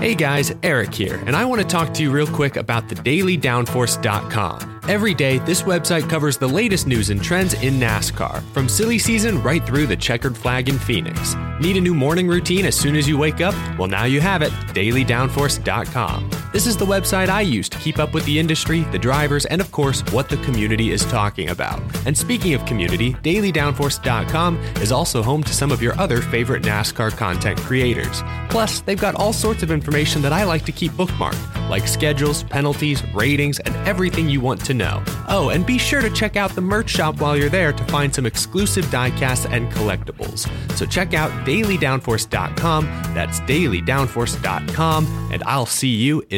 Hey guys, Eric here, and I want to talk to you real quick about the dailydownforce.com. Every day, this website covers the latest news and trends in NASCAR, from silly season right through the checkered flag in Phoenix. Need a new morning routine as soon as you wake up? Well, now you have it dailydownforce.com. This is the website I use to keep up with the industry, the drivers, and of course, what the community is talking about. And speaking of community, dailydownforce.com is also home to some of your other favorite NASCAR content creators. Plus, they've got all sorts of information that I like to keep bookmarked, like schedules, penalties, ratings, and everything you want to know. Oh, and be sure to check out the merch shop while you're there to find some exclusive diecasts and collectibles. So check out dailydownforce.com, that's dailydownforce.com, and I'll see you in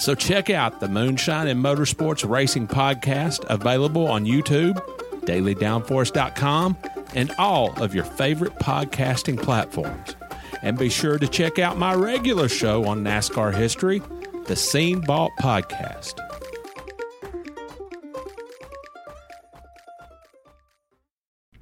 So check out the Moonshine and Motorsports Racing Podcast, available on YouTube, dailydownforce.com, and all of your favorite podcasting platforms. And be sure to check out my regular show on NASCAR history, the Scene Vault Podcast.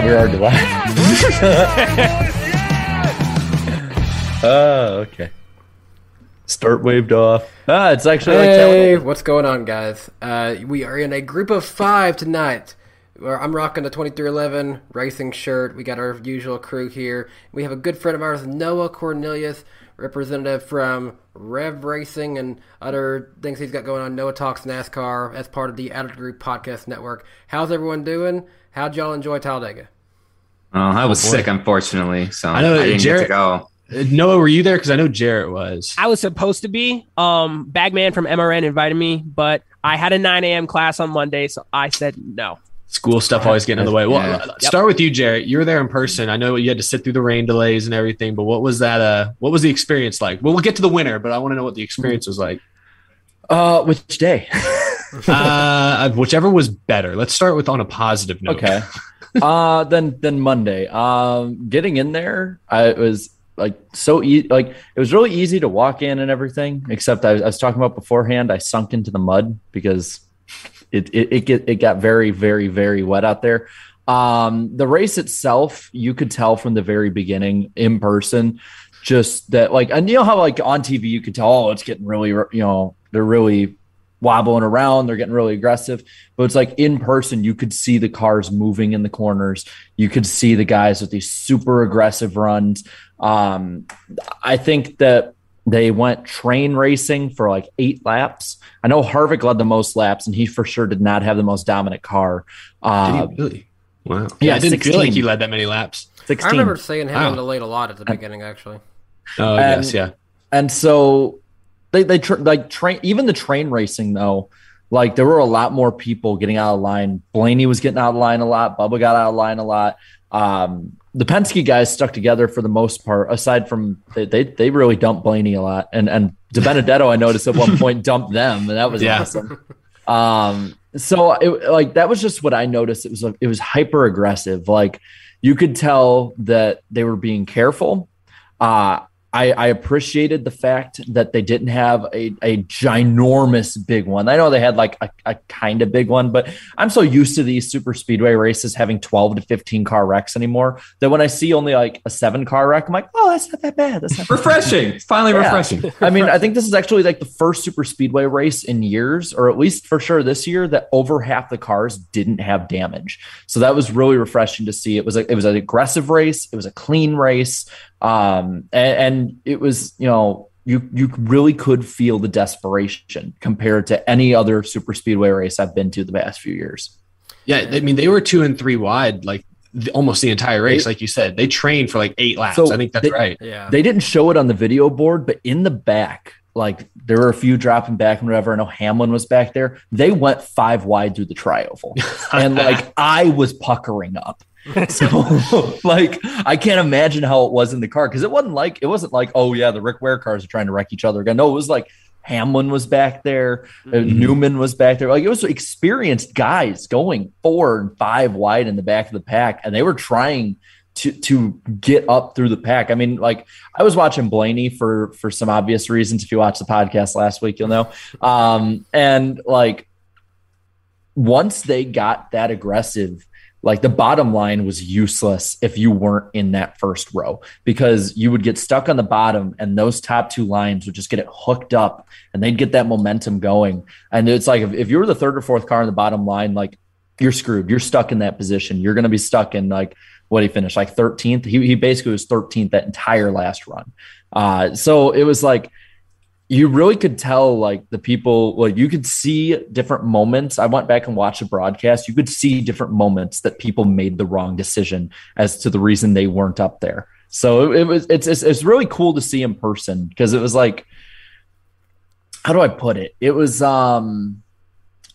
Thought we were already live. Oh, okay. Start waved off. Ah, it's actually Hey, telling- what's going on, guys? Uh, we are in a group of five tonight. I'm rocking the 2311 racing shirt. We got our usual crew here. We have a good friend of ours, Noah Cornelius, representative from Rev Racing and other things he's got going on. Noah Talks NASCAR as part of the Added Group Podcast Network. How's everyone doing? How'd y'all enjoy Talladega? Oh, I was sick, unfortunately, so I know, I didn't Jarrett- get to go. Uh, Noah, were you there? Because I know Jarrett was. I was supposed to be. Um, Bagman from MRN invited me, but I had a 9 a.m. class on Monday, so I said no. School stuff always getting in the way. Well, Yeah. uh, start with you, Jarrett. You were there in person. I know you had to sit through the rain delays and everything, but what was that? Uh, what was the experience like? Well, we'll get to the winner, but I want to know what the experience was like. Uh, which day? uh, whichever was better. Let's start with on a positive note. Okay. uh then then Monday. Um getting in there, I it was like so easy like it was really easy to walk in and everything, except I was, I was talking about beforehand, I sunk into the mud because it it it, get, it got very, very, very wet out there. Um the race itself, you could tell from the very beginning in person, just that like and you know how like on TV you could tell, oh, it's getting really you know, they're really wobbling around, they're getting really aggressive but it's like in person you could see the cars moving in the corners you could see the guys with these super aggressive runs um i think that they went train racing for like eight laps i know harvick led the most laps and he for sure did not have the most dominant car uh Did he really? Wow. yeah, I didn't feel like he led that many laps. 16 I remember seeing him Wow. on the late a lot at the beginning, actually. Oh, And- yes, yeah. and so they they tr- like train even the train racing though like there were a lot more people getting out of line. Blaney was getting out of line a lot. Bubba got out of line a lot. Um the penske guys stuck together for the most part aside from they they, they really dumped blaney a lot. And and dibenedetto i noticed at one point dumped them and that was Yeah. awesome. Um so it like that was just what i noticed. It was it was hyper aggressive like you could tell that they were being careful. Uh I, I appreciated the fact that they didn't have a, a ginormous big one. I know they had like a, a kind of big one, but I'm so used to these super speedway races having 12 to 15 car wrecks anymore that when I see only like a seven car wreck, I'm like, oh, that's not that bad. That's not Refreshing. It's finally Yeah. refreshing. I mean, I think this is actually like the first super speedway race in years, or at least for sure this year, that over half the cars didn't have damage. So that was really refreshing to see. It was a, it was an aggressive race. It was a clean race, um, and, and it was you know you you really could feel the desperation compared to any other super speedway race I've been to the past few years. Yeah, I mean they were two and three wide, like the, almost the entire race. They- like you said, they trained for like eight laps. So I think that's they- right. Yeah. They didn't show it on the video board, but in the back, like there were a few dropping back and whatever. I know Hamlin was back there. They went five wide through the trioval, and like I was puckering up. So like I can't imagine how it was in the car because it wasn't like it wasn't like oh yeah the Rick Ware cars are trying to wreck each other again. No, it was like Hamlin was back there, uh, Newman was back there. Like it was experienced guys going four and five wide in the back of the pack, and they were trying to to get up through the pack. I mean, like I was watching Blaney for for some obvious reasons. If you watched the podcast last week, you'll know. Um, and like once they got that aggressive, like the bottom line was useless if you weren't in that first row because you would get stuck on the bottom and those top two lines would just get it hooked up and they'd get that momentum going. And it's like if, if you were the third or fourth car on the bottom line, like you're screwed. You're stuck in that position. You're going to be stuck in like what he finished like 13th. He, he basically was 13th that entire last run. Uh, so it was like you really could tell like the people like you could see different moments. I went back and watched the broadcast. You could see different moments that people made the wrong decision as to the reason they weren't up there. So it, it was it's, it's it's really cool to see in person because it was like how do I put it? It was um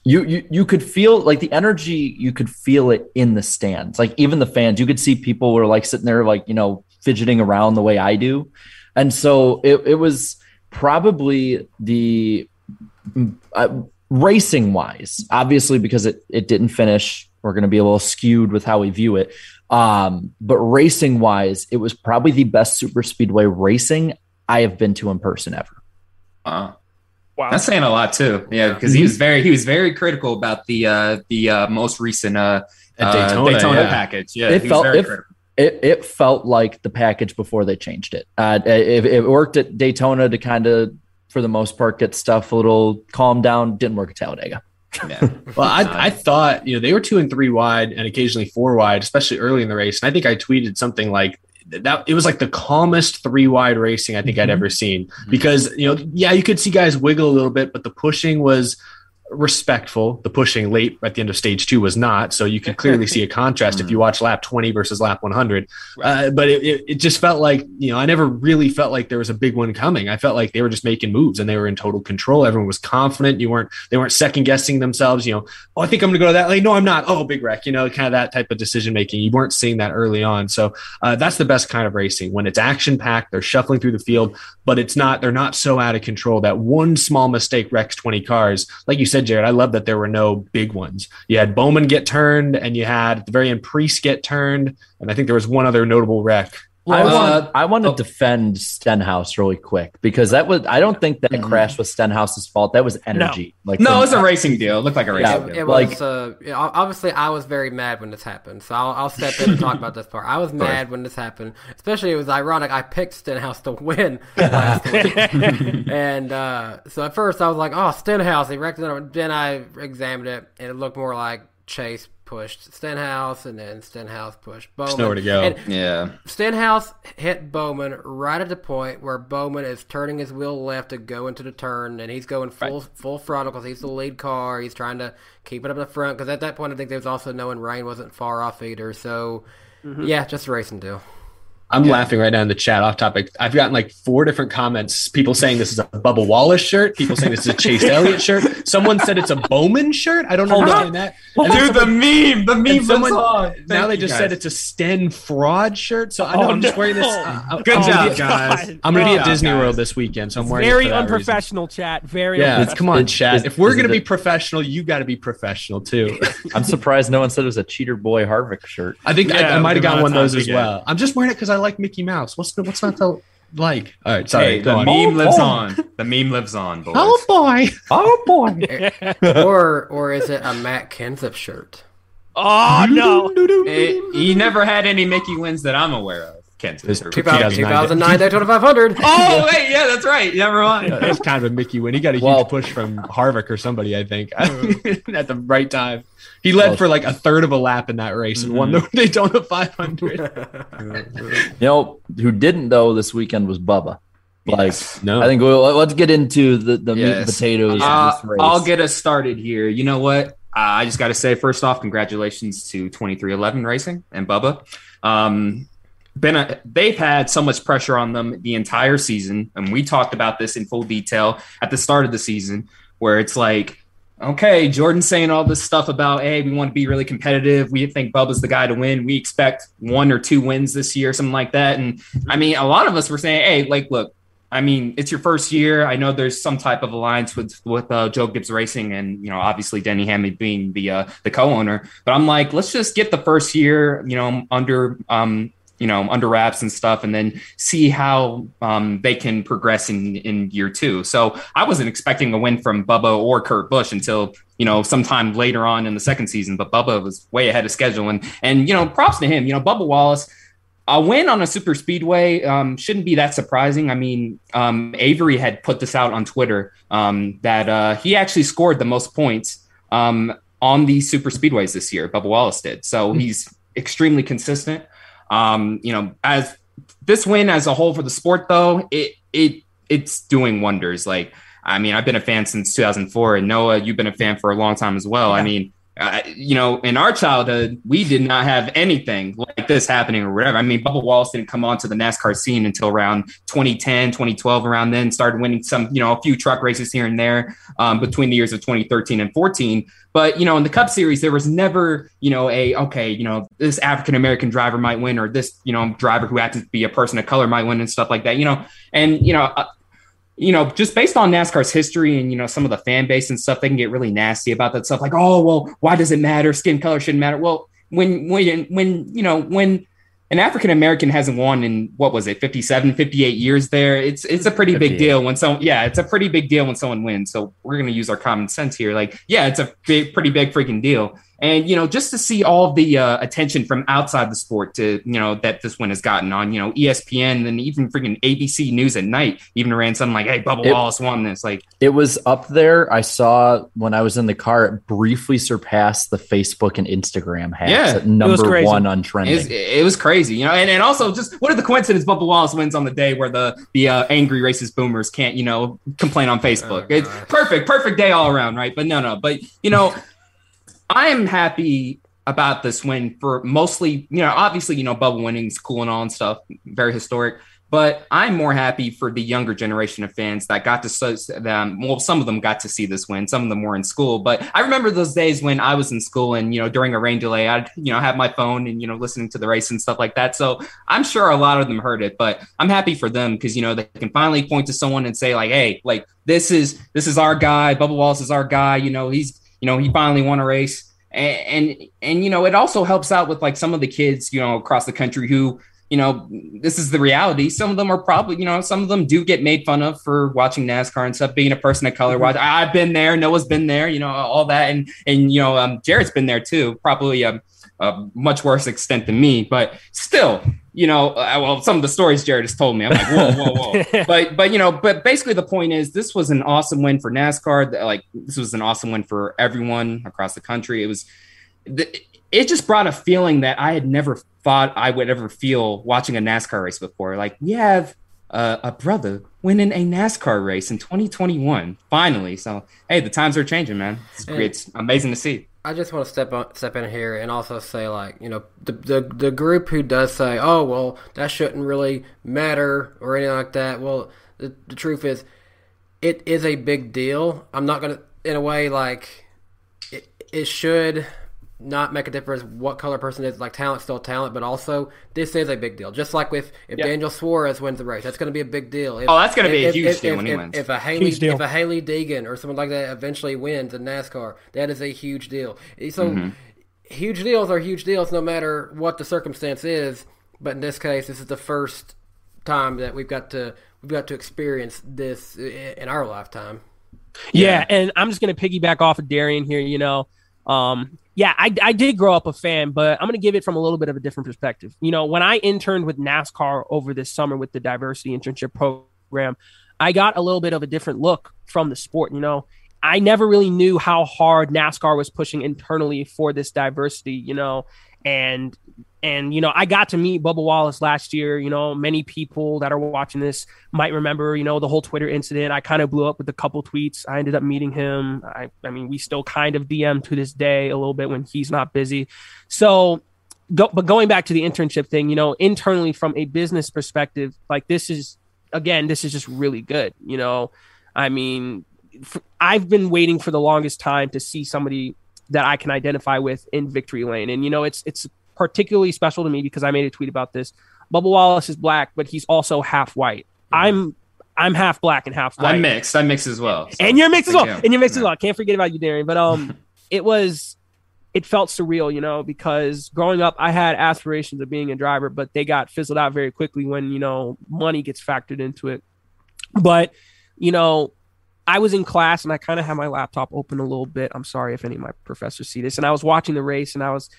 you you you could feel like the energy you could feel it in the stands like even the fans you could see people were like sitting there like you know fidgeting around the way i do and so it, it was probably the uh, racing wise obviously because it it didn't finish we're going to be a little skewed with how we view it um but racing wise it was probably the best super speedway racing i have been to in person ever Wow. Wow. That's saying a lot too. Yeah, because he was very he was very critical about the uh the uh most recent uh At uh, Daytona, Daytona yeah. package. Yeah, it he was felt very it, critical. It, it felt like the package before they changed it. Uh, it, it worked at Daytona to kind of, for the most part, get stuff a little calmed down. Didn't work at Talladega. Yeah. Well, I, I thought you know they were two and three wide and occasionally four wide, especially early in the race. And I think I tweeted something like that. It was like the calmest three wide racing I think I'd ever seen because you know yeah you could see guys wiggle a little bit, but the pushing was respectful. The pushing late at the end of stage two was not. So you could clearly see a contrast if you watch lap 20 versus lap 100. Uh, but it, it, it just felt like, you know, I never really felt like there was a big one coming. I felt like they were just making moves and they were in total control. Everyone was confident. You weren't, they weren't second guessing themselves, you know, oh, I think I'm going to go to that lane. No, I'm not. Oh, big wreck, you know, kind of that type of decision making. You weren't seeing that early on. So uh, that's the best kind of racing when it's action packed, they're shuffling through the field, but it's not, they're not so out of control that one small mistake wrecks 20 cars. Like you said, Jared, I love that there were no big ones. You had Bowman get turned, and you had at the very end Priest get turned, and I think there was one other notable wreck. I Uh, want I want to defend Stenhouse really quick because that was I don't think that crash was Stenhouse's fault. That was energy. Like no, from- it was a racing deal. It looked like a racing Yeah, deal. It Like- was uh, obviously I was very mad when this happened, so I'll, I'll step in and talk about this part. I was mad when this happened, especially it was ironic. I picked Stenhouse to win last week, and uh, so at first I was like, "Oh, Stenhouse, he wrecked it." Then I examined it, and it looked more like Chase pushed Stenhouse, and then Stenhouse pushed Bowman. There's nowhere to go. And Yeah. Stenhouse hit Bowman right at the point where Bowman is turning his wheel left to go into the turn, and he's going full full throttle because he's the lead car. He's trying to keep it up in the front because at that point I think there was also knowing Ryan wasn't far off either. So mm-hmm. yeah, just a racing deal. I'm laughing right now in the chat off topic. I've gotten like four different comments. People saying this is a Bubba Wallace shirt. People saying this is a Chase Elliott shirt. Someone said it's a Bowman shirt. I don't know understand that. And then Dude, the meme, the meme someone- lives now they just guys. said it's a Sten fraud shirt. So I know Oh, I'm just wearing this. no. uh, Good I'm job, be- guys. I'm going to be at Disney guys. World this weekend, so I'm wearing. Very for that reason. unprofessional, chat. Very Yeah, unprofessional. come on, Is- chat. is- if we're going to be a- professional, you got to be professional too. I'm surprised no one said it was a cheater boy Harvick shirt. I think I, Yeah, I might have the gotten one of of those as well. I'm just wearing it because I like Mickey Mouse. What's the, what's not to like? All right, sorry. Hey, the on. meme lives Oh. on. The meme lives on, boys. Oh boy! Oh boy! or or is it a Matt Kenseth shirt? Oh no! Eh, he never had any Mickey wins that I'm aware of. Kent. It's 2009. 2009 Daytona 500. Oh, wait, yeah, that's right. Never mind. That's kind of a Mickey win. He got a huge Well- push from Harvick or somebody, I think, at the right time. He led Well- for like a third of a lap in that race and won the Daytona 500. You know who didn't though this weekend was Bubba. Like No. I think we'll, let's get into the, the meat and potatoes Uh, this race. I'll get us started here. You know what? Uh, I just got to say, first off, congratulations to 2311 Racing and Bubba. Um, been a, they've had so much pressure on them the entire season, and we talked about this in full detail at the start of the season, where it's like, okay, Jordan's saying all this stuff about, hey, we want to be really competitive. We think Bubba's the guy to win. We expect one or two wins this year, something like that. And I mean, a lot of us were saying, hey, like, look, I mean, it's your first year. I know there's some type of alliance with with uh, Joe Gibbs Racing, and you know, obviously Denny Hamlin being the uh, the co-owner. But I'm like, let's just get the first year, you know, under um, you know, under wraps and stuff, and then see how um, they can progress in in year two. So I wasn't expecting a win from Bubba or Kurt Busch until you know sometime later on in the second season. But Bubba was way ahead of schedule, and and you know, props to him. You know, Bubba Wallace a win on a super speedway um, shouldn't be that surprising. I mean, um, Avery had put this out on Twitter um, that uh, he actually scored the most points um, on the super speedways this year. Bubba Wallace did, so he's extremely consistent. Um, you know, as this win as a whole for the sport, though, it it it's doing wonders. Like, I mean, I've been a fan since 2004, and Noah, you've been a fan for a long time as well. I mean, you know, in our childhood, we did not have anything like this happening or whatever. I mean, Bubba Wallace didn't come onto the NASCAR scene until around 2010, 2012, around then, started winning some, you know, a few truck races here and there um, between the years of 2013 and 14. But, you know, in the Cup Series, there was never, you know, a, okay, you know, this African American driver might win or this, you know, driver who happens to be a person of color might win and stuff like that, you know. And, you know, uh, you know, just based on NASCAR's history and you know some of the fan base and stuff, they can get really nasty about that stuff. Like, oh well, why does it matter? Skin color shouldn't matter. Well, when when when you know when an African American hasn't won in what was it 57 58 years there it's it's a pretty big deal when someone yeah it's a pretty big deal when someone wins so we're going to use our common sense here like yeah it's a big pretty big freaking deal and you know just to see all the uh, attention from outside the sport to you know that this one has gotten on you know espn and even freaking abc news at night even ran something like hey bubba It- wallace won this like It was up there. I saw when I was in the car, it briefly surpassed the Facebook and Instagram hacks Yeah, at it was number crazy. one on it trending. was, it was crazy you know and, and also just what are the coincidence bubba wallace wins on the day where the the uh, angry racist boomers can't you know complain on facebook it's perfect perfect day all around right but no no but you know I am happy about this win for mostly, you know, obviously, you know, Bubba winning's cool and all and stuff, very historic. But I'm more happy for the younger generation of fans that got to so them. Well, some of them got to see this win. Some of them were in school. But I remember those days when I was in school and you know during a rain delay, I'd you know have my phone and you know listening to the race and stuff like that. So I'm sure a lot of them heard it. But I'm happy for them because you know they can finally point to someone and say like, hey, like this is this is our guy. Bubba Wallace is our guy. You know he's you know he finally won a race. And, and and you know it also helps out with like some of the kids you know across the country who you know this is the reality. Some of them are probably you know some of them do get made fun of for watching nascar and stuff being a person of color watch I- i've been there noah's been there you know all that. And and you know um jared's been there too probably um a much worse extent than me. But still you know uh, well some of the stories jared has told me i'm like whoa whoa whoa but but you know but basically the point is this was an awesome win for nascar like this was an awesome win for everyone across the country it was it just brought a feeling that I had never thought I would ever feel watching a NASCAR race before. Like we have uh, a brother winning a NASCAR race in 2021, finally. So hey, the times are changing, man. It's, And- it's amazing to see. I just want to step on, step in here and also say, like, you know, the, the the group who does say, "Oh, well, that shouldn't really matter" or anything like that. Well, the, the truth is, it is a big deal. I'm not gonna, in a way, like, it, it should not make a difference what color person is. Like, talent still talent, but also this is a big deal. Just like with if Yeah. Daniel Suarez wins the race, that's going to be a big deal. If, Oh, that's gonna be a huge if- deal if- when he if- wins. If a Hailie, Huge deal. if a Hailie Deegan or someone like that eventually wins in NASCAR, that is a huge deal. So Mhm. huge deals are huge deals no matter what the circumstance is. But in this case, this is the first time that we've got to we've got to experience this in our lifetime. Yeah, and I'm just gonna piggyback off of Darian here. You know, um, yeah, I, I did grow up a fan, but I'm gonna give it from a little bit of a different perspective. You know, when I interned with NASCAR over this summer with the diversity internship program, I got a little bit of a different look from the sport. You know, I never really knew how hard NASCAR was pushing internally for this diversity. You know, and and you know i got to meet bubba wallace last year you know many people that are watching this might remember you know the whole twitter incident. I kind of blew up with a couple tweets. I ended up meeting him. I, I mean we still kind of dm to this day a little bit when he's not busy. So go, but going back to the internship thing you know internally from a business perspective like this is again this is just really good you know? I mean i've been waiting for the longest time to see somebody that I can identify with in victory lane. And you know, it's it's particularly special to me because I made a tweet about this. Bubba Wallace is black, but he's also half white. I'm I'm half black and half white. I'm mixed. I'm mixed as well. so and you're mixed as well. you. And you're mixed as well. Can't forget about you, Darian. But um, it was it felt surreal, you know, because growing up, I had aspirations of being a driver, but they got fizzled out very quickly when you know money gets factored into it. But you know, I was in class and I kind of had my laptop open a little bit. I'm sorry if any of my professors see this. And I was watching the race and I was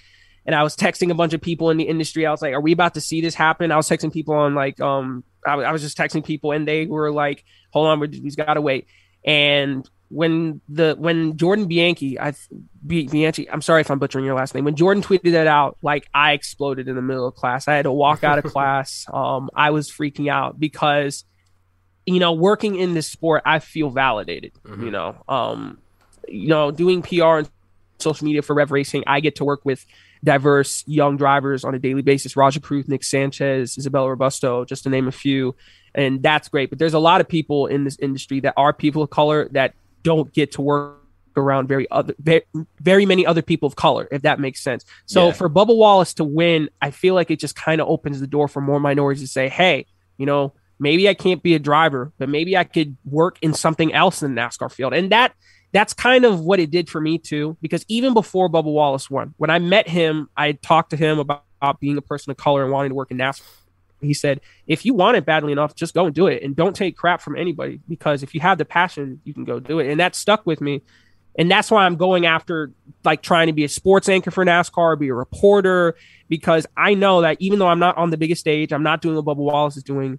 and I was texting a bunch of people in the industry. I was like, "Are we about to see this happen?" I was texting people on like um I, I was just texting people and they were like, "Hold on, we- we've got to wait." And when the when Jordan Bianchi, I Bianchi, I'm sorry if I'm butchering your last name. When Jordan tweeted that out, like I exploded in the middle of class. I had to walk out of class. Um, I was freaking out because you know, working in this sport, I feel validated. You know, um, you know, doing PR and social media for Rev Racing, I get to work with diverse young drivers on a daily basis. Rajah Caruth, Nick Sanchez, Isabella Robusto, just to name a few, and that's great. But there's a lot of people in this industry that are people of color that don't get to work around very other very, very many other people of color if that makes sense so Yeah. for bubba wallace to win i feel like it just kind of opens the door for more minorities to say hey you know maybe I can't be a driver, but maybe I could work in something else in the NASCAR field. And that that's kind of what it did for me too. Because even before Bubba Wallace won, when I met him, I talked to him about, about being a person of color and wanting to work in NASCAR. He said, if you want it badly enough, just go and do it. And don't take crap from anybody because if you have the passion, you can go do it. And that stuck with me. And that's why I'm going after like trying to be a sports anchor for NASCAR, be a reporter, because I know that even though I'm not on the biggest stage, I'm not doing what Bubba Wallace is doing.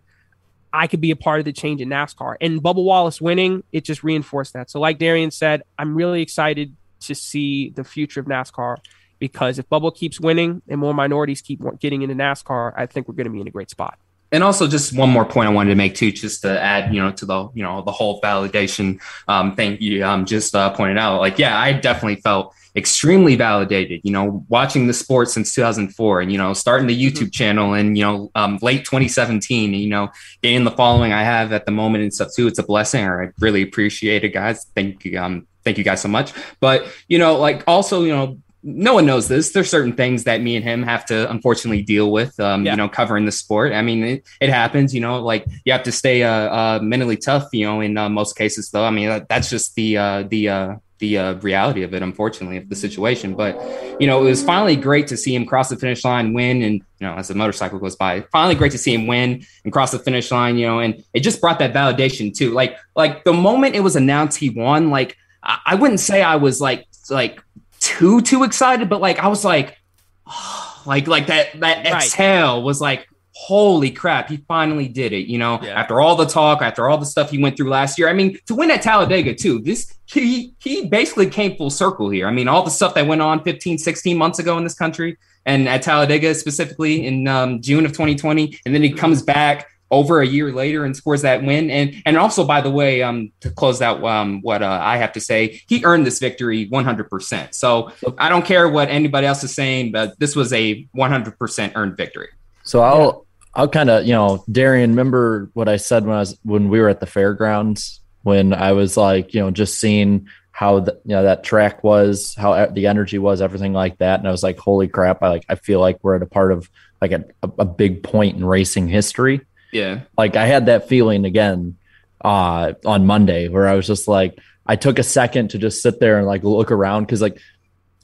I could be a part of the change in NASCAR. And Bubba Wallace winning, it just reinforced that. So, like Darian said, I'm really excited to see the future of NASCAR because if Bubba keeps winning and more minorities keep getting into NASCAR, I think we're going to be in a great spot. And also, just one more point I wanted to make too, just to add, you know, to the you know the whole validation um, thing you um, just uh, pointed out. Like, yeah, I definitely felt extremely validated. You know, watching the sport since 2004, and you know, starting the YouTube mm-hmm. channel and, you know um, late 2017. And, you know, getting the following I have at the moment and stuff too. It's a blessing. Or I really appreciate it, guys. Thank you. Um, thank you guys so much. But you know, like also, you know, no one knows this. There's certain things that me and him have to unfortunately deal with. Um, yeah. you know, covering the sport. I mean, it, it, happens. You know, like you have to stay uh, uh mentally tough. You know, in uh, most cases, though. I mean, that's just the uh, the uh, the uh, reality of it, unfortunately, of the situation. But you know, it was finally great to see him cross the finish line, win, and you know, as the motorcycle goes by, finally great to see him win and cross the finish line. You know, and it just brought that validation too. Like, like the moment it was announced he won, like I, I wouldn't say I was like like too too excited, but like I was like, oh, like like that that right. exhale was like, holy crap, he finally did it. You know, yeah. after all the talk, after all the stuff he went through last year. I mean, to win at Talladega too. This he he basically came full circle here. I mean, all the stuff that went on 15, 16 months ago in this country and at Talladega specifically in um, June of 2020, and then he comes back over a year later and scores that win. And and also, by the way, um, to close out um, what uh, I have to say, he earned this victory 100%. So I don't care what anybody else is saying, but this was a 100% earned victory. So I'll I'll kind of you know, Darian, remember what I said when I was when we were at the fairgrounds when I was like you know just seeing how the, you know that track was, how the energy was, everything like that, and I was like, holy crap! I like I feel like we're at a part of like a, a big point in racing history yeah. Like I had that feeling again uh on Monday where I was just like I took a second to just sit there and like look around cuz like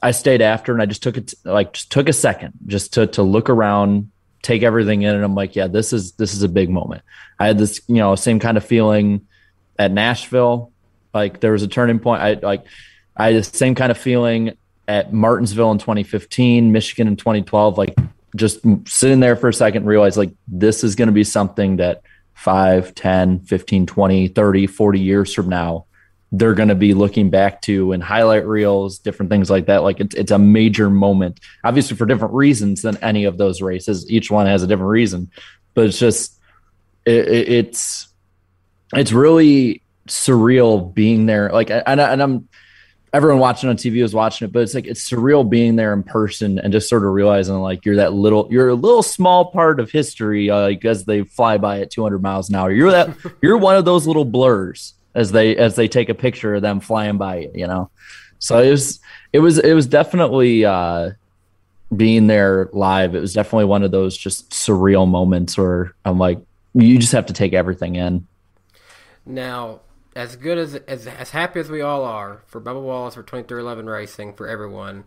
I stayed after and I just took it like just took a second just to to look around, take everything in and I'm like, yeah, this is this is a big moment. I had this, you know, same kind of feeling at Nashville. Like there was a turning point. I like I had the same kind of feeling at Martinsville in 2015, Michigan in 2012. Like just sitting there for a second realize like this is going to be something that 5 10 15 20 30 40 years from now they're going to be looking back to and highlight reels different things like that. Like it's, it's a major moment obviously for different reasons than any of those races. Each one has a different reason but it's just it, it, it's it's really surreal being there. Like and, and i'm everyone watching on TV was watching it, but it's like it's surreal being there in person and just sort of realizing like you're that little, you're a little small part of history, uh, like as they fly by at 200 miles an hour. You're that, you're one of those little blurs as they as they take a picture of them flying by you know. So it was it was it was definitely uh, being there live. It was definitely one of those just surreal moments where I'm like, you just have to take everything in. Now, as good as as as happy as we all are for Bubba Wallace for 2311 Racing for everyone,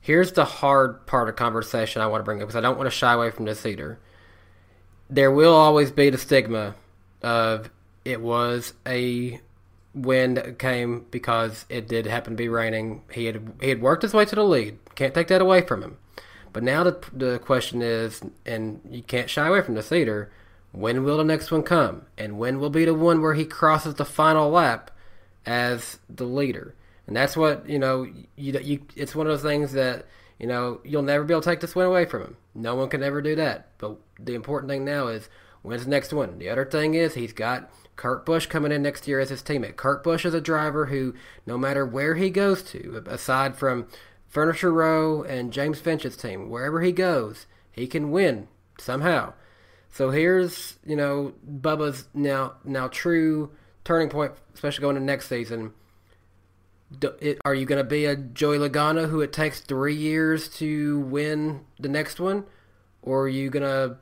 here's the hard part of conversation I want to bring up because I don't want to shy away from this either. There will always be the stigma of it was a win that came because it did happen to be raining. He had he had worked his way to the lead. Can't take that away from him. But now the the question is, and you can't shy away from this either when will the next one come? And when will be the one where he crosses the final lap as the leader? And that's what, you know, you, you it's one of those things that, you know, you'll never be able to take this win away from him. No one can ever do that. But the important thing now is when's the next one? The other thing is he's got Kurt Busch coming in next year as his teammate. Kurt Busch is a driver who, no matter where he goes to, aside from Furniture Row and James Finch's team, wherever he goes, he can win somehow. So here's you know Bubba's now now true turning point, especially going to next season. Do, it, are you going to be a Joey Logano who it takes three years to win the next one, or are you going to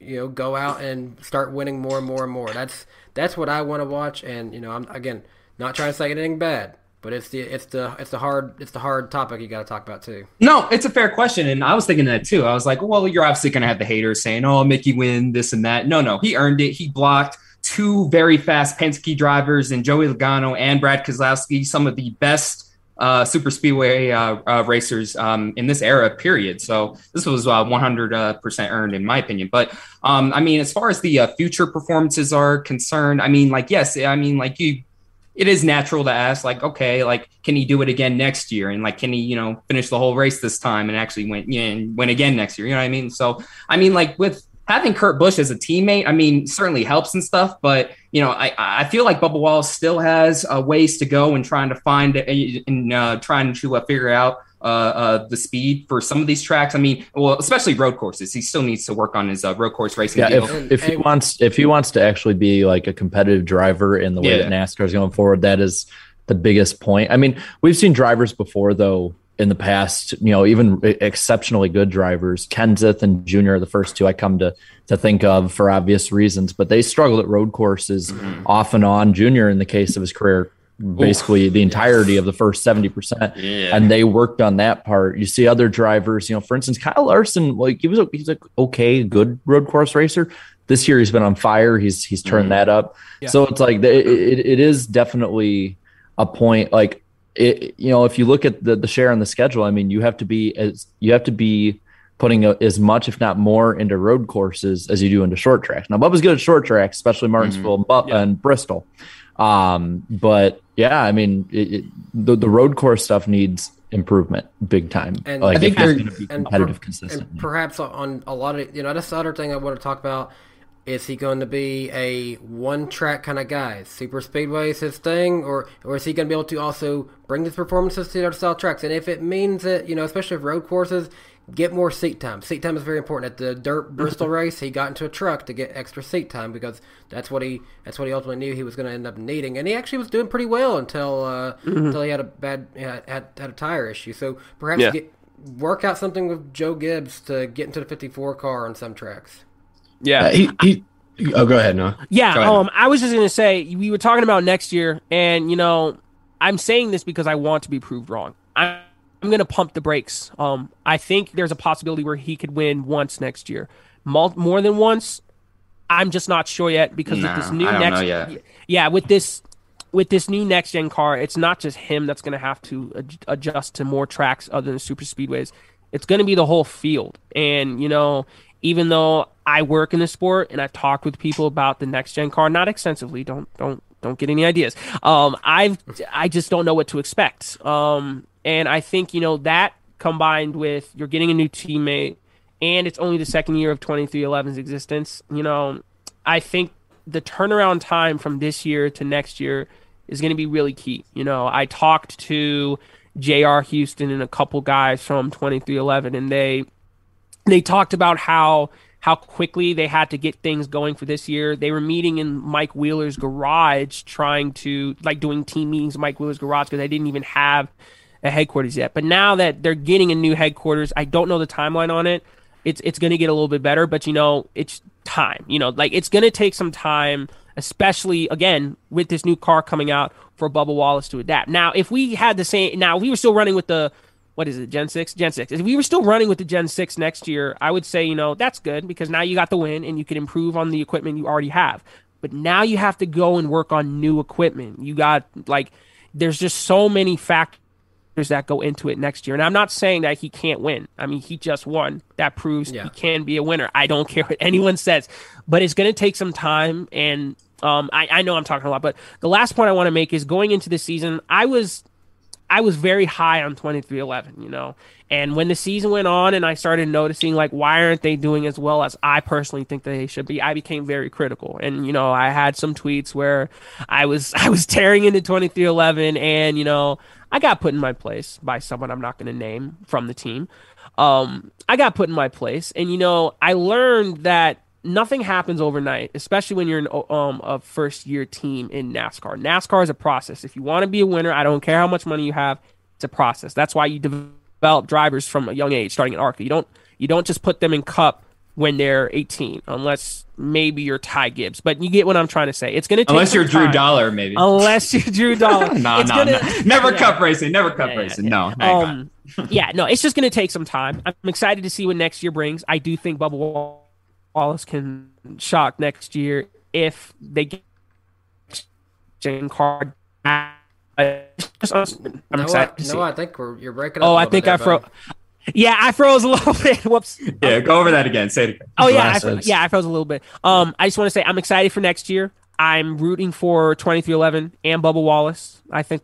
you know go out and start winning more and more and more? That's that's what I want to watch, and you know I'm again not trying to say anything bad. But it's the it's the it's the hard it's the hard topic you got to talk about too. No, it's a fair question, and I was thinking that too. I was like, well, you're obviously going to have the haters saying, "Oh, Mickey win this and that." No, no, he earned it. He blocked two very fast Penske drivers and Joey Logano and Brad Keselowski, some of the best uh, super speedway uh, uh, racers um, in this era period. So this was uh, 100% earned in my opinion. But um, I mean, as far as the uh, future performances are concerned, I mean, like yes, I mean, like you it is natural to ask like okay like can he do it again next year and like can he you know finish the whole race this time and actually win you know, win again next year you know what i mean so i mean like with having kurt busch as a teammate i mean certainly helps and stuff but you know i i feel like bubba wallace still has uh, ways to go in trying to find and uh, trying to uh, figure out uh, uh, the speed for some of these tracks. I mean, well, especially road courses. He still needs to work on his uh, road course racing. Yeah, deal. if, if he wants if he wants to actually be like a competitive driver in the way Yeah. that NASCAR is going forward, that is the biggest point. I mean, we've seen drivers before though in the past, you know, even exceptionally good drivers. Kenseth and Junior are the first two I come to to think of for obvious reasons, but they struggled at road courses Mm-hmm. off and on. Junior, in the case of his career, basically the entirety of the first 70% Yeah. and they worked on that part you see other drivers you know for instance kyle larson like he was a, he's a okay good road course racer this year he's been on fire he's he's turned that up Yeah. so it's like the- it, it, it is definitely a point like it you know if you look at the, the share on the schedule i mean you have to be as you have to be putting a, as much if not more into road courses as you do into short tracks. Now bubba's good at short tracks especially martinsville and, Bu- and bristol. Um but yeah i mean it, it, the, the road course stuff needs improvement big time. And like I think they're- going to be competitive And perhaps on a lot of you know that's the other thing I want to talk about. Is he going to be a one track kind of guy? Super speedway is his thing, or or is he going to be able to also bring his performances to the other style tracks? And if it means that you know, especially with road courses, get more seat time. Seat time is very important. At the dirt Bristol race, he got into a truck to get extra seat time because that's what he that's what he ultimately knew he was going to end up needing. And he actually was doing pretty well until uh, Mhm. until he had a bad had, had had a tire issue. So perhaps Yeah. get work out something with Joe Gibbs to get into the 54 car on some tracks. Yeah. he, he, oh, go ahead, Noah. Yeah, ahead. um, I was just gonna say we were talking about next year, and you know, I'm saying this because I want to be proved wrong. I'm, I'm gonna pump the brakes. Um, I think there's a possibility where he could win once next year, Mul- more than once. I'm just not sure yet because Nah, with this new I don't next, know yet. yeah, with this with this new next gen car, it's not just him that's gonna have to ad- adjust to more tracks other than super speedways. It's gonna be the whole field, and you know, even though I work in the sport and I've talked with people about the next gen car, not extensively. Don't don't don't get any ideas. Um, I've I just don't know what to expect. Um, and I think you know that combined with you're getting a new teammate, and it's only the second year of 2311's existence. You know, I think the turnaround time from this year to next year is going to be really key. You know, I talked to J.R. Houston and a couple guys from 2311, and they they talked about how how quickly they had to get things going for this year. They were meeting in Mike Wheeler's garage, trying to like doing team meetings in Mike Wheeler's garage because they didn't even have a headquarters yet. But now that they're getting a new headquarters, I don't know the timeline on it. It's it's going to get a little bit better, but you know, it's time. You know, like it's going to take some time, especially again with this new car coming out for Bubba Wallace to adapt. Now, if we had the same, now we were still running with the what is it, Gen 6? Gen 6. If we were still running with the Gen 6 next year, I would say, you know, that's good because now you got the win and you can improve on the equipment you already have. But now you have to go and work on new equipment. You got, like, there's just so many factors that go into it next year. And I'm not saying that he can't win. I mean, he just won. That proves he can be a winner. I don't care what anyone says, but it's going to take some time. And um, I, I know I'm talking a lot, but the last point I want to make is going into the season, I was I was very high on 2311, you know. And when the season went on and I started noticing like why aren't they doing as well as I personally think they should be, I became very critical. And you know, I had some tweets where I was I was tearing into 2311 and you know, I got put in my place by someone I'm not going to name from the team. Um I got put in my place and you know, I learned that nothing happens overnight, especially when you're in um, a first year team in NASCAR. NASCAR is a process. If you want to be a winner, I don't care how much money you have, it's a process. That's why you develop drivers from a young age, starting at ARCA. You don't you don't just put them in Cup when they're 18, unless maybe you're Ty Gibbs. But you get what I'm trying to say. It's going to take Unless you're Drew time. Dollar, maybe. Unless you're Drew Dollar. no, no, gonna- no. Never Yeah. cup racing. Never cup racing. No. thank God. Um, yeah, no, it's just going to take some time. I'm excited to see what next year brings. I do think Bubba Wallace can shock next year if they get Jane Card. I'm no, excited. I, to see. no, I think we're, you're breaking up. Oh, a I little think bit I froze. Yeah, I froze a little bit. Whoops. Yeah, go over that again. Say it again. Oh yeah, I, fro- yeah, I froze a little bit. Um, I just want to say I'm excited for next year. I'm rooting for 2311 and Bubba Wallace. I think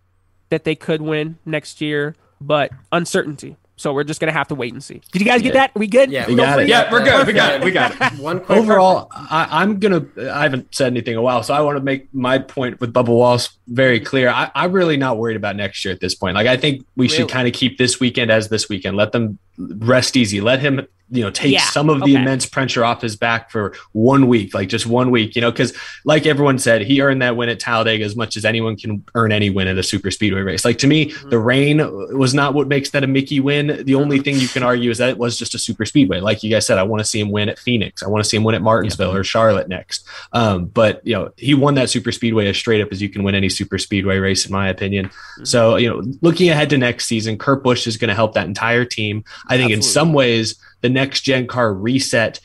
that they could win next year, but uncertainty. So we're just gonna have to wait and see. Did you guys get that? we good? Yeah, We don't got it. Yeah, we're that. good. We got it. We got it. One quick Overall, I, I'm gonna. I haven't said anything in a while, so I want to make my point with Bubba Wallace very clear. I, I'm really not worried about next year at this point. Like I think we should kind of keep this weekend as this weekend. Let them rest easy. Let him, you know, take Yeah, some of the okay. immense pressure off his back for one week, like just one week. You know, because like everyone said, he earned that win at Talladega as much as anyone can earn any win at a super speedway race. Like to me, Mm-hmm. the rain was not what makes that a Mickey win. The only thing you can argue is that it was just a super speedway. Like you guys said, I want to see him win at Phoenix. I want to see him win at Martinsville or Charlotte next. Um, but you know, he won that super speedway as straight up as you can win any super speedway race, in my opinion. Mm-hmm. So you know, looking ahead to next season, Kurt Busch is going to help that entire team. I think in some ways, the next gen car reset.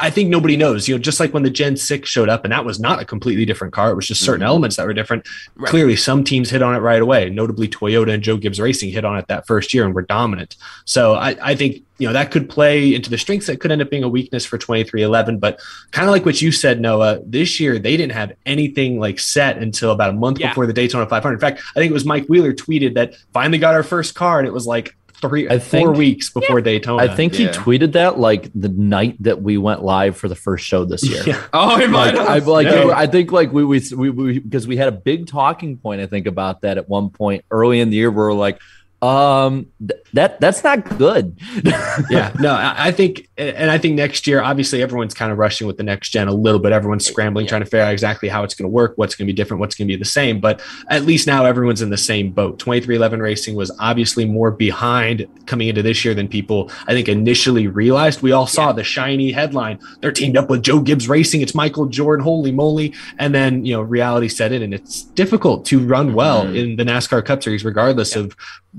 I, think nobody knows, you know, just like when the Gen 6 showed up and that was not a completely different car. It was just certain elements that were different. Mm-hmm. Right. Clearly, some teams hit on it right away. Notably, Toyota and Joe Gibbs Racing hit on it that first year and were dominant. So I, I think, you know, that could play into the strengths that could end up being a weakness for 23XI. But kind of like what you said, Noah, this year they didn't have anything like set until about a month Yeah. before the Daytona 500. In fact, I think it was Mike Wheeler tweeted that finally got our first car and it was like three, I think, four weeks before Daytona. I think he tweeted that like the night that we went live for the first show this year. Yeah. Oh, it might Like, have. I like. Yeah. I think like we we we we because we had a big talking point. I think about that at one point early in the year. Where we're like, um, th- that that's not good. yeah, no, I I think, and I think next year, obviously, everyone's kind of rushing with the next gen a little bit. Everyone's scrambling, trying to figure out exactly how it's going to work, what's going to be different, what's going to be the same. But at least now everyone's in the same boat. 23XI Racing was obviously more behind coming into this year than people, I think, initially realized. We all saw the shiny headline. They're teamed up with Joe Gibbs Racing. It's Michael Jordan. Holy moly. And then, you know, reality set in, and it's difficult to run well Mhm. in the NASCAR Cup Series, regardless of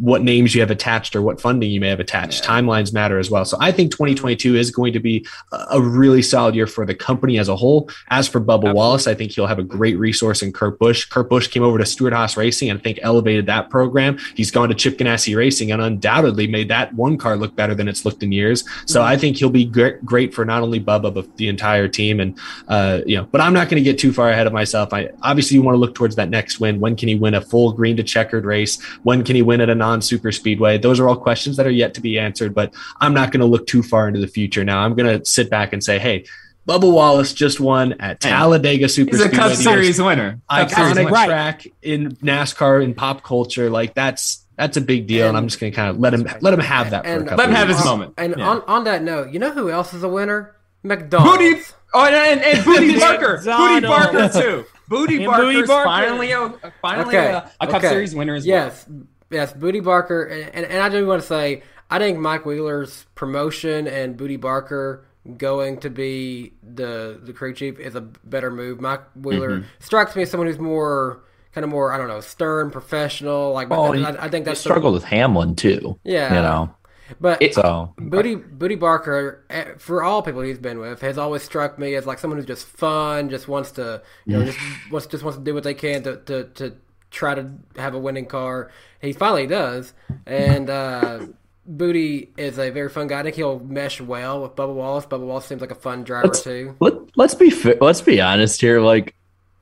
what names you have attached or what funding you may have attached. Timelines matter as well. So I think 2022 is going to be a- really solid year for the company as a whole. As for Bubba Wallace, I think he'll have a great resource in Kurt Busch. Kurt Busch came over to Stewart-Haas Racing and I think elevated that program. He's gone to Chip Ganassi Racing and undoubtedly made that one car look better than it's looked in years. So I think he'll be great, great for not only Bubba but the entire team. And uh, you know, but I'm not going to get too far ahead of myself. I obviously you want to look towards that next win. When can he win a full green to checkered race? When can he win at a non super speedway? Those are all questions that are yet to be answered. But I'm not going to look too far into the future now. I'm going to sit back and say, hey. Bubba Wallace just won at Talladega Super He's a Speedway. Cup the most Series winner. Cup Series iconic winner. Right. track in NASCAR in pop culture. Like that's that's a big deal, and, I'm just going to kind of let him let him have that for a couple. Let him have his moment. And Yeah. on, on that note, you know who else is a winner? McDonald's. Bootie. Oh, and, and, and Bootie Barker. Bootie Donald. Barker too. Bootie And Barker's Bootie Barker. finally a finally Okay, a, a Cup okay. Series winner as Yes, yes, Bootie Barker, and, and, and I do want to say I think Mike Wheeler's promotion and Bootie Barker going to be the the crew chief is a better move. Mike Wheeler Mm-hmm. strikes me as someone who's more kind of more I don't know stern, professional. Like Oh, I, he- I think that's the- struggled with Hamlin too. Yeah. you know. But So Bootie Bootie Barker, eh, for all people he's been with, has always struck me as like someone who's just fun, just wants to, you know, just wants just wants to do what they can to to, to try to have a winning car. He finally does, and uh, Bootie is a very fun guy. I think he'll mesh well with Bubba Wallace. Bubba Wallace seems like a fun driver Let's- too. let, let's be let's be honest here. Like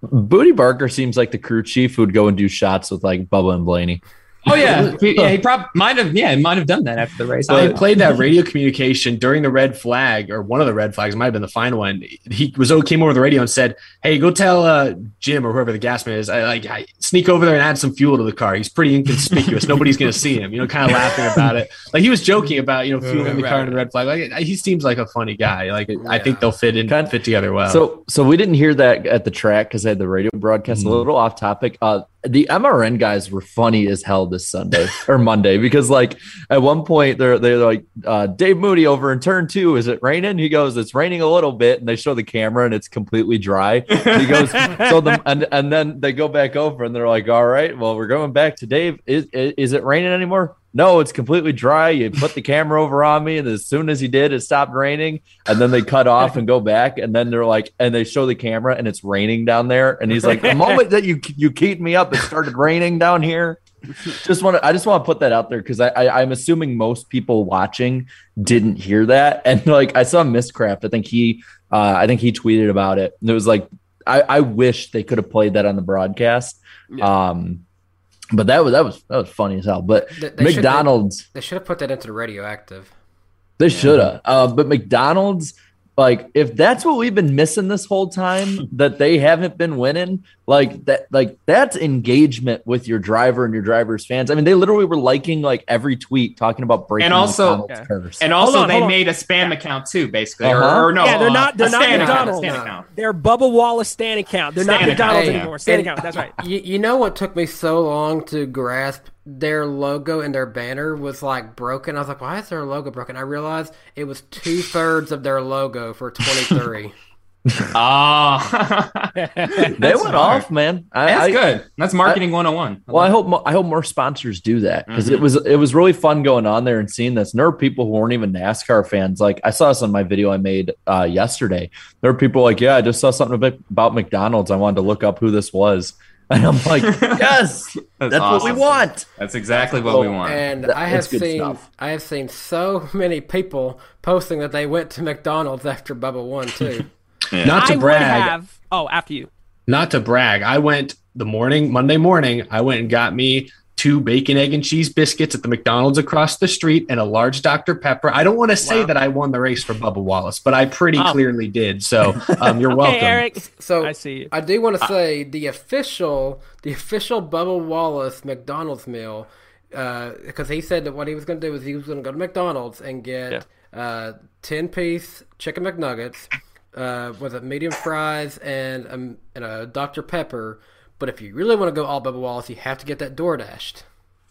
Bootie Barker seems like the crew chief who'd go and do shots with like Bubba and Blaney. Oh yeah, He- yeah. He probably might have. Yeah, he might have done that after the race. I played that radio communication during the red flag, or one of the red flags, it might have been the final one. He was came over the radio and said, "Hey, go tell uh, Jim or whoever the gas man is, I, like I, sneak over there and add some fuel to the car. He's pretty inconspicuous. Nobody's going to see him." You know, kind of laughing about it. Like he was joking about you know fueling the car in the red flag. Like he seems like a funny guy. Like I think they'll fit in, fit together well. So so we didn't hear that at the track because I had the radio broadcast. Mm-hmm. A little off topic. Uh, the MRN guys were funny as hell this Sunday or Monday because like at one point they're they're like uh, Dave Moody over in turn two. Is it raining? He goes, it's raining a little bit, and they show the camera and it's completely dry. He goes, so the and and then they go back over and they're like, all right, well we're going back to Dave. Is is, is it raining anymore? No, it's completely dry. You put the camera over on me, and as soon as he did, it stopped raining. And then they cut off and go back, and then they're like, and they show the camera, and it's raining down there. And he's like, the moment that you you keyed me up, it started raining down here. just want to I just want to put that out there because I, I I'm assuming most people watching didn't hear that and like I saw Miscraft I think he uh, I think he tweeted about it and it was like I, I wish they could have played that on the broadcast um but that was that was that was funny as hell but They- they should- McDonald's They should have put that into the radioactive. they should have. Uh, but McDonald's, like, if that's what we've been missing this whole time, that they haven't been winning, like that, like that's engagement with your driver and your driver's fans. I mean, they literally were liking like every tweet talking about breaking And also- McDonald's curse. And also, on, they made a spam account too, basically. Uh-huh. Or, or no, yeah, they're uh, not. They're a not Stan account, McDonald's. Stan account. They're Bubba Wallace Stan account. They're not McDonald's account. anymore. Stan And- account. That's right. You, you know what took me so long to grasp their logo and their banner was like broken. I was like, why is their logo broken? I realized it was two thirds of their logo for 23. Oh, they went smart. off, man. I, That's I- good. That's marketing 101. Well, I hope mo- I hope more sponsors do that because it Mhm. was it was really fun going on there and seeing this. And there were people who weren't even NASCAR fans. Like I saw this on my video I made uh, yesterday. There were people like, "Yeah, I just saw something about, about McDonald's. I wanted to look up who this was." And I'm like, "Yes, that's, what awesome. we want." That's exactly what we oh, want. And That- I have seen stuff. I have seen so many people posting that they went to McDonald's after Bubba won too. Not to I would brag, have. Oh, after you. not to brag. I went the morning, Monday morning, I went and got me two bacon, egg, and cheese biscuits at the McDonald's across the street and a large Dr. Pepper. I don't want to say that I won the race for Bubba Wallace, but I pretty Oh. clearly did. So um, you're Okay, welcome. Eric. So I see you. I do want to say the official, the official Bubba Wallace McDonald's meal, because he said that what he was going to do was he was going to go to McDonald's and get uh, ten piece chicken McNuggets uh, with a medium fries and um, and a Dr Pepper. But if you really want to go all Bubba Wallace, you have to get that door dashed.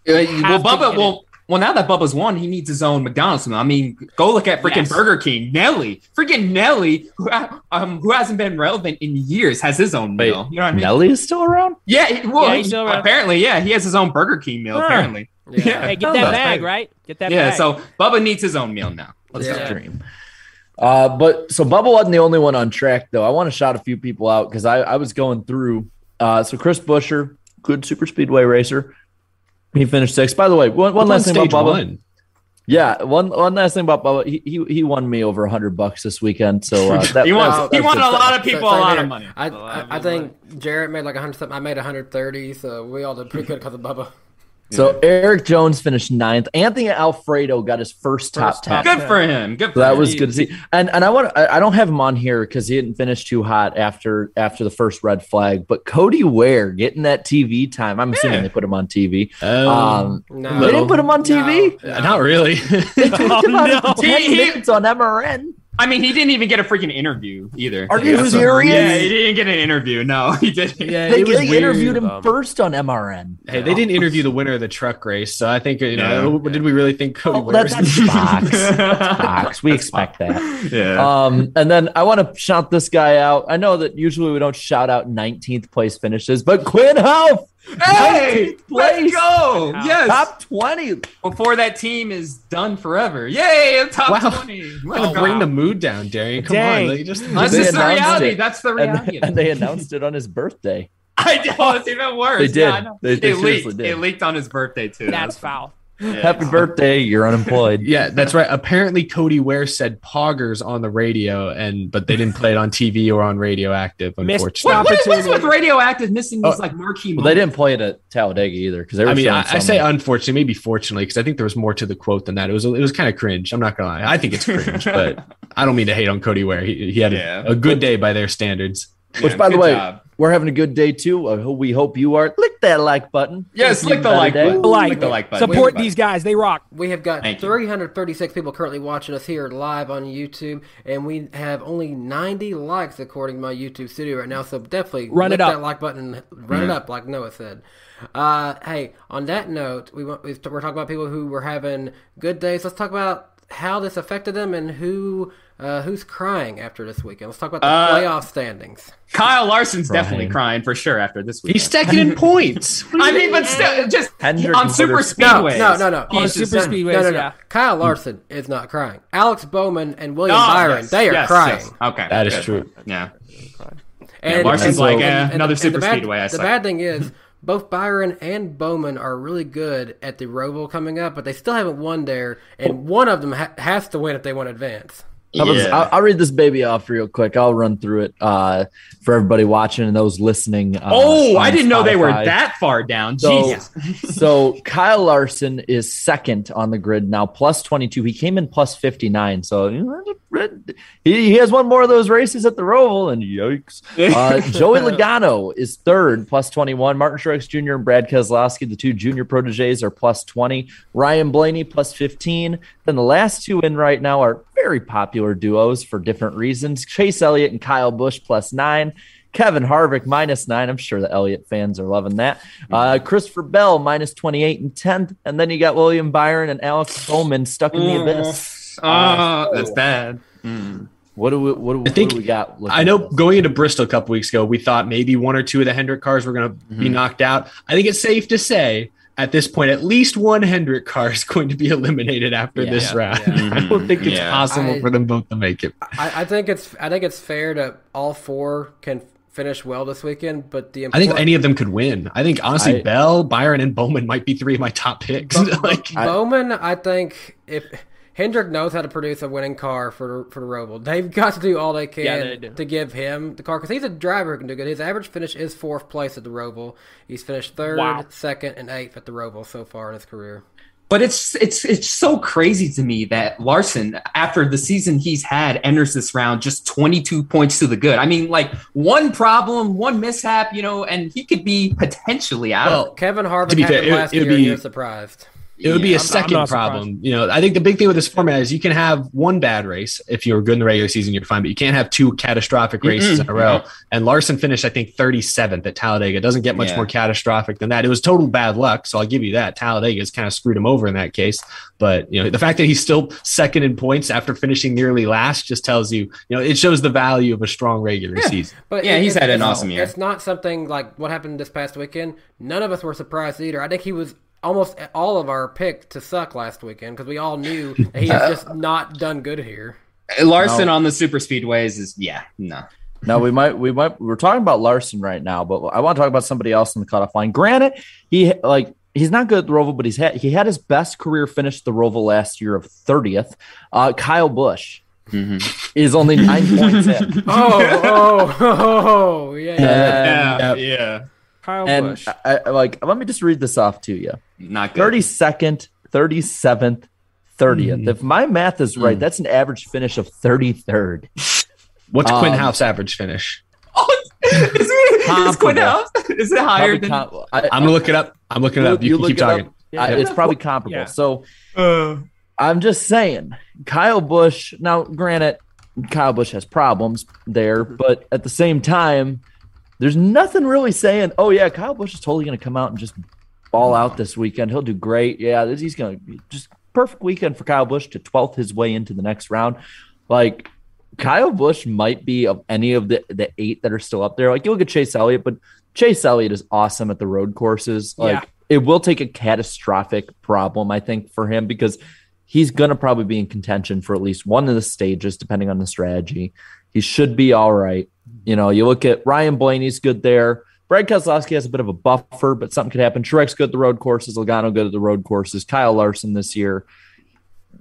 well, have to Bubba, well, well, now that Bubba's won, he needs his own McDonald's meal. I mean, go look at freaking Yes. Burger King. Nelly, freaking Nelly, who, um, who hasn't been relevant in years, has his own Wait, meal. You know what I mean? Nelly is still around. Yeah, he- well, Yeah, he's still around. apparently, yeah, he has his own Burger King meal. Huh. Apparently, yeah, Hey, get that bag right. Get that yeah. bag. So Bubba needs his own meal now. Let's Yeah. Dream. Uh, but so Bubba wasn't the only one on track, though. I want to shout a few people out because I, I was going through. Uh, so Chris Buescher, good super speedway racer, he finished sixth. By the way, one, one Who last thing about Bubba. one? Yeah, one one last thing about Bubba. He he, he won me over a hundred bucks this weekend. So uh, that, He won- that he won a lot of people So- a lot there- of money. I, A lot I, of I think Jarrett made like 100 something. I made 130, so we all did pretty good because of Bubba. So Erik Jones finished ninth. Anthony Alfredo got his first top First ten. top Good for him. Good for So that him. was good to see. And and I want I, I don't have him on here because he didn't finish too hot after after the first red flag. But Cody Ware getting that TV time. I'm assuming Yeah. they put him on TV. Um, Um, No. they didn't put him on TV. No. uh, Not really. They took him out no. of ten He- he- minutes on MRN. I mean, he didn't even get a freaking interview either. Are you So- serious? Yeah, he didn't get an interview. No, he didn't. yeah, They, it was they weird. interviewed him Um, first on MRN. Hey, they didn't interview the winner of the truck race, so I think you know. Did we really think Cody? Oh, that's, was- that's Fox. That's Fox. We expect that. Yeah. Um, and then I want to shout this guy out. I know that usually we don't shout out 19th place finishes, but Quinn Houff, hey, 19th let's place. go. Yes. top 20. Before that team is done forever. Yay, top Wow. 20. Way Let's to bring the mood down, Darian. Come Dang. on, like, just That's just the reality. it. That's the reality. and they announced it on his birthday. I know it's even worse. They did. Yeah, I know. They- they it leaked. did. It leaked on his birthday too. That's foul. Yeah. Happy birthday, you're unemployed. Yeah, that's right. Apparently, Cody Ware said "poggers" on the radio, and but they didn't play it on TV or on Radioactive. Missed Unfortunately, What, what is Opportunity. with radioactive missing these Oh, like marquee Well, they didn't play it at Talladega either because I mean, I, I say unfortunately, maybe fortunately, because I think there was more to the quote than that. It was it was kind of cringe. I'm not gonna lie. I think it's cringe, but I don't mean to hate on Cody Ware. He, he had a- Yeah. a, good day by their standards. Which, by the way, job. We're having a good day too. I hope we hope you are. Click that like button. Yes, Give click the like button. Like, Click the like button. Support Click the these guys. They rock. We have got Thank you. 336 people currently watching us here live on YouTube, and we have only 90 likes according to my YouTube studio right now. So definitely Run it up. that like button, run it up, like Noah said. Uh, hey, on that note, we want, we're talking about people who were having good days. Let's talk about how this affected them and who uh, who's crying after this weekend. Let's talk about the Uh, playoff standings. Kyle Larson's definitely Crying. crying for sure after this week. He's stacking in points. I mean, but still, just Hendrick on super Motorsports. No, speedways. no, no, no. On super just- speedways, no, no, no. yeah. Kyle Larson is not crying. Alex Bowman and William Oh, Byron, yes, they are yes, crying. yes. Okay, That is good. true. Yeah. And, Larson's and- like, eh, and- another and super the bad, speedway, I The bad thing is, both Byron and Bowman are really good at the Roval coming up, but they still haven't won there, and one of them ha- has to win if they want to advance. I'll, I'll, I'll read this baby off real quick. I'll run through it uh, for everybody watching and those listening. Uh, oh, I didn't know they were that far down. So, Jesus. so Kyle Larson is second on the grid now, plus 22. He came in plus 59. So he, he has one more of those races at the Roval, and yikes. Uh, Joey Logano is third, plus 21. Martin Truex Jr. and Brad Keselowski, the two junior proteges, are plus 20. Ryan Blaney, plus 15. Then the last two in right now are very popular duos for different reasons Chase Elliott and Kyle Busch, plus nine. Kevin Harvick minus nine. I'm sure the Elliott fans are loving that. Uh, Christopher Bell minus 28 and 10th. And then you got William Byron and Alex Bowman stuck in the abyss. Ah, that's bad. Mm. What do we what do, I think what do we got? I know going into Bristol a couple weeks ago, we thought maybe one or two of the Hendrick cars were going to be Mm-hmm. knocked out. I think it's safe to say at this point, at least one Hendrick car is going to be eliminated after Yeah. this Yeah. round. Yeah. Mm-hmm. I don't think it's Yeah. possible I- for them both to make it. I, I think it's I think it's fair that all four can finish well this weekend, but the I think any of them could win. I think honestly, I- Bell, Byron, and Bowman might be three of my top picks. Bo- like, Bo- Bowman, I think if Hendrick knows how to produce a winning car for for the Roval, they've got to do all they can Yeah, they to give him the car because he's a driver who can do good. His average finish is fourth place at the Roval. He's finished third, Wow. second, and eighth at the Roval so far in his career. But it's it's it's so crazy to me that Larson, after the season he's had, enters this round just 22 points to the good. I mean, like one problem, one mishap, you know, and he could be potentially out. Well. Kevin Harvick To be happened fair, it- last it would year. and be- You're surprised. It would be Yeah, a I'm- I'm 2nd problem. You know, I think the big thing with this format is you can have one bad race if you're good in the regular season, you're fine, but you can't have two catastrophic races in a row. And Larson finished, I think, 37th at Talladega. It doesn't get much Yeah. more catastrophic than that. It was total bad luck, so I'll give you that. Talladega's kind of screwed him over in that case. But you know, the fact that he's still second in points after finishing nearly last just tells you, you know, it shows the value of a strong regular season. But Yeah, it- he's it's- had an awesome year. It's not something like what happened this past weekend. None of us were surprised either. I think he was almost all of our pick to suck last weekend because we all knew that he has just not done good here. Larson on the super speedways is yeah, no. No, we might, we might, we're talking about Larson right now, but I want to talk about somebody else in the cutoff line. Granted, he like he's not good at the Roval, but he's had he had his best career finish the Roval last year of 30th. Uh, Kyle Busch is only nine points in. Oh, oh, oh, yeah. And, yeah. Kyle and Busch. I, I- like, let me just read this off to you. Not good. 32nd, 37th, 30th. If my math is right, hmm. that's an average finish of 33rd. What's Quinn Um, House average finish? is, it, is Quinn Houff? Is it higher Probably than com- I- I'm gonna look it up. I'm looking it up. You, can look keep it up. talking. I- it's probably comparable. Yeah. So uh. I'm just saying, Kyle Busch. Now, granted, Kyle Busch has problems there, but at the same time, there's nothing really saying, "Oh yeah, Kyle Busch is totally going to come out and just ball out this weekend. He'll do great. Yeah, this, he's going to just perfect weekend for Kyle Busch to 12th his way into the next round." Like Kyle Busch might be of any of the the eight that are still up there. Like you look at Chase Elliott, but Chase Elliott is awesome at the road courses. Like Yeah. it will take a catastrophic problem, I think, for him because he's gonna probably be in contention for at least one of the stages, depending on the strategy. He should be all right. You know, you look at Ryan Blaney's good there. Brad Keselowski has a bit of a buffer, but something could happen. Truex good at the road courses. Logano good at the road courses. Kyle Larson this year.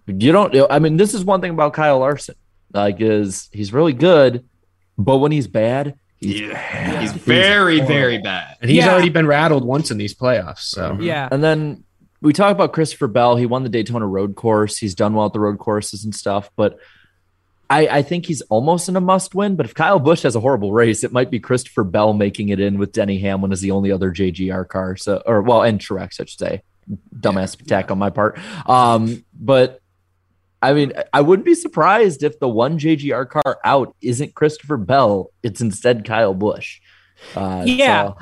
You don't. I mean, this is one thing about Kyle Larson. Like, is he's really good, but when he's bad, he's bad. He's very, horrible. very bad. And he's Yeah. already been rattled once in these playoffs. So yeah. And then we talk about Christopher Bell. He won the Daytona Road Course. He's done well at the road courses and stuff, but I, I think he's almost in a must win. But if Kyle Busch has a horrible race, it might be Christopher Bell making it in with Denny Hamlin as the only other JGR car. So, or well, and Truex, I should say. Dumbass attack on my part. Um, but I mean, I wouldn't be surprised if the one JGR car out isn't Christopher Bell. It's instead Kyle Busch. Uh, Yeah. so-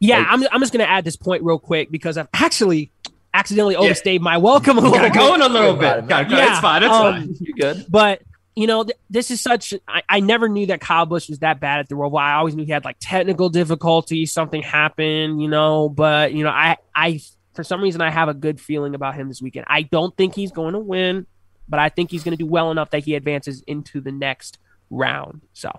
Yeah, Like- I'm, I'm just going to add this point real quick because I've actually accidentally overstayed my welcome a little Gotta bit. go in a little Got it, bit. Gotta. Yeah, It's fine. It's um, fine. you good? But you know, th- this is such. I, I never knew that Kyle Busch was that bad at the Roval. I always knew he had like technical difficulties. Something happened, you know. But you know, I, I for some reason I have a good feeling about him this weekend. I don't think he's going to win, but I think he's going to do well enough that he advances into the next round. So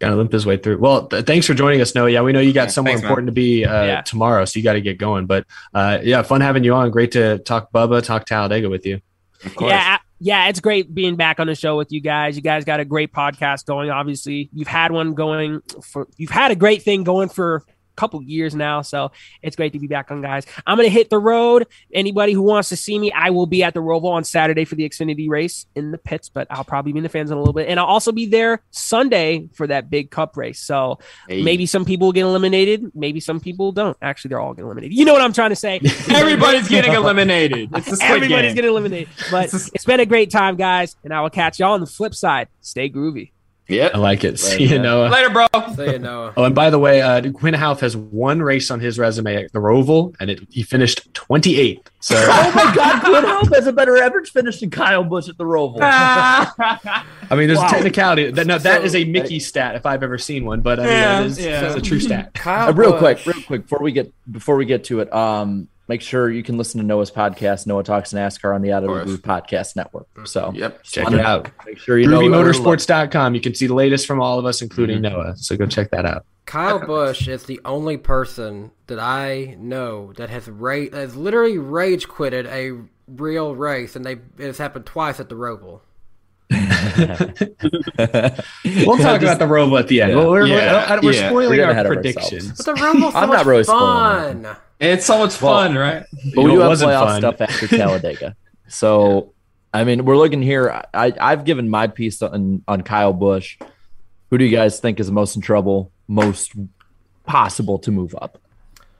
kind of limp his way through. Well, th- thanks for joining us, Noah. Yeah, we know you got Yeah, somewhere thanks, man. important to be uh, Yeah. tomorrow, so you got to get going. But uh, yeah, fun having you on. Great to talk Bubba, talk Talladega with you. Of course. Yeah, a- yeah, it's great being back on the show with you guys. You guys got a great podcast going. Obviously, you've had one going for you've had a great thing going for couple years now, so it's great to be back on, guys. I'm gonna hit the road. Anybody who wants to see me, I will be at the Roval on Saturday for the Xfinity race in the pits, but I'll probably be in the fans in a little bit, and I'll also be there Sunday for that big Cup race. So Hey. maybe some people get eliminated, maybe some people don't. Actually, they're all getting eliminated. You know what I'm trying to say? Everybody's getting eliminated. It's the Squid Everybody's Game. getting eliminated. But it's been a great time, guys, and I will catch y'all on the flip side. Stay groovy. Yep. I like it. See you, Noah. Later, bro. Say it, Noah. Oh, and by the way, uh, Quinn Houff has one race on his resume at the Roval, and it, he finished 28th. So Oh my God, Quinn Houff has a better average finish than Kyle Busch at the Roval. I mean, there's Wow. a technicality. That, no, that So- is a Mickey stat if I've ever seen one, but I mean, Yeah, that is, yeah. that's a true stat. Kyle Uh, real Busch. quick, real quick before we get before we get to it, um, make sure you can listen to Noah's podcast, Noah Talks NASCAR on the Out of the. Blue podcast network. Mm-hmm. So Yep. Check it out. make sure you know GroovyMotorsports.com. You can see the latest from all of us, including mm-hmm. Noah. So go check that out. Kyle Busch is the only person that I know that has ra- has literally rage quitted a real race, and they it's happened twice at the Roval. We'll talk about the Roval at the end. Yeah. Well, we're, Yeah. we're, we're Yeah. We're spoiling our ahead predictions. But the Roval's so I'm much not really spoiling fun. It's so much fun, right? But we know, do have playoff fun. stuff after Talladega. So, I mean, we're looking here. I, I've given my piece on, on Kyle Busch. Who do you guys think is most in trouble, most possible to move up?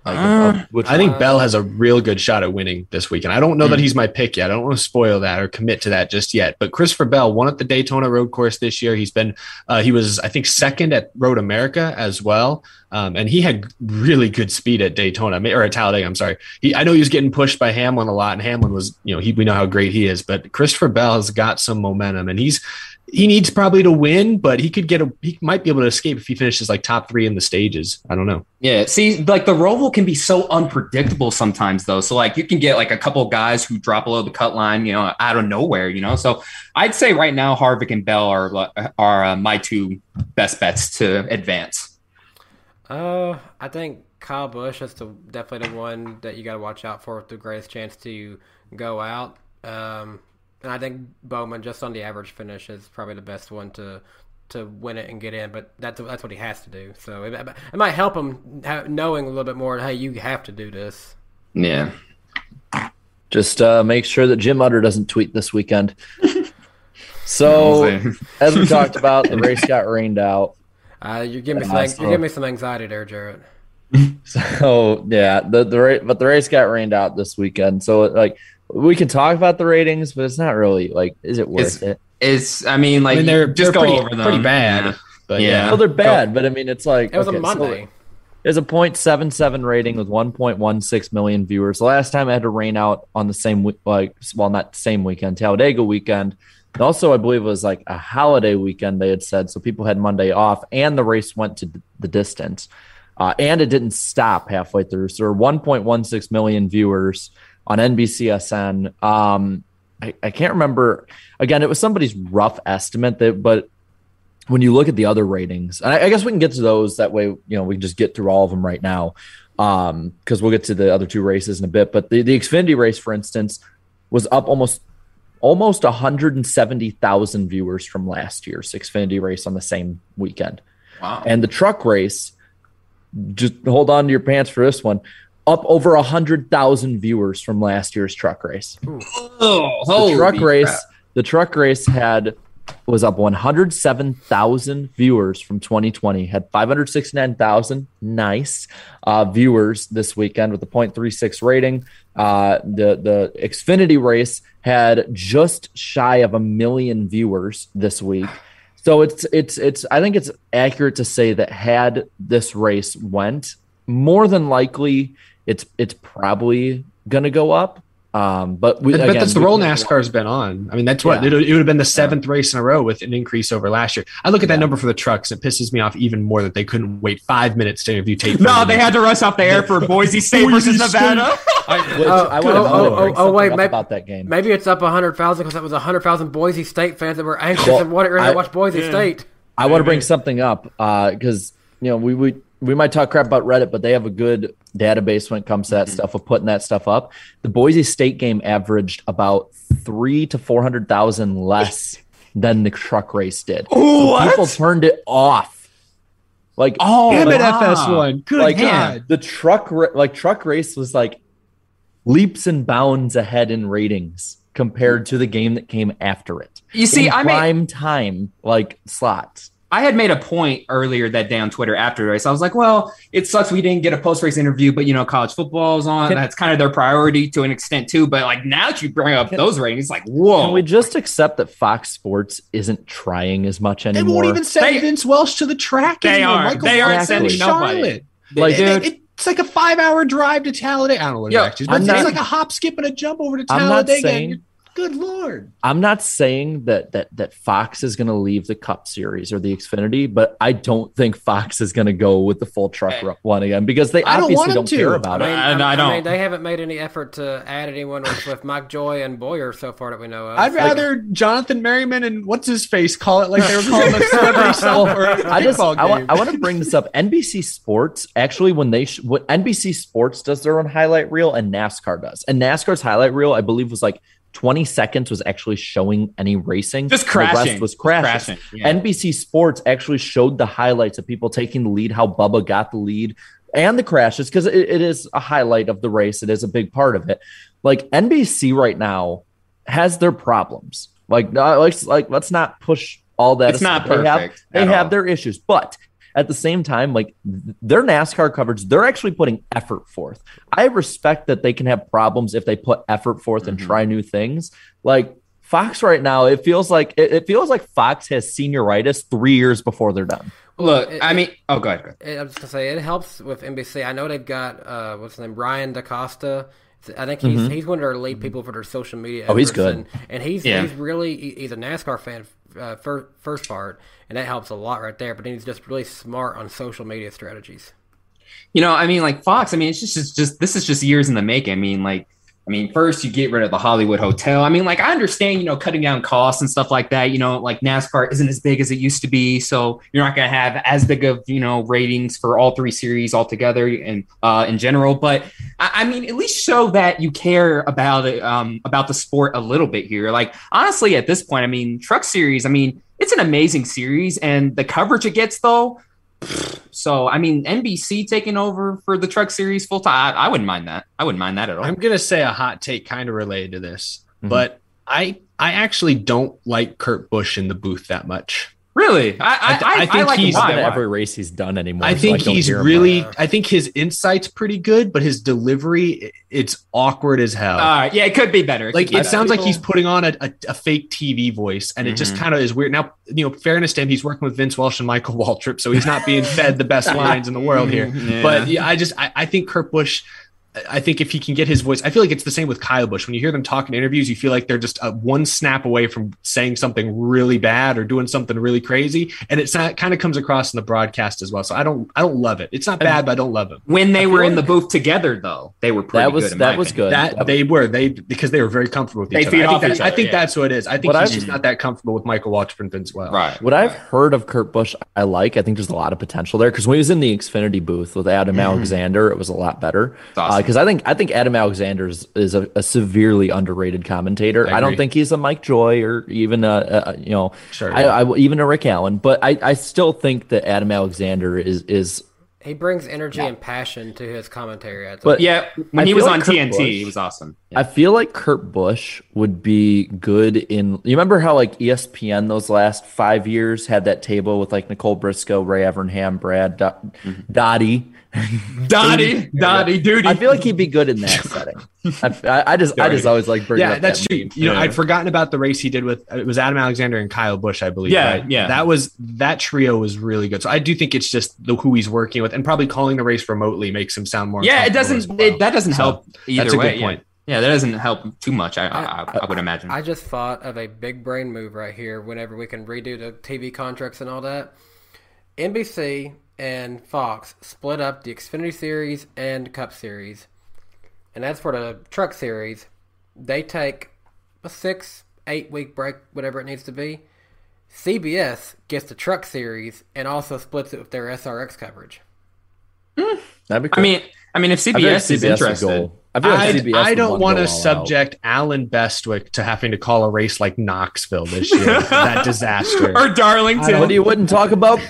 Like, of- of which I think Uh, Bell has a real good shot at winning this weekend. I don't know that he's my pick yet. I don't want to spoil that or commit to that just yet. But Christopher Bell won at the Daytona Road Course this year. He's been uh, he was I think second at Road America as well, um, and he had really good speed at Daytona or at Talladega. I'm sorry. He I know he was getting pushed by Hamlin a lot, and Hamlin was you know he we know how great he is, but Christopher Bell has got some momentum, and he's he needs probably to win, but he could get a he might be able to escape if he finishes like top three in the stages. I don't know. Yeah. See, like the Roval can be so unpredictable sometimes, though. So, like, you can get like a couple guys who drop below the cut line, you know, out of nowhere, you know. So, I'd say right now, Harvick and Bell are are uh, my two best bets to advance. Uh, I think Kyle Busch is the, definitely the one that you got to watch out for with the greatest chance to go out. Um, and I think Bowman, just on the average finish, is probably the best one to to win it and get in. But that's that's what he has to do. So it, it might help him knowing a little bit more. Hey, you have to do this. Yeah. just uh, make sure that Jim Utter doesn't tweet this weekend. So, as we talked about, the race got rained out. Uh, you're giving me some, so- you're giving me some anxiety there, Jarrett. So yeah, the the ra- but the race got rained out this weekend. So like we can talk about the ratings, but it's not really like is it worth It's- it? It's, I mean, like, I mean, they're just they're go pretty, over them. pretty bad. Yeah. But Yeah. yeah, Well, they're bad, but I mean it's like It was okay, a so Monday. There's a .77 rating with 1.16 million viewers. The last time I had to rain out on the same week, like well, not same weekend, Talladega weekend. Also, I believe it was like a holiday weekend. They had said so people had Monday off, and the race went to the distance, uh, and it didn't stop halfway through. So there were 1.16 million viewers on NBCSN. Um, I, I can't remember. Again, it was somebody's rough estimate that, but when you look at the other ratings, and I, I guess we can get to those that way, you know, we can just get through all of them right now. Um, because we'll get to the other two races in a bit. But the, the Xfinity race, for instance, was up almost almost 170,000 viewers from last year's Xfinity race on the same weekend. Wow. And the truck race, just hold on to your pants for this one, up over a 100,000 viewers from last year's truck race. Oh, the truck race crap. the truck race had was up 107,000 viewers from 2020 had 569,000 nice. Uh, viewers this weekend with a 0.36 rating. Uh, the the Xfinity race had just shy of a million viewers this week. So it's it's it's I think it's accurate to say that had this race went more than likely it's it's probably going to go up um, but we, but, but that's the role NASCAR's been on. I mean, that's what Yeah. it, would- it would have been the seventh race in a row with an increase over last year. I look at that number for the trucks; it pisses me off even more that they couldn't wait five minutes to interview tape. No, they had to rush off the air for Boise State versus Nevada. Which Oh, I would oh, oh, to oh, bring wait, something up maybe- about that game. Maybe it's up 100,000 because that was 100,000 Boise State fans that were anxious Well, and wanted to I- watch Boise State. I want to bring something up because you know we, we we might talk crap about Reddit, but they have a good database when it comes to that mm-hmm. stuff of putting that stuff up. The Boise State game averaged about three to four hundred thousand less than the truck race did. So people turned it off. Like Oh, Damn it, like, FS1. Good like, God. The truck like truck race was like leaps and bounds ahead in ratings compared to the game that came after it. You see, In I made- prime time like slots. I had made a point earlier that day on Twitter after the race. I was like, well, it sucks we didn't get a post race interview, but you know, college football is on. Can- That's kind of their priority to an extent too. But like now that you bring up those ratings, it's like, whoa. Can we just accept that Fox Sports isn't trying as much anymore? They won't even send Vince Welch to the track. They anymore. aren't. Michael They aren't Clark's in sending nobody. Charlotte. Like, It- dude- it- it's like a five-hour drive to Talladega. I don't know what it Yo, actually is, but I'm it's not- like a hop, skip, and a jump over to I'm not Talladega. saying- and you're- Good lord! I'm not saying that that that Fox is going to leave the Cup Series or the Xfinity, but I don't think Fox is going to go with the full truck one again because they I don't obviously don't, care about I it. mean, I- I I don't. mean, they haven't made any effort to add anyone with, with Mike Joy and Bowyer so far that we know of. I'd rather Jonathan Merriman and what's his face call it like they were calling the celebrity self or a I just kickball I want, game. I want to bring this up. NBC Sports actually when they sh- when NBC Sports does their own highlight reel and NASCAR does. And NASCAR's highlight reel I believe was like 20 seconds was actually showing any racing. Just crashing. The rest was crashing. Crashing, yeah. NBC Sports actually showed the highlights of people taking the lead, how Bubba got the lead, and the crashes because it, it is a highlight of the race. It is a big part of it. Like NBC right now has their problems. Like, uh, let's like let's not push all that. It's not aside. They have, perfect they have their issues, but at the same time, like their NASCAR coverage, they're actually putting effort forth. I respect that they can have problems if they put effort forth and Mm-hmm. try new things. Like Fox right now, it feels like it, it feels like Fox has senioritis three years before they're done. Look, I mean, oh, go ahead. Go ahead. It, I was gonna say it helps with NBC. I know they've got uh, what's his name, Ryan DaCosta. I think he's Mhm. he's one of their lead people for their social media. Oh, he's good. and, and he's Yeah. he's really he's a NASCAR fan. Uh, first, first part, and that helps a lot right there. But then he's just really smart on social media strategies. You know, I mean, like Fox. I mean, it's just, it's just this is just years in the making. I mean, like, I mean, first you get rid of the Hollywood Hotel. I mean, like, I understand, you know, cutting down costs and stuff like that. You know, like NASCAR isn't as big as it used to be, so you're not going to have as big of you know ratings for all three series altogether and uh, in general. But I, I mean, at least show that you care about it, um, about the sport a little bit here. Like, honestly, at this point, I mean, Truck Series. I mean, it's an amazing series, and the coverage it gets though. So I mean, NBC taking over for the Truck Series full time. I, I wouldn't mind that. I wouldn't mind that at all. I'm gonna say a hot take kind of related to this, Mhm. but I I actually don't like Kurt Busch in the booth that much. Really, I I, I th- I, I think like he's him. Not in every race he's done anymore. I think don't he's really. I think his insight's pretty good, but his delivery it's awkward as hell. All right, yeah, it could be better. like be it better. sounds like he's putting on a, a, a fake TV voice, and it just Mhm. kind of is weird. Now, you know, fairness to him, he's working with Vince Welch and Michael Waltrip, so he's not being fed the best lines in the world here. Yeah. But yeah, I just I, I think Kurt Busch. I think if he can get his voice, I feel like it's the same with Kyle Busch. When you hear them talk in interviews, you feel like they're just uh one snap away from saying something really bad or doing something really crazy, and it's not kind of comes across in the broadcast as well. So I don't I don't love it. It's not bad, but I don't love it. when they were feel in the booth together, though, they were pretty That was good. that was opinion. good. That they were they because they were very comfortable with They each other. feed I think, off that- each I other, think yeah. that's what it is. I think What he's I've- just not that comfortable with Michael Waltrip and Vince Welch. Right. What I've heard of Kurt Busch, I like. I think there's a lot of potential there because when he was in the Xfinity booth with Adam Alexander, it was a lot better. awesome. Because I think I think Adam Alexander is, is a, a severely underrated commentator. I I, don't think he's a Mike Joy or even a, a you know, Sure. I, I even a Rick Allen. But I, I still think that Adam Alexander is is He brings energy and passion to his commentary. I think. But- Yeah, when I he was like on Kurt TNT, Busch- he was awesome. I feel like Kurt Busch would be good in. You remember how like ESPN those last five years had that table with like Nicole Briscoe, Ray Evernham, Brad Do- mm-hmm. Dottie. Dottie, Dottie, Duty. I feel like he'd be good in that setting. I, I- I just, I just always like bringing Yeah, up that's that true. meme. You know, Yeah. I'd forgotten about the race he did with it was Adam Alexander and Kyle Busch, I believe. Yeah, right? yeah. That was that trio was really good. So I do think it's just the who he's working with, and probably calling the race remotely makes him sound more. yeah, it doesn't. well. It, that doesn't So, help either that's a way. good yeah. point. Yeah, that doesn't help too much. I, I, I, I would imagine. I just thought of a big brain move right here. Whenever we can redo the TV contracts and all that, NBC and Fox split up the Xfinity Series and Cup Series, and as for the Truck Series, they take a six, eight week break, whatever it needs to be, CBS gets the Truck Series and also splits it with their SRX coverage. Mm. That'd be I mean, I mean, if I CBS is interested, go- I feel like I, CBS I don't wanna want go to all out. subject Allen Bestwick to having to call a race like Knoxville this year. that disaster. or Darlington. What you wouldn't talk about? Uh,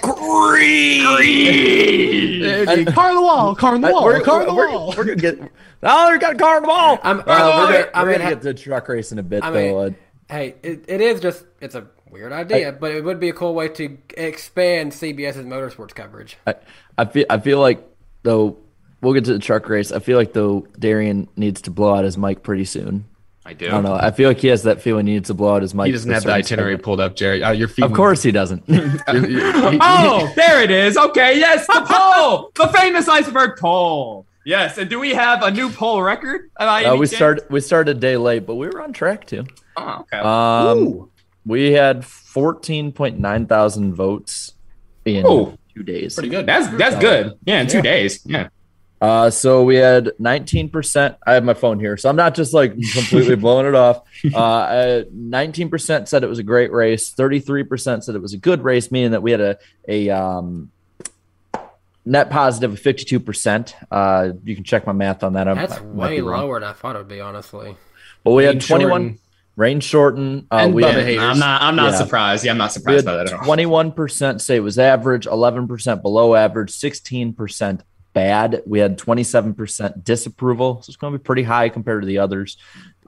car on the wall, car on the wall, We're, car on the we're- wall. we're gonna get. Oh, we got a car on the wall. I'm- Uh, I'm- we're gonna, I'm we're gonna gonna get to truck race in a bit, I mean, though. Hey, it, it is just it's a weird idea, but it would be a cool way to expand CBS's motorsports coverage. I, I feel I feel like though we'll get to the truck race. I feel like though Darian needs to blow out his mic pretty soon. I do. I don't know. I feel like he has that feeling he needs to blow out his mic. He doesn't have the itinerary segment. pulled up, Jerry. Uh, you're feeding. Of course he doesn't. oh, there it is. Okay, yes, the poll, the famous iceberg poll. Yes, and do we have a new poll record? Uh, we started we started a day late, but we were on track too. Oh, okay. Um, we had fourteen point nine thousand votes in Oh. two days. Pretty good. That's that's good. Yeah, in two days. Yeah. Uh, so we had 19%. I have my phone here, so I'm not just like completely blowing it off. Uh, uh, 19% said it was a great race. 33% said it was a good race, meaning that we had a, a, um, net positive of 52%. Uh, you can check my math on that. I That's might way lower than I thought it would be, honestly. But we Rain had 21 shorten. rain shorten. Uh, And we had, Hayes. I'm not. I'm not Yeah. surprised. Yeah, I'm not surprised by that at all. 21% say it was average, 11% below average, 16% bad. We had 27% disapproval. So it's going to be pretty high compared to the others.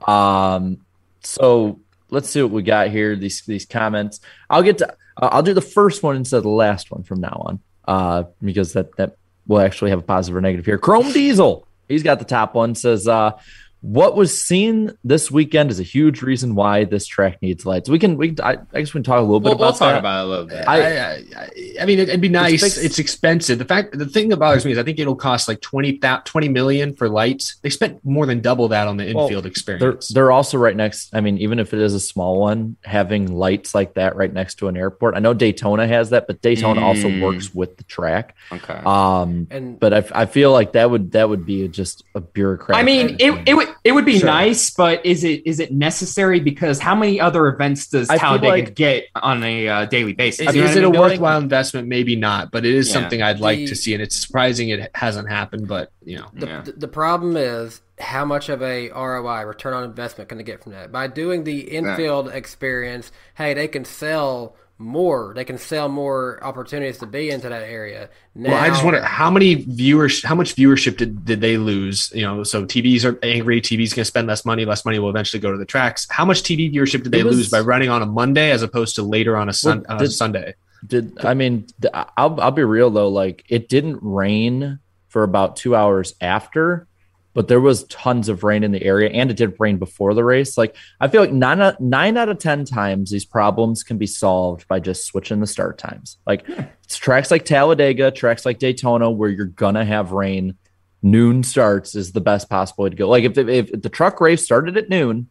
Um, so let's see what we got here. These these comments. I'll get to. Uh, I'll do the first one instead of the last one from now on, uh, because that that will actually have a positive or negative here. Chrome Diesel. He's got the top one. Says, uh, "What was seen this weekend is a huge reason why this track needs lights." We can. We. I, I guess we can talk a little bit We'll, about we'll talk that. about it a little bit. I- I, I, I mean, it'd be nice. It's, fixed. expensive. The fact, the thing that bothers me is I think it'll cost like 20, thou- 20 million for lights. They spent more than double that on the Well, infield They're, experience. they're also right next. I mean, even if it is a small one, having lights like that right next to an airport. I know Daytona has that, but Daytona also Mm. works with the track. okay. Um, And but I, I feel like that would that would be just a bureaucratic. I mean, it, it would it would be Sure. nice, but is it is it necessary? Because how many other events does I Talladega like- get on a uh, daily basis? Is, You know is it I a mean? worthwhile investment? Maybe not, but it is Yeah. something I'd like The- to see, and it's surprising it hasn't happened. But you know, the, Yeah. the, the problem is how much of a ROI return on investment can they get from that? By doing the infield experience, hey, they can sell more. They can sell more opportunities to be into that area. Now, well, I just wonder how many viewers, how much viewership did, did they lose? You know, so TVs are angry. TV's going to spend less money. Less money will eventually go to the tracks. How much TV viewership did they was- lose by running on a Monday as opposed to later on a sun, Well, on a Sunday? did I mean I'll I'll be real though. Like it didn't rain for about two hours after, but there was tons of rain in the area, and it did rain before the race. Like I feel like nine out, nine out of ten times these problems can be solved by just switching the start times. Like hmm. it's tracks like Talladega, tracks like Daytona, where you're gonna have rain. Noon starts is the best possible way to go. Like if, if, if the truck race started at noon,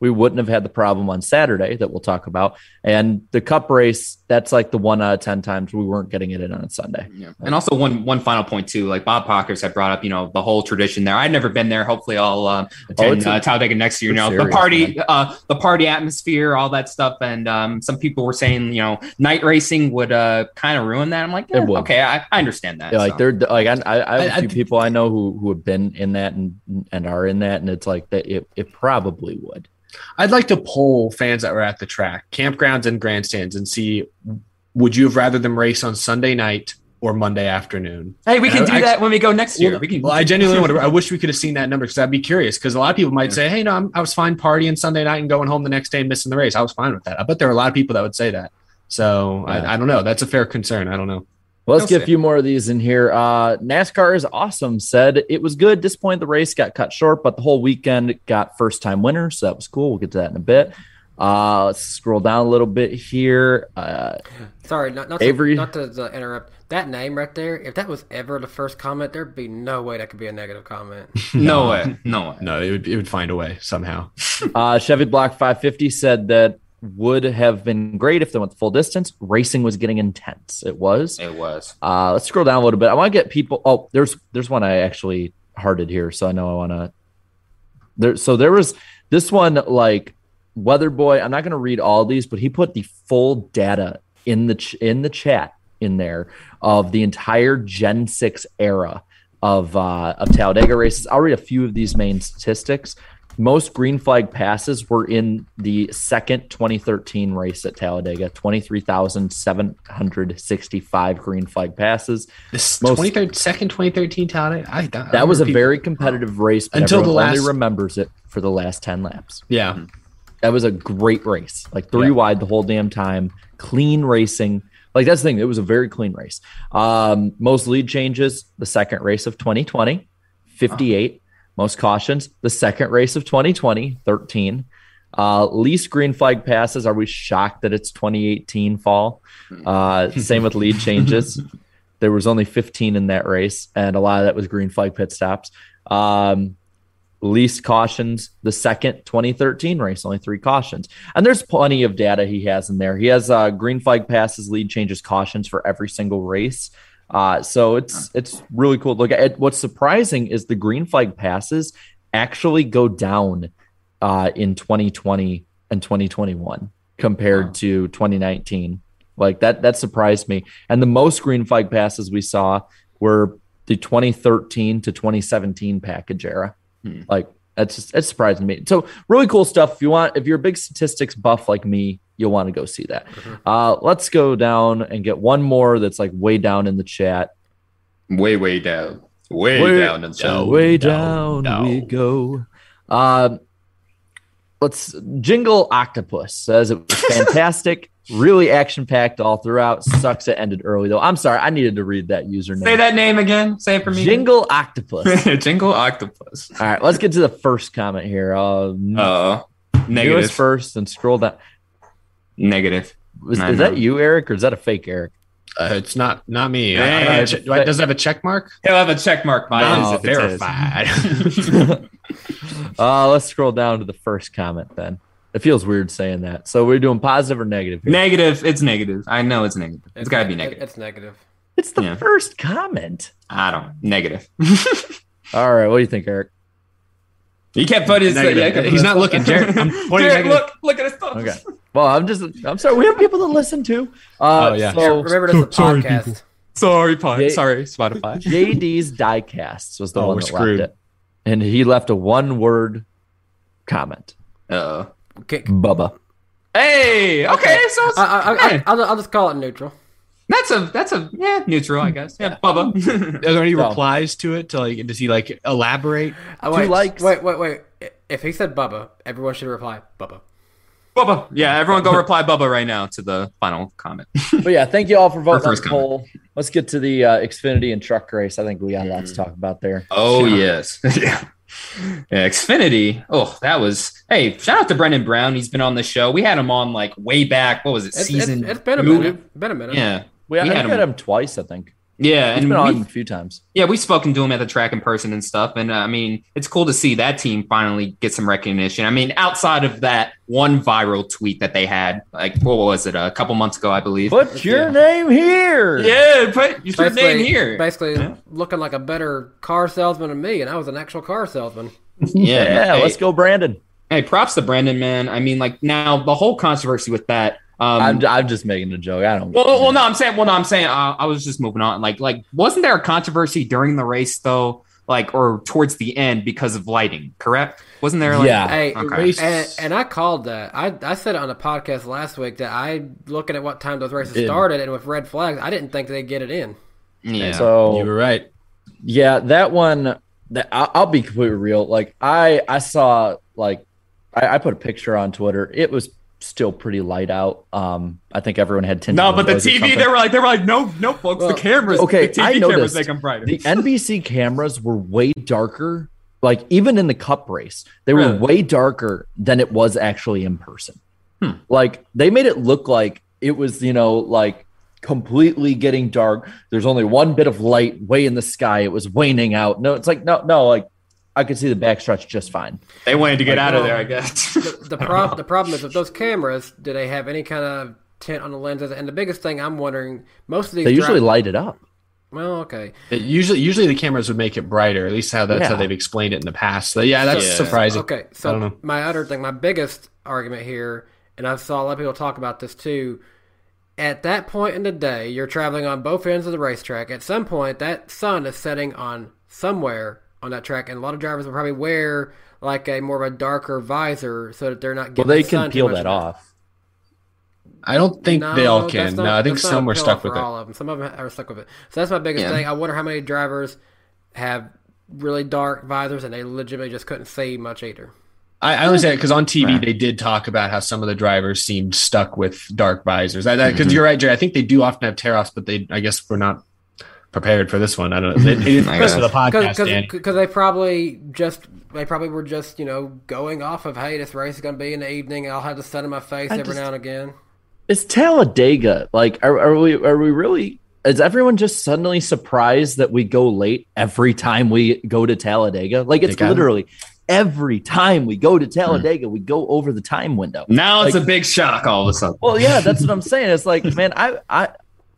we wouldn't have had the problem on Saturday that we'll talk about. And the cup race, that's like the one out of 10 times we weren't getting it in on Sunday. Yeah. And also one one final point too, like Bob Pockrass had brought up, you know, the whole tradition there. I'd never been there. Hopefully, I'll uh, attend it's a- uh, Talladega next year. You know, the party, uh, the party atmosphere, all that stuff. And um, some people were saying, you know, night racing would uh, kind of ruin that. I'm like, okay, I, I understand that. Yeah, like so. they're like I, I, I have a few people I know who who have been in that and and are in that, and it's like that it, it probably would. I'd like to poll fans that were at the track, campgrounds and grandstands, and see would you have rather them race on Sunday night or Monday afternoon? Hey, we And can I- do I- that when we go next year. Well, we can. well, I genuinely wonder. I wish we could have seen that number because I'd be curious. Because a lot of people might say, "Hey, no, I'm, I was fine partying Sunday night and going home the next day and missing the race. I was fine with that." I bet there are a lot of people that would say that. So Yeah. I, I don't know. That's a fair concern. I don't know. Well, let's get a few more of these in here. Uh, NASCAR is awesome. Said it was good. Disappointed the race got cut short, but the whole weekend got first time winner, so that was cool. We'll get to that in a bit. Uh, let's scroll down a little bit here. Uh, Sorry, not, not Avery? to, not to uh, interrupt. That name right there, if that was ever the first comment, there'd be no way that could be a negative comment. no way. No way. No, it would, it would find a way somehow. Uh, Chevy Block 550 said that would have been great if they went the full distance. Racing was getting intense. It was. It was. Uh, let's scroll down a little bit. I want to get people. Oh, there's there's one I actually hearted here, so I know I want to. There, so there was this one like Weather Boy, I'm not going to read all these, but he put the full data in the ch- in the chat in there of the entire Gen Six era of uh, of Talladega races. I'll read a few of these main statistics. Most green flag passes were in the second 2013 race at Talladega, 23,765 green flag passes. This Most- 23rd, second 2013 Talladega. I, I That was a remember very competitive race, but Until the last- remembers it for the last 10 laps. Yeah. That was a great race. Like three Yeah. wide the whole damn time. Clean racing. Like that's the thing. It was a very clean race. Um, most lead changes, the second race of 2020, 58. Most cautions, the second race of 2020, 13. Uh, least green flag passes. Are we shocked that it's 2018 fall? Uh, same with lead changes. There was only 15 in that race, and a lot of that was green flag pit stops. Um, least cautions the second 2013 race only three cautions and there's plenty of data he has in there he has uh, green flag passes lead changes cautions for every single race uh, so it's it's really cool. Look at what's surprising is the green flag passes actually go down uh, in 2020 and 2021 compared to 2019 like that that surprised me. And the most green flag passes we saw were the 2013 to 2017 package era. Like that's just it's surprising to me. So really cool stuff. If you want, if you're a big statistics buff like me, you'll want to go see that. Uh, let's go down and get one more that's like way down in the chat. Way, way down. Way, Way- down in the chat. way down, we go. Um, let's Jingle Octopus says it was fantastic, really action packed all throughout. Sucks it ended early though. I'm sorry, I needed to read that username. Say that name again. Say it for me. Jingle Octopus. Jingle Octopus. All right, let's get to the first comment here. Uh, Uh, Newest negative. first and scroll down. Negative. Is, is that you, Eric, or is that a fake Eric? Uh, it's not not me. Yeah. I- I- do I- does it have a check mark? He'll have a check mark by No, it. it's verified. Uh, let's scroll down to the first comment then. It feels weird saying that. So we're doing positive or negative? Here? Negative. It's negative. I know it's negative. it's got to be negative. It's negative. It's the Yeah. first comment. I don't. Negative. All right, what do you think, Eric? He kept putting his. Negative. yeah, kept He's not looking, Jared. I'm pointing Jared, look, look at his thumb. Okay. Well, I'm just, I'm sorry. We have people to listen to. Uh, Oh, yeah. So Remember, this is a podcast. Sorry, Pod. Yeah. Sorry, Spotify. JD's Diecasts was the Oh, one that screwed. left it, and he left a one-word comment. Uh. Okay. Bubba. Hey. Okay. So it's, I, I, I, I'll, I'll just call it neutral. That's a that's a yeah neutral I guess. Yeah, Bubba. Are there any So- replies to it? To like, does he like elaborate? Oh, Two wait, likes. Wait, wait, wait. If he said Bubba, everyone should reply Bubba. Bubba. Yeah, everyone go reply Bubba right now to the final comment. But yeah, thank you all for voting on first the comment. poll. Let's get to the uh, Xfinity and truck race. I think we got a lot to talk about there. Oh yes. yeah. Yeah, Xfinity. Oh, that was. Hey, shout out to Brandon Brown. He's been on the show. We had him on like way back. What was it? It's, season. it's, it's been a two? minute. Been a minute. Yeah. We, I We think had we had him- him twice, I think. Yeah, He's and been on we, a few times. yeah, we've spoken to him at the track in person and stuff. And uh, I mean, it's cool to see that team finally get some recognition. I mean, outside of that one viral tweet that they had, like what was it, a couple months ago, I believe. Put your name here. yeah, put your Basically, name here. basically looking like a better car salesman than me, and I was an actual car salesman. Yeah, Yeah, hey, let's go, Brandon. Hey, props to Brandon, man. I mean, like now the whole controversy with that. Um, I'm, I'm just making a joke. I don't. Well, well, no, I'm saying, well, no, I'm saying, uh, I was just moving on. Like, like, wasn't there a controversy during the race though, like, or towards the end because of lighting? Correct? Wasn't there? Like, Yeah. Hey, Okay. and, and I called that. I, I said it on a podcast last week that I, looking at what time those races It- started and with red flags, I didn't think they'd get it in. yeah. So You were right. yeah, that one. That I'll, I'll be completely real. Like I, I saw like I, I put a picture on Twitter. It was still pretty light out. Um, I think everyone had tinted. no, but the TV, they were like, they were like, no, no, folks, Well, the cameras, okay, the TV I cameras noticed make them brighter. the NBC cameras were way darker. Like even in the Cup race, they were Really? way darker than it was actually in person. Hmm. Like they made it look like it was, you know, like completely getting dark. There's only one bit of light way in the sky. It was waning out. No, it's like no, no, like I could see the backstretch just fine. they wanted to get out of there, I guess. The, the, prob- the problem is with those cameras, do they have any kind of tint on the lenses? And the biggest thing I'm wondering, most of these They usually dri- light it up. well, okay, It usually, usually the cameras would make it brighter. At least how that's how Yeah. thing they've explained it in the past. So yeah, that's Yeah. surprising. okay. I don't So know. my other thing, my biggest argument here, and I saw a lot of people talk about this too. At that point in the day, you're traveling on both ends of the racetrack. At some point, that sun is setting on somewhere on that track, and a lot of drivers will probably wear like a more of a darker visor so that they're not getting. Well, they the can too peel that of off. I don't think they all can. that's not- no, I think some were stuck with it. all of them. Some of them are stuck with it. So that's my biggest Yeah. thing. I wonder how many drivers have really dark visors and they legitimately just couldn't see much either. I, I only say it because on TV they did talk about how some of the drivers seemed stuck with dark visors. Because Mm-hmm. you're right, Jay. I think they do often have tear offs, but they, I guess, we're not prepared for this one. I don't know. They, they didn't the podcast, Because they probably just they probably were just you know going off of hey this race is going to be in the evening I'll have the sun in my face I every just- now and again. It's Talladega. Like, are, are we are we really? Is everyone just suddenly surprised that we go late every time we go to Talladega? Like, it's They got it. literally every time we go to Talladega, hmm. we go over the time window. Now it's Like- a big shock all of a sudden. Well, yeah, that's what I'm saying. It's like, man, I I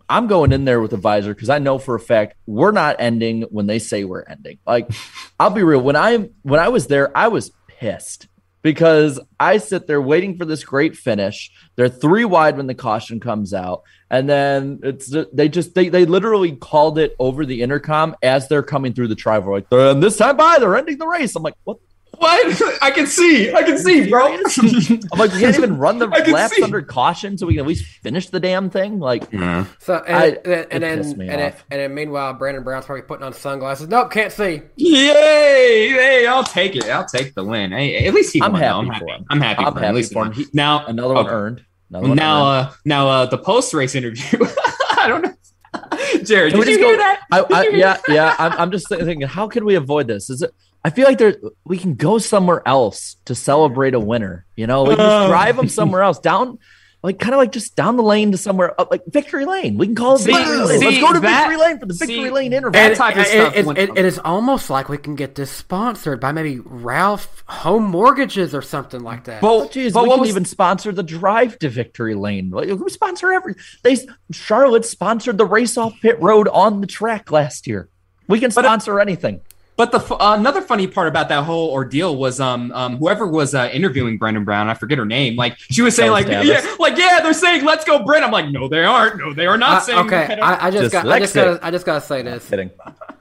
I'm going in there with a visor because I know for a fact we're not ending when they say we're ending. Like, I'll be real. When I when I was there, I was pissed because I sit there waiting for this great finish. They're three wide when the caution comes out, and then it's they just they they literally called it over the intercom as they're coming through the driveway. Like, and this time by, they're ending the race. I'm like, what? What? I can see. I can see, bro. I'm like, we can't even run the I can laps see. under caution so we can at least finish the damn thing. Like, So and, I- and, it and then and, then, and then meanwhile Brandon Brown's probably putting on sunglasses. Nope, can't see. Yay! Hey, I'll take it. I'll take the win. Hey, at least he I'm won. happy I'm for happy. him. I'm happy. I'm for him. At least he for him. He- now another one okay. earned. Another one now, earned. uh, now, uh, the post race interview. I don't know. Jared, Can did you just hear go- that? I, Did I, you hear yeah, yeah. I'm, I'm just thinking, how can we avoid this? Is it? I feel like there we can go somewhere else to celebrate a winner. You know, like just Um. drive them somewhere else down, like kind of like just down the lane to somewhere up, like Victory Lane. We can call it See- Victory Lane. see, Let's go to that- Victory Lane for the see, Victory Lane interview. that type of stuff it- went- it- it is almost like we can get this sponsored by maybe Ralph Home Mortgages or something like that. Oh, geez, but we what can was- even sponsor the drive to Victory Lane. Like, we sponsor every. They Charlotte sponsored the race off pit road on the track last year. We can sponsor anything. But the uh, another funny part about that whole ordeal was um, um whoever was uh, interviewing Brandon Brown, I forget her name. Like she was saying, like Davis. yeah, like yeah, they're saying let's go, Brent. I'm like, no, they aren't. No, they are not I- saying. okay, I, I just got, I just gotta, I just gotta say this. Kidding.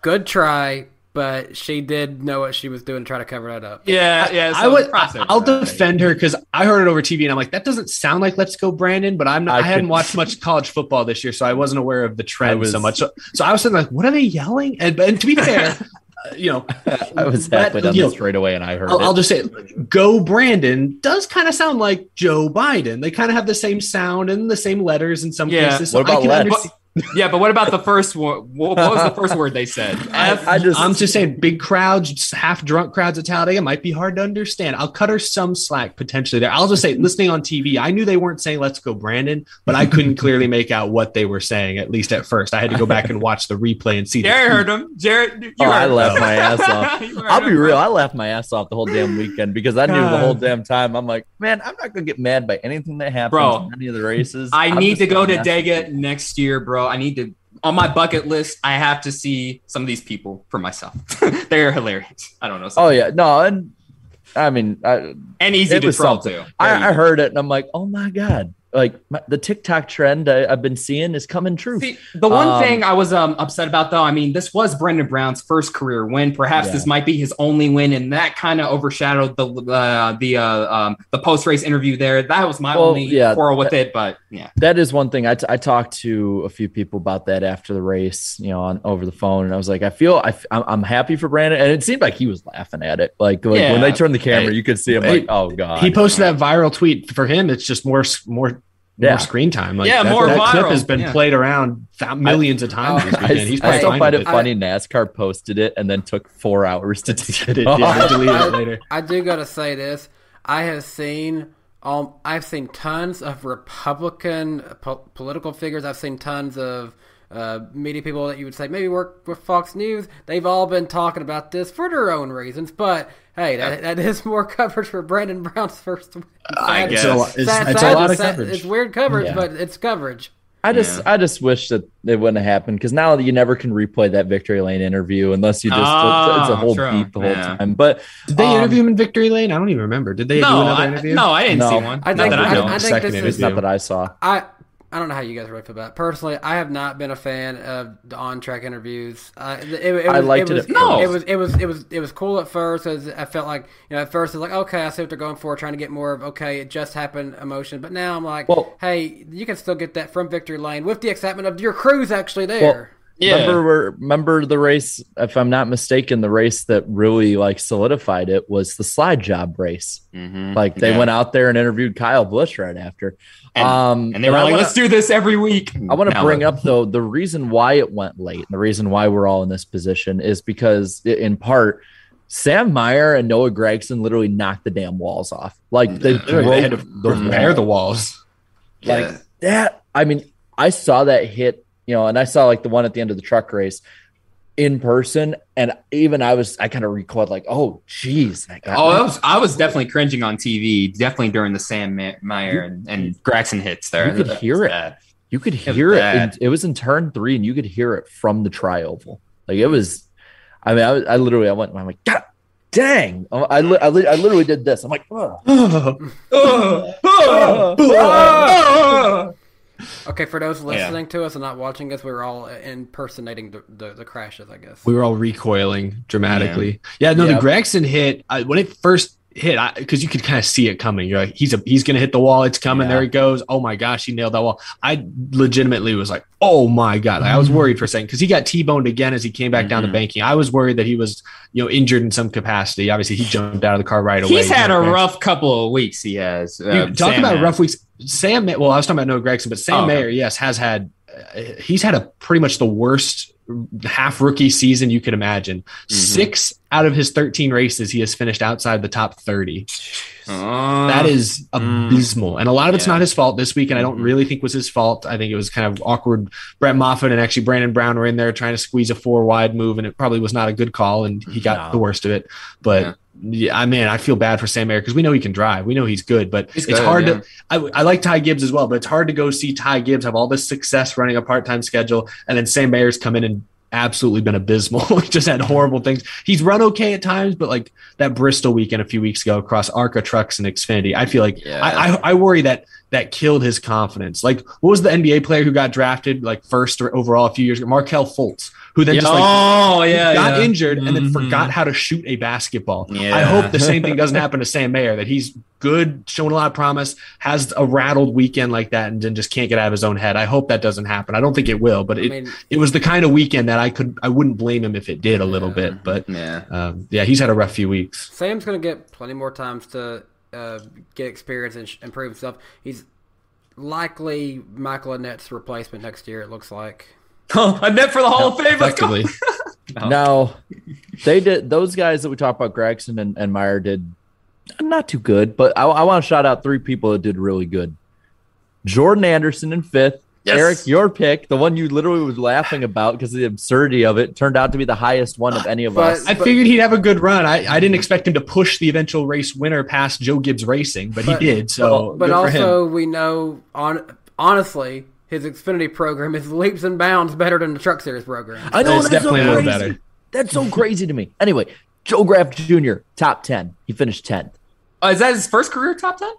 Good try, but she did know what she was doing, to try to cover that up. yeah, yeah. I so would. I'll defend her because I heard it over TV and I'm like, that doesn't sound like "Let's Go Brandon," but I'm not. I, I hadn't watched much college football this year, so I wasn't aware of the trend was- so much. So, so I was thinking, like, what are they yelling? And, and to be fair, you know, I was that- halfway down you the know, straightaway and I heard I'll, it. I'll just say, "Go Brandon" does kind of sound like Joe Biden. They kind of have the same sound and the same letters in some Yeah. cases. So What about I can Let's? understand- yeah, but what about the first one? What what was the first word they said? F. I just I'm just saying, big crowds, half drunk crowds at Talladega might be hard to understand. I'll cut her some slack potentially there. I'll just say, listening on TV, I knew they weren't saying "Let's go, Brandon," but I couldn't clearly make out what they were saying. At least at first, I had to go back and watch the replay and see. Jared heard him. Jared, you Oh, heard I him. laughed my ass off. I'll be him, real. I laughed my ass off the whole damn weekend because I knew the whole damn time. I'm like, man, I'm not gonna get mad by anything that happens Bro, in any of the races. I I'm need to go gonna to Dega next year, bro. I need to on my bucket list. I have to see some of these people for myself. They're hilarious. I don't know. Oh yeah, no, and I mean, I, and easy to troll something. too. I, I heard it and I'm like, oh my god, like my, the TikTok trend I, I've been seeing is coming true. See, the one Um, thing I was um, upset about, though, I mean, this was Brandon Brown's first career win. Perhaps Yeah. this might be his only win, and that kind of overshadowed the uh, the uh, um, the post race interview there. That was my Well, only yeah, quarrel with it, but yeah, That is one thing. I, t- I talked to a few people about that after the race, you know, on over the phone, and I was like, I feel I, f- I'm, I'm happy for Brandon, and it seemed like he was laughing at it. Like, like Yeah. when they turned the camera, Hey, you could see him hey, like, oh god. He posted that viral tweet for him. It's just more, more, Yeah. more screen time. Like Yeah, that, more that clip has been yeah. played around th- millions of times. this I. He's I still find with it funny. NASCAR posted it and then took four hours to take it Yeah, off. they deleted it later. I do gotta say this. I have seen um, I've seen tons of Republican po- political figures. I've seen tons of uh, media people that you would say maybe work with Fox News. They've all been talking about this for their own reasons. But hey, that, that is more coverage for Brandon Brown's first win. I Sad- guess. It's a lot- it's- sad- it's a lot of sad- coverage. It's weird coverage, Yeah. but it's coverage. I just I just wish that it wouldn't have happened because now you never can replay that victory lane interview unless you just it's, it's a Oh, whole true. beat the whole Yeah. time. But Did they um, interview him in Victory Lane? I don't even remember. Did they do No, another I, interview? no, I didn't No. see one. I Not think, that I I, know. I think Second this is not that I saw. I I don't know how you guys really feel about it. Personally, I have not been a fan of the on-track interviews. Uh, it, it, it I was, liked it. it Was, at first. It was it was it was it was cool at first. As I felt like you know at first it's like okay, I see what they're going for, trying to get more of okay, it just happened emotion. But now I'm like, Well- hey, you can still get that from victory lane with the excitement of your crew's actually there. Yeah. Remember, remember the race? If I'm not mistaken, the race that really like solidified it was the slide job race. Mhm. Like they Yeah. went out there and interviewed Kyle Busch right after. And, um, and they were I like, wanna- let's do this every week. I want to Now bring up though the reason why it went late and the reason why we're all in this position is because in part Sam Mayer and Noah Gragson literally knocked the damn walls off. Like they, They broke had to the repair wall. the walls. like Yeah. that. I mean, I saw that hit, you know, and I saw like the one at the end of the truck race in person, and even I was I kind of recoiled like, oh, geez, that got Oh. I was I was definitely cringing on TV, definitely during the Sam Ma- Mayer and, and Gragson hits there. You could That hear it. bad. you could hear it. bad. And it was in turn three, and you could hear it from the trioval. Like it was. I mean, I, was- I literally I went. I'm like, God dang! Oh, I li- I, li- I literally did this. I'm like, "Ugh." Okay, for those Yeah. listening to us and not watching us, we were all impersonating the, the, the crashes, I guess. We were all recoiling dramatically. Yeah, no, Yeah. the Gragson hit I, when it first hit because you could kind of see it coming. You're like, he's a he's gonna hit the wall. It's coming. Yeah. There he goes. Oh my gosh, he nailed that wall. I legitimately was like, oh my god. Like, I was worried for a second because he got t-boned again as he came back down the banking. I was worried that he was you know injured in some capacity. Obviously, he jumped out of the car right away. He's had a rough couple of weeks. He has. Uh, Dude, talk about has. rough weeks. Sam, well, I was talking about Noah Gragson, but Sam Oh, okay. Mayer, yes, has had. Uh, he's had a pretty much the worst half rookie season you could imagine. Mm-hmm. Six out of his thirteen races, he has finished outside the top thirty. Uh, That is mm. abysmal, and a lot of it's Yeah. not his fault this week. And I don't Mhm. really think was his fault. I think it was kind of awkward. Brett Moffitt and actually Brandon Brown were in there trying to squeeze a four wide move, and it probably was not a good call, and he got No. the worst of it. But yeah, I mean, I feel bad for Sam Mayer because we know he can drive. We know he's good, but He's it's good, hard yeah. to. I, I like Ty Gibbs as well, but it's hard to go see Ty Gibbs have all this success running a part time schedule, and then Sam Mayer's come in and absolutely been abysmal. Just had horrible things. He's run okay at times, but like that Bristol weekend a few weeks ago across Arca Trucks and Xfinity, I feel like Yeah. I, I I worry that that killed his confidence. Like, what was the NBA player who got drafted like first or overall a few years ago? Markelle Fultz, who then Yeah. just like oh yeah, got yeah. injured and then Mhm. forgot how to shoot a basketball. Yeah. I hope the same thing doesn't happen to Sam Mayer, that he's good, showing a lot of promise, has a rattled weekend like that, and then just can't get out of his own head. I hope that doesn't happen. I don't think it will, but I it, mean, it was the kind of weekend that I could I wouldn't blame him if it did a little Yeah. bit. But Yeah. um, yeah, he's had a rough few weeks. Sam's going to get plenty more times to uh, get experience and sh- improve himself. He's likely Michael Annett's replacement next year, it looks like. Oh, a net for the Hall of Fame. Go. Effectively. Now, they did those guys that we talked about, Gragson and, and Mayer did not too good, but I, I want to shout out three people that did really good. Jordan Anderson in fifth. Yes. Eric, your pick, the one you literally was laughing about because of the absurdity of it, turned out to be the highest one of any of But- us. I figured he'd have a good run. I, I didn't expect him to push the eventual race winner past Joe Gibbs Racing, but, But- he did. So, But good also, we know, on honestly, his Xfinity program is leaps and bounds better than the Truck Series program. I know It's that's definitely a so little crazy. better. That's so crazy to me. Anyway, Joe Graf Jr. top ten. He finished tenth. Oh, is that his first career top ten?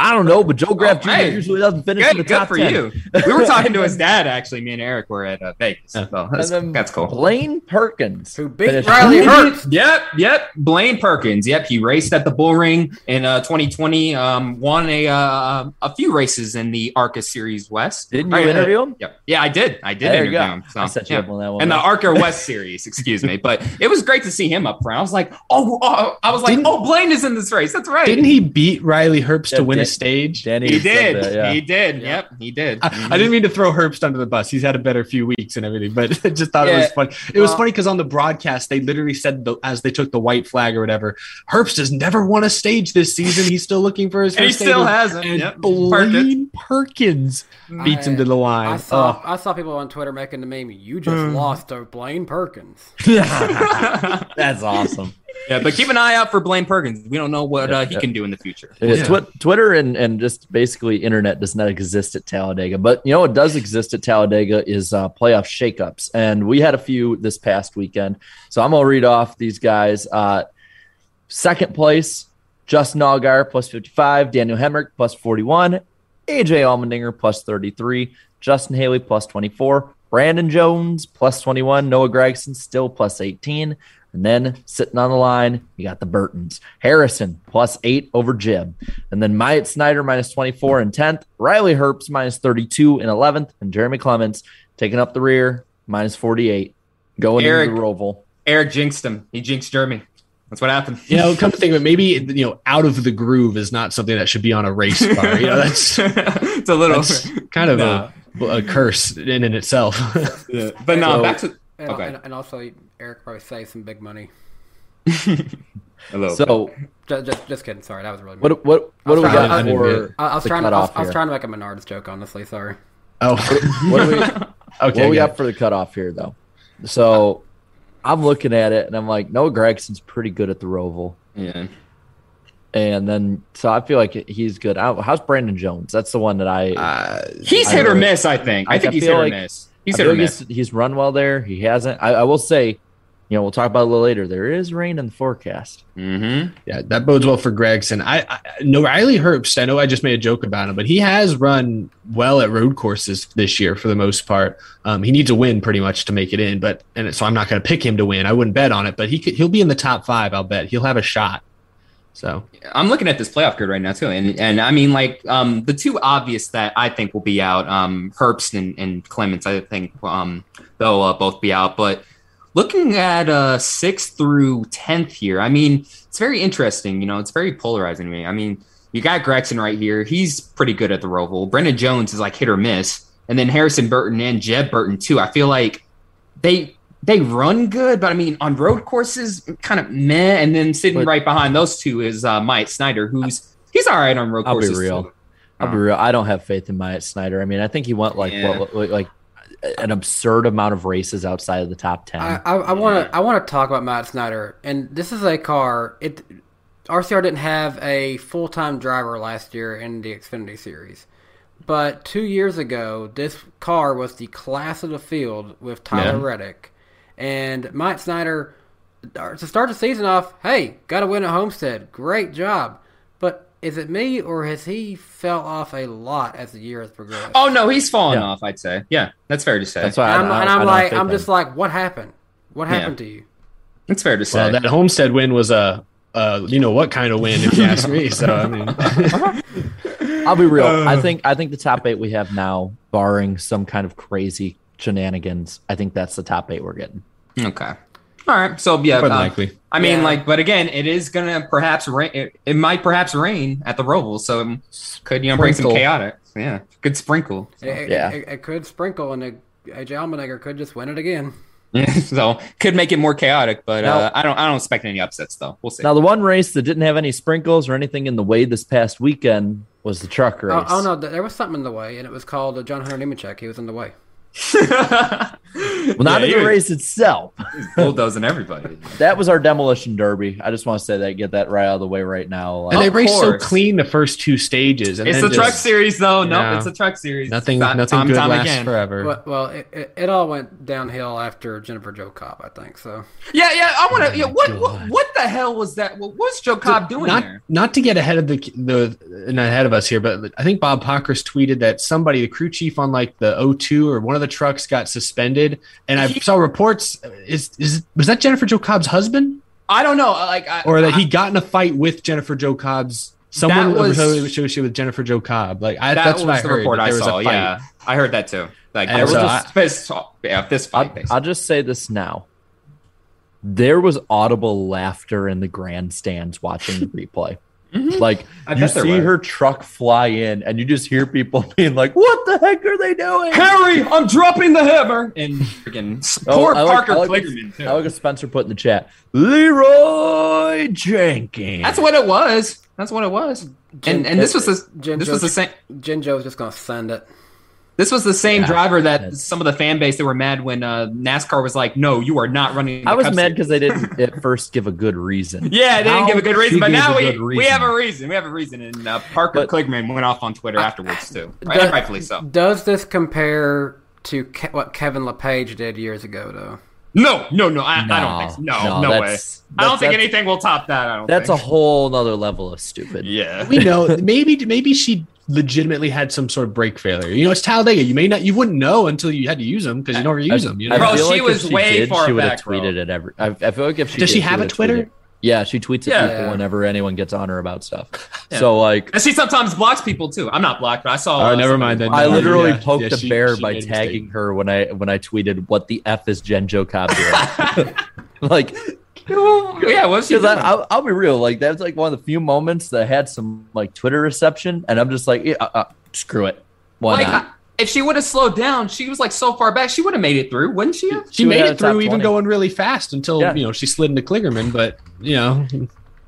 I don't know, but Joe Graf Oh, Jr. hey. usually doesn't finish in the Good, good top for 10. you. We were talking to his dad actually. Me and Eric were at uh, Vegas. So that's, And then that's cool. Blaine Perkins, Who beat Riley Herbst. Yep, yep. Blaine Perkins. Yep, he raced at the Bull Ring in uh, 2020. Um, won a uh, a few races in the ARCA Series West. Didn't you Right, uh, interview him? Yep. Yeah, I did. I did There you interview go. him. So, I set you yeah. up on that one. And the. ARCA West Series, excuse me. But it was great to see him up front. I was like, oh, oh I was like, Didn't- oh, Blaine is in this race. That's right. Didn't he beat Riley Herbst Yeah, to win a Dan- stage? Danny He did. that, yeah. He did. Yep, he did. I, I didn't mean to throw Herbst under the bus. He's had a better few weeks and everything, but I just thought it was funny. It was funny because on the broadcast they literally said the, as they took the white flag or whatever, Herbst has never won a stage this season. He's still looking for his And he still hasn't. And Yep. Blaine Perkins beats him to the I line. saw Oh. I saw people on Twitter making the meme. You just hmm. lost to Blaine Perkins. That's awesome. Yeah, but keep an eye out for Blaine Perkins. We don't know what uh, he can do in the future. Yeah, Twi- Twitter and, and just basically internet does not exist at Talladega. But you know what does exist at Talladega is uh, playoff shakeups. And we had a few this past weekend. So I'm going to read off these guys. Uh, second place, Justin Allgaier plus 55, Daniel Hemric plus 41, AJ Allmendinger plus 33, Justin Haley plus 24, Brandon Jones plus 21, Noah Gragson still plus 18. And then sitting on the line, you got the Burtons. Harrison plus eight over Jim. And then Myatt Snider minus 24 in 10th. Riley Herbst minus 32 in 11th. And Jeremy Clements taking up the rear minus 48 going Eric- into the Roval. Eric jinxed him. He jinxed Jeremy. That's what happened. You know, come to think of it, maybe you know, out of the groove is not something that should be on a race car. You know, that's it's a little that's kind of a, a curse in and itself. But no, So- back to And, okay. and, and also, Eric probably saved some big money. A little So Just, just, just kidding. Sorry, that was really. what what what do we I was trying- got I- for I, I was the trying. To, I, was, I was trying to make a Menards joke. Honestly, sorry. oh, What do we okay. what do we good. got for the cutoff here though? So I'm looking at it and I'm like, Noah Gragson's pretty good at the Roval. Yeah. And then, so I feel like he's good. How- How's Brandon Jones? That's the one that I. Uh, He's I hit or miss, I think. I, I- think I he's hit or like- miss. He's I hit feel or miss. He's, he's run well there. He hasn't. I, I will say, you know, we'll talk about it a little later. There is rain in the forecast. Mm-hmm. Yeah, that bodes well for Gragson. I, I no Riley Herbst. I know I just made a joke about him, but he has run well at road courses this year for the most part. Um, he needs a win pretty much to make it in, but and so I'm not going to pick him to win. I wouldn't bet on it, but he could, he'll be in the top five. I'll bet he'll have a shot. So I'm looking at this playoff grid right now too, and and I mean like um the two obvious that I think will be out, um Herbst and, and Clements. I think um they'll uh, both be out, but looking at uh sixth through tenth here, I mean it's very interesting. You know, it's very polarizing to me. I mean, you got Gragson right here; he's pretty good at the Roval. Brandon Jones is like hit or miss, and then Harrison Burton and Jeb Burton too. I feel like they they run good, but I mean on road courses, kind of meh. And then sitting But- right behind those two is uh, Mike Snider, who's he's all right on road courses. I'll be real. too. I'll be real. I don't have faith in Myatt Snider. I mean, I think he went like Yeah. what, like, like an absurd amount of races outside of the top ten. I I want to I want to talk about Matt Snider, and this is a car. It RCR didn't have a full time driver last year in the Xfinity Series, but two years ago, this car was the class of the field with Tyler Yeah. Reddick, and Mike Snider uh, to start the season off. Hey, got to win at Homestead. Great job, but. Is it me or has he fell off a lot as the year has progressed? Oh no, he's fallen Yeah. off. I'd say, yeah, that's fair to say. That's why I, and I'm, I- and I I'm don't like, have I'm just him. like, what happened? What Yeah. happened to you? It's fair to say. well, that Homestead win was a. Uh, you know what kind of win, if you ask me. So I mean, I'll be real. Uh. I think I think the top eight we have now, barring some kind of crazy shenanigans, I think that's the top eight we're getting. Okay. All right. So yeah, more than uh, likely. I mean, Yeah. like, but again, it is gonna perhaps rain. It, it might perhaps rain at the Roval, so it could you know bring some chaotic. Yeah, good sprinkle. It, it- Yeah. it, it could sprinkle, and it, AJ Allmendinger could just win it again. so could make it more chaotic, but Now- uh, I don't. I don't expect any upsets though. We'll see. Now, the one race that didn't have any sprinkles or anything in the way this past weekend was the truck race. Oh, oh no, there was something in the way, and it was called John Hunter Nemechek. He was in the way. Well, not Yeah, in the he race itself. was bulldozing everybody. That was our demolition derby. I just want to say that, get that right out of the way right now. and Uh, they raced so clean the first two stages. And It's then the truck series, though. No, Yeah. it's a truck series. Nothing, Time- nothing time, good time lasts again. forever. Well, well it, it, it all went downhill after Jennifer Jo Cobb, I think. So Yeah, yeah. I want to. Oh yeah, what, what? What the hell was that? What was Jo Cobb doing not, there? Not to get ahead of the the and ahead of us here, but I think Bob Pockrass tweeted that somebody, the crew chief on like the O2 or one of the trucks, got suspended. And I He- saw reports. Is is was that Jennifer Jo Cobb's husband, I don't know. Like, I, or that I- he got in a fight with Jennifer Jo Cobb's someone That was- associated with Jennifer Jo Cobb? Like I, that that's was what I the heard. report I was saw. Yeah, I heard that too. Like, And there was so just fist, yeah, fist I'll, fight. basically. I'll just say this now. There was audible laughter in the grandstands watching the replay. Mm-hmm. Like I you see was. her truck fly in, and you just hear people being like, "What the heck are they doing?" Harry, I'm dropping the hammer. And freaking Oh, poor I like- Parker I like what- Kligerman too. I like what Spencer put in the chat. Leroy Jenkins. That's what it was. That's what it was. And and this was the Jen this was the same. Jen Jo's just gonna send it. This was the same Yeah, driver that that's- some of the fan base that were mad when uh, NASCAR was like, "No, you are not running." the I was Cup mad because they didn't at first give a good reason. Yeah, they didn't give a good reason, but now we, good we have a reason. We have a reason, and uh, Parker But- Kligerman went off on Twitter afterwards too, right? Does- rightfully so. Does this compare to Ke- what Kevin LePage did years ago, though? No, no, no, I, I don't think so. No, no, no, way. I don't think anything will top that. I don't. That's a whole nother level of stupid. yeah. we know maybe maybe she legitimately had some sort of brake failure. You know, it's Talladega. You may not, you wouldn't know until you had to use them because you never use them. You know? I Bro, feel she like was if she way did, far she would have back, bro. tweeted it every. I, I feel like if she Does did, she have a would Twitter? Tweeted- Yeah, she tweets at Yeah. people Yeah. whenever anyone gets on her about stuff. Yeah. So like, And she sometimes blocks people too. I'm not blocked, but I saw. Oh, uh, never mind then. I literally yeah, poked yeah, the she- bear she by made tagging her when I when I tweeted what the f is Jen Jo Cobb doing. like, yeah, what's she because doing? I'll, I'll be real, like that's like one of the few moments that had some like Twitter reception, and I'm just like, yeah, uh, uh, screw it, why like, not? I- if she would have slowed down, she was like so far back, she would have made it through, wouldn't she? She She made it through even 20. going really fast until Yeah. you know she slid into Kligerman. But you know,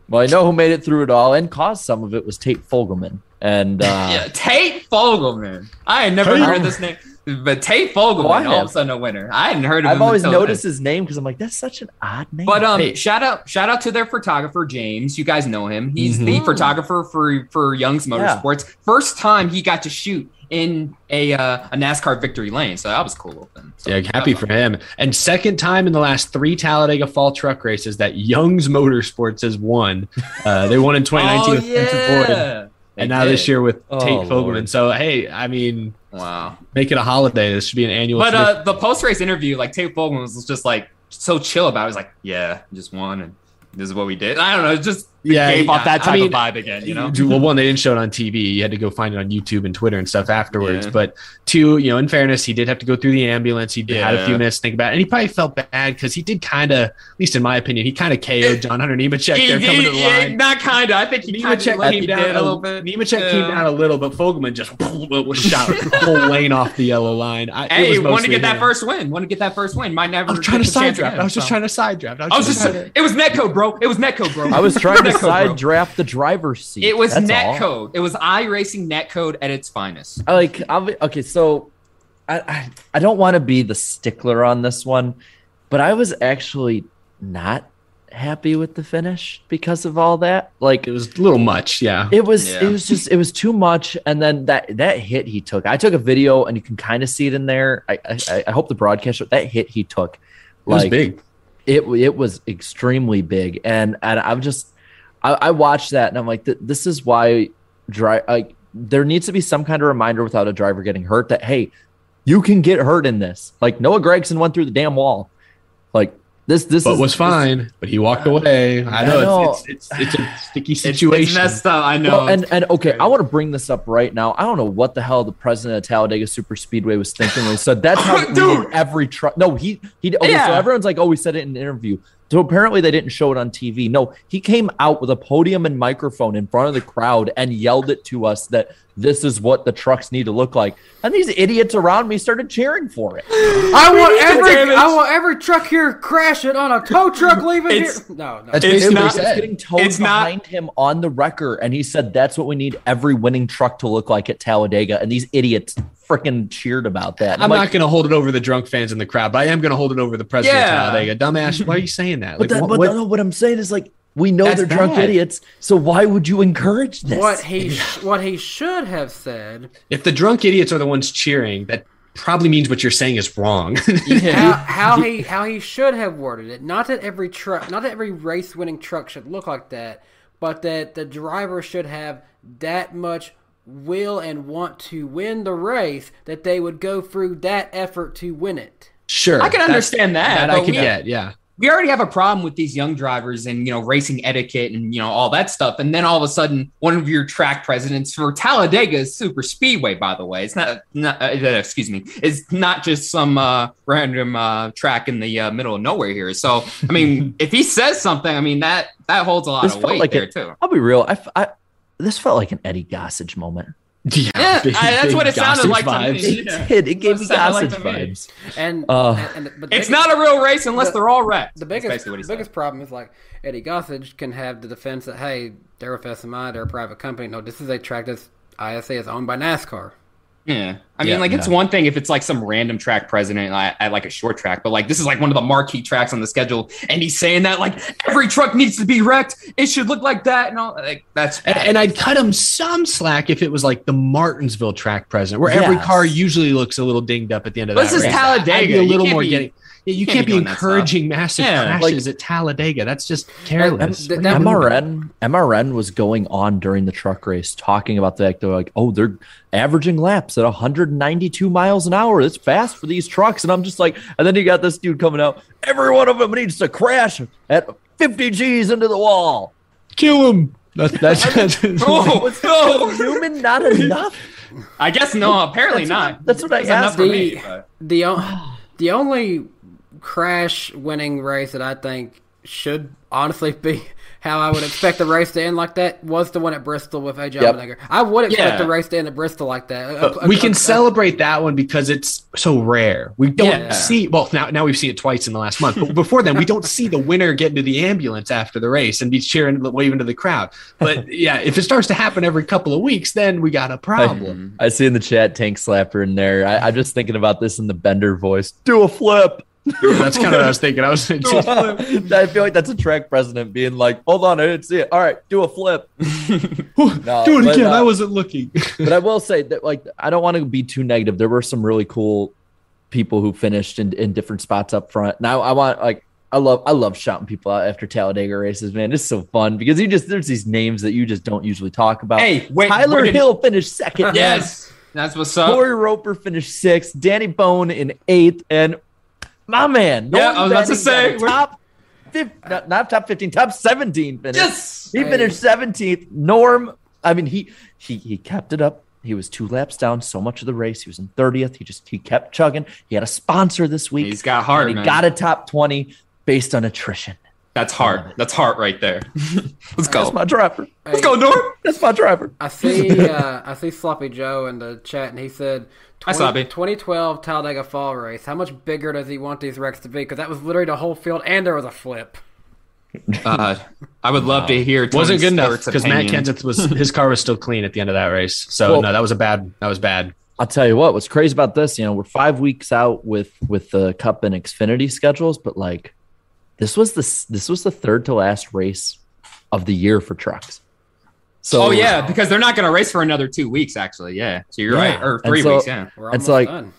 Well, I know who made it through it all and caused some of it was Tate Fogleman, and uh, yeah, Tate Fogleman. I had never Tate- heard this name, but Tate Fogleman, all of a sudden a winner. I hadn't heard of him. I've always noticed then. his name because I'm like, that's such an odd name. But um, Hey, shout out, shout out to their photographer James. You guys know him. He's the Mhm. photographer for for Young's Yeah. Motorsports. First time he got to shoot in a uh, a NASCAR victory lane, so that was cool. of him. So, yeah, happy for him. And second time in the last three Talladega Fall Truck races that Young's Motorsports has won. Uh, they won in 2019 Oh with Spencer and now this year with Oh, Tate Fogleman. Lord. So hey, I mean, Wow. make it a holiday. This should be an annual. But uh, the post race interview, like Tate Fogleman was just like so chill about. it. He was like, "Yeah, just won, and this is what we did." I don't know, just Yeah, gave off that I type mean, of vibe again. You know, well, one, they didn't show it on TV. You had to go find it on YouTube and Twitter and stuff afterwards. Yeah. But two, you know, in fairness, he did have to go through the ambulance. He had a few minutes to think about it. And he probably felt bad because he did kind of, at least in my opinion, he kind of KO'd John Hunter Nemechek He there coming to the yeah, line. not kind of. I think he Nemechek came down a little bit. Nemechek came down a little, but Fogleman just was shot the whole lane off the yellow line. I, it Hey, was wanted to mostly get that first win. Wanted to get that first win. Might never. I was trying to side draft. again, I was just trying to side draft. I was just. trying to- It was Netco, bro. It was Netco, bro. I was trying to Netcode, bro. side draft the driver's seat. It was That's all. netcode. It was iRacing netcode at its finest. I like I'll be, okay so I, I i don't want to be the stickler on this one but i was actually not happy with the finish because of all that like It was a little much, yeah. it was Yeah. it was just it was too much and then that that hit he took i took a video and you can kind of see it in there i i, I hope the broadcast that hit he took It was big. it it was extremely big and and i'm just i, I watched that and i'm like th- this is why drive like there needs to be some kind of reminder without a driver getting hurt that hey you can get hurt in this like noah gragson went through the damn wall like this this But is was this- fine. But he walked away. I I know, know. It's, it's, it's, it's a sticky situation. it's messed up. I know. well, and and okay, I want to bring this up right now. I don't know what the hell the president of Talladega Super Speedway was thinking when he said that's how Dude. every truck. No, he he. Okay, so everyone's like, oh, we said it in an interview. So apparently they didn't show it on TV. No, he came out with a podium and microphone in front of the crowd and yelled it to us that this is what the trucks need to look like. And these idiots around me started cheering for it. I want every I want every truck here crashing on a tow truck leaving here. No, no. That's It's basically not- what he It's said. getting towed It's not- behind him on the wrecker, and he said that's what we need every winning truck to look like at Talladega. And these idiots freaking cheered about that. I'm like, not going to hold it over the drunk fans in the crowd, but I am going to hold it over the president Yeah. of Talladega. Dumbass, why are you saying that? But, Like, that, what- but what- no, what I'm saying is like we know That's they're drunk idiots, so why would you encourage this? what he sh- what he should have said. if the drunk idiots are the ones cheering, that probably means what you're saying is wrong. How, how he how he should have worded it. Not that every truck, not that every race winning truck should look like that, but that the driver should have that much will and want to win the race that they would go through that effort to win it. sure. I can understand that, That I can we- get, yeah. We already have a problem with these young drivers and you know racing etiquette and you know all that stuff and then all of a sudden one of your track presidents for talladega is super speedway by the way it's not, not uh, excuse me it's not just some uh, random uh, track in the uh, middle of nowhere here so i mean if he says something i mean that that holds a lot This of weight like there it- too I'll be real. I, I- this felt like an Eddie Gossage moment. Yeah, Yeah, big- I- that's what it sounded Gossage like to me. vibes. It did. It gave me Sounded like Gossage me. vibes. And, Uh, and, and but the it's not a real race unless the- they're all wrecked The biggest, what the biggest problem is like Eddie Gossage can have the defense that hey, they're with SMI, they're a private company. No, this is a track that's ISA is owned by NASCAR. Yeah. I mean, Yeah, like, it's one thing if it's like some random track president at, at like a short track, but like this is like one of the marquee tracks on the schedule. And he's saying that like every truck needs to be wrecked. It should look like that. And all like that's And, and I'd cut him some slack if it was like the Martinsville track president, where every car usually looks a little dinged up at the end of But that. this is race. Talladega. I'd be a little more be- getting. Yeah, you can't can't, be be doing that stuff. encouraging massive Yeah. crashes at Talladega. That's just careless. th- What are? MRN MRN was going on during the truck race talking about the fact they're like, oh, they're averaging laps at 192 miles an hour. That's fast for these trucks. And I'm just like, and then you got this dude coming out. Every one of them needs to crash at 50 G's into the wall. Kill him. That's that's. oh, Was no. human not enough? I guess no, apparently That's not. what- that's what I That's enough asked. for The, me. but- the, the only crash winning race that I think should honestly be how I would expect the race to end like that was the one at Bristol with AJ Yep. Allmendinger. I would expect Yeah. the race to end at Bristol like that. A- But a- we a- can a- celebrate that one because it's so rare. We don't Yeah. see well now. Now we've seen it twice in the last month. But before then, we don't see the winner get into the ambulance after the race and be cheering, waving to the crowd. But yeah, if it starts to happen every couple of weeks, then we got a problem. I see in the chat Tank Slapper in there. I, I'm just thinking about this in the Bender voice. Do a flip. That's kind of what I was thinking. I was I feel like that's a track president being like, hold on, I didn't see it. All right, do a flip. No, do it again. uh, I wasn't looking. but I will say that like I don't want to be too negative. There were some really cool people who finished in, in different spots up front. Now I want like I love I love shouting people out after Talladega races, man. It's so fun because you just there's these names that you just don't usually talk about. Hey, wait, Tyler where did- Hill finished second. Yes, that's what's up. Corey Roper finished sixth. Danny Bohn in eighth, and my man. Yeah, Norm I was about to say, we're- top. fif- Not, not top fifteen, top seventeen finish. Yes! he finished seventeenth. Norm, I mean, he he he kept it up. He was two laps down so much of the race. He was in thirtieth. He just he kept chugging. He had a sponsor this week. He's got heart, and he man. got a top twenty based on attrition. That's heart. That's heart right there. Let's go. That's my driver. Let's go, Norm. That's my driver. I see. Uh, I see Sloppy Joe in the chat, and he said, Hi, 20, Sloppy. 2012 Talladega Fall Race. How much bigger does he want these wrecks to be? Because that was literally the whole field, and there was a flip. Uh, I would love to hear. wasn't Tony good enough because Matt. Kenseth was his car was still clean at the end of that race. So Well- no, that was a bad. That was bad. I'll tell you what. What's crazy about this? You know, we're five weeks out with with the Cup and Xfinity schedules, but like, this was the this was the third to last race of the year for trucks. So oh yeah, because they're not going to race for another two weeks. Actually, yeah. So you're Yeah. right, or three so- weeks. Yeah. We're It's almost like- done.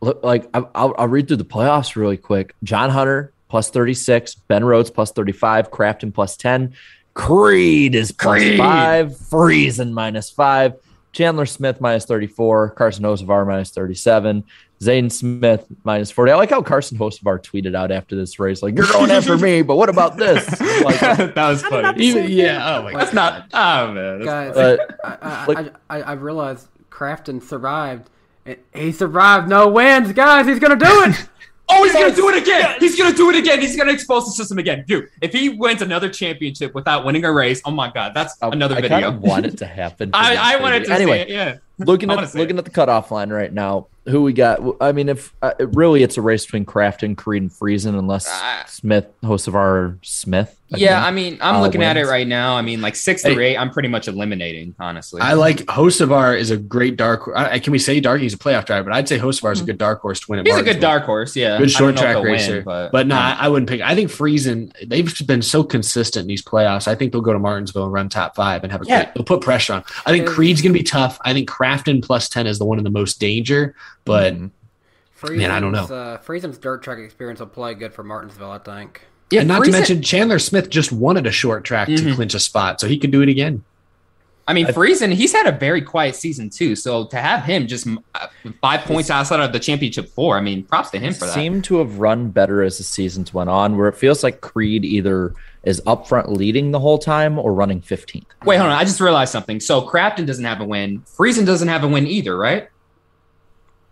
look like I'll, I'll read through the playoffs really quick. John Hunter plus thirty six, Ben Rhodes plus thirty five, Crafton plus ten, Creed is plus Creed. five, Friesen minus five, Chandler Smith minus thirty four, Carson Hocevar minus thirty seven. Zane Smith minus 40. I like how Carson Hocevar tweeted out after this race, like, you're going after me, but what about this? Like, that was funny. Even, yeah. Oh my That's not. Oh man. Guys, but I, I, like- I, I, I realized Crafton survived. He survived no wins, guys. He's gonna do it. Oh, he's gonna do it again. He's gonna do it again. He's gonna expose the system again, dude. If he wins another championship without winning a race, oh my god, that's another I video. kind of want it to happen. I, I crazy- wanted to anyway, it. Yeah. Looking at wanna say looking at the cutoff line right now, who we got? I mean, if uh, it really it's a race between Crafton, Creed, and Friesen, unless Uh, Smith, Hocevar, Smith. Yeah, think, I mean, I'm uh, looking at it right now. I mean, like six through Hey. eight, I'm pretty much eliminating, honestly. I like Hocevar is a great dark. I, can we say dark? He's a playoff driver, but I'd say Hocevar Mm-hmm. is a good dark horse to win. At He's a Martinsville. good dark horse, yeah. Good short don't know if track they'll win, racer, but, but, no, yeah. I, I wouldn't pick. I think Friesen. They've been so consistent in these playoffs. I think they'll go to Martinsville and run top five and have a Yeah. great. They'll put pressure on. I think Yeah. Creed's gonna be tough. I think Crafton plus ten is the one in the most danger, but Mm-hmm. Man, I don't know. Friesen's, Uh, Friesen's dirt track experience will play good for Martinsville, I think. Yeah, and not to mention Chandler Smith just wanted a short track to Mhm. clinch a spot, so he could do it again. I mean, Friesen, he's had a very quiet season too. So to have him just uh, five points outside of the championship four, I mean, props to him for that. seem to have run better as the seasons went on, where it feels like Creed either is up front leading the whole time or running 15th. Wait, hold on. I just realized something. So Crafton doesn't have a win. Friesen doesn't have a win either, right?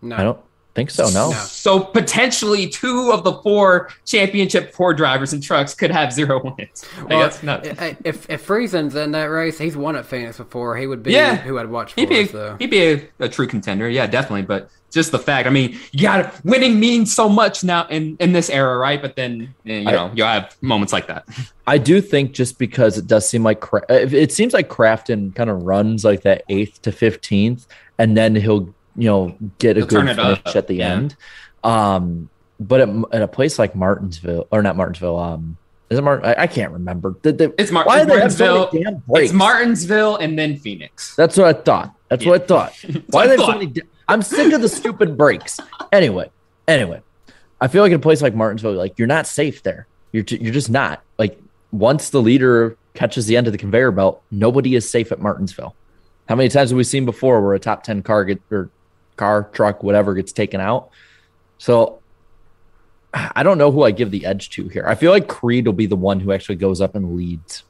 No, I don't think so. No. So potentially two of the four championship four drivers and trucks could have zero wins. Like, Well, that's nuts. If if Friesen's in that race, he's won at Phoenix before. He would be Yeah. who I'd watch for. He'd be, so. he'd be a, a true contender. Yeah, definitely. But just the fact, I mean, you got winning means so much now in, in this era, right? But then, eh, you know, you'll have moments like that. I do think just because it does seem like it seems like Crafton kind of runs like that eighth to fifteenth, and then he'll you know, get a They'll good it up, finish at the yeah. end. Um, but at, at a place like Martinsville, or not Martinsville, um, is it Martin? I, I can't remember. Did they, It's, Mar- why it's do they have so Martinsville. damn it's Martinsville and then Phoenix. That's what I thought. That's Yeah. what I thought. Why I they have so thought. many? I'm sick of the stupid breaks. Anyway, anyway, I feel like in a place like Martinsville, like you're not safe there. You're ju- you're just not. Like once the leader catches the end of the conveyor belt, nobody is safe at Martinsville. How many times have we seen before where a top ten car get or car, truck, whatever gets taken out? So I don't know who I give the edge to here. I feel like Creed will be the one who actually goes up and leads.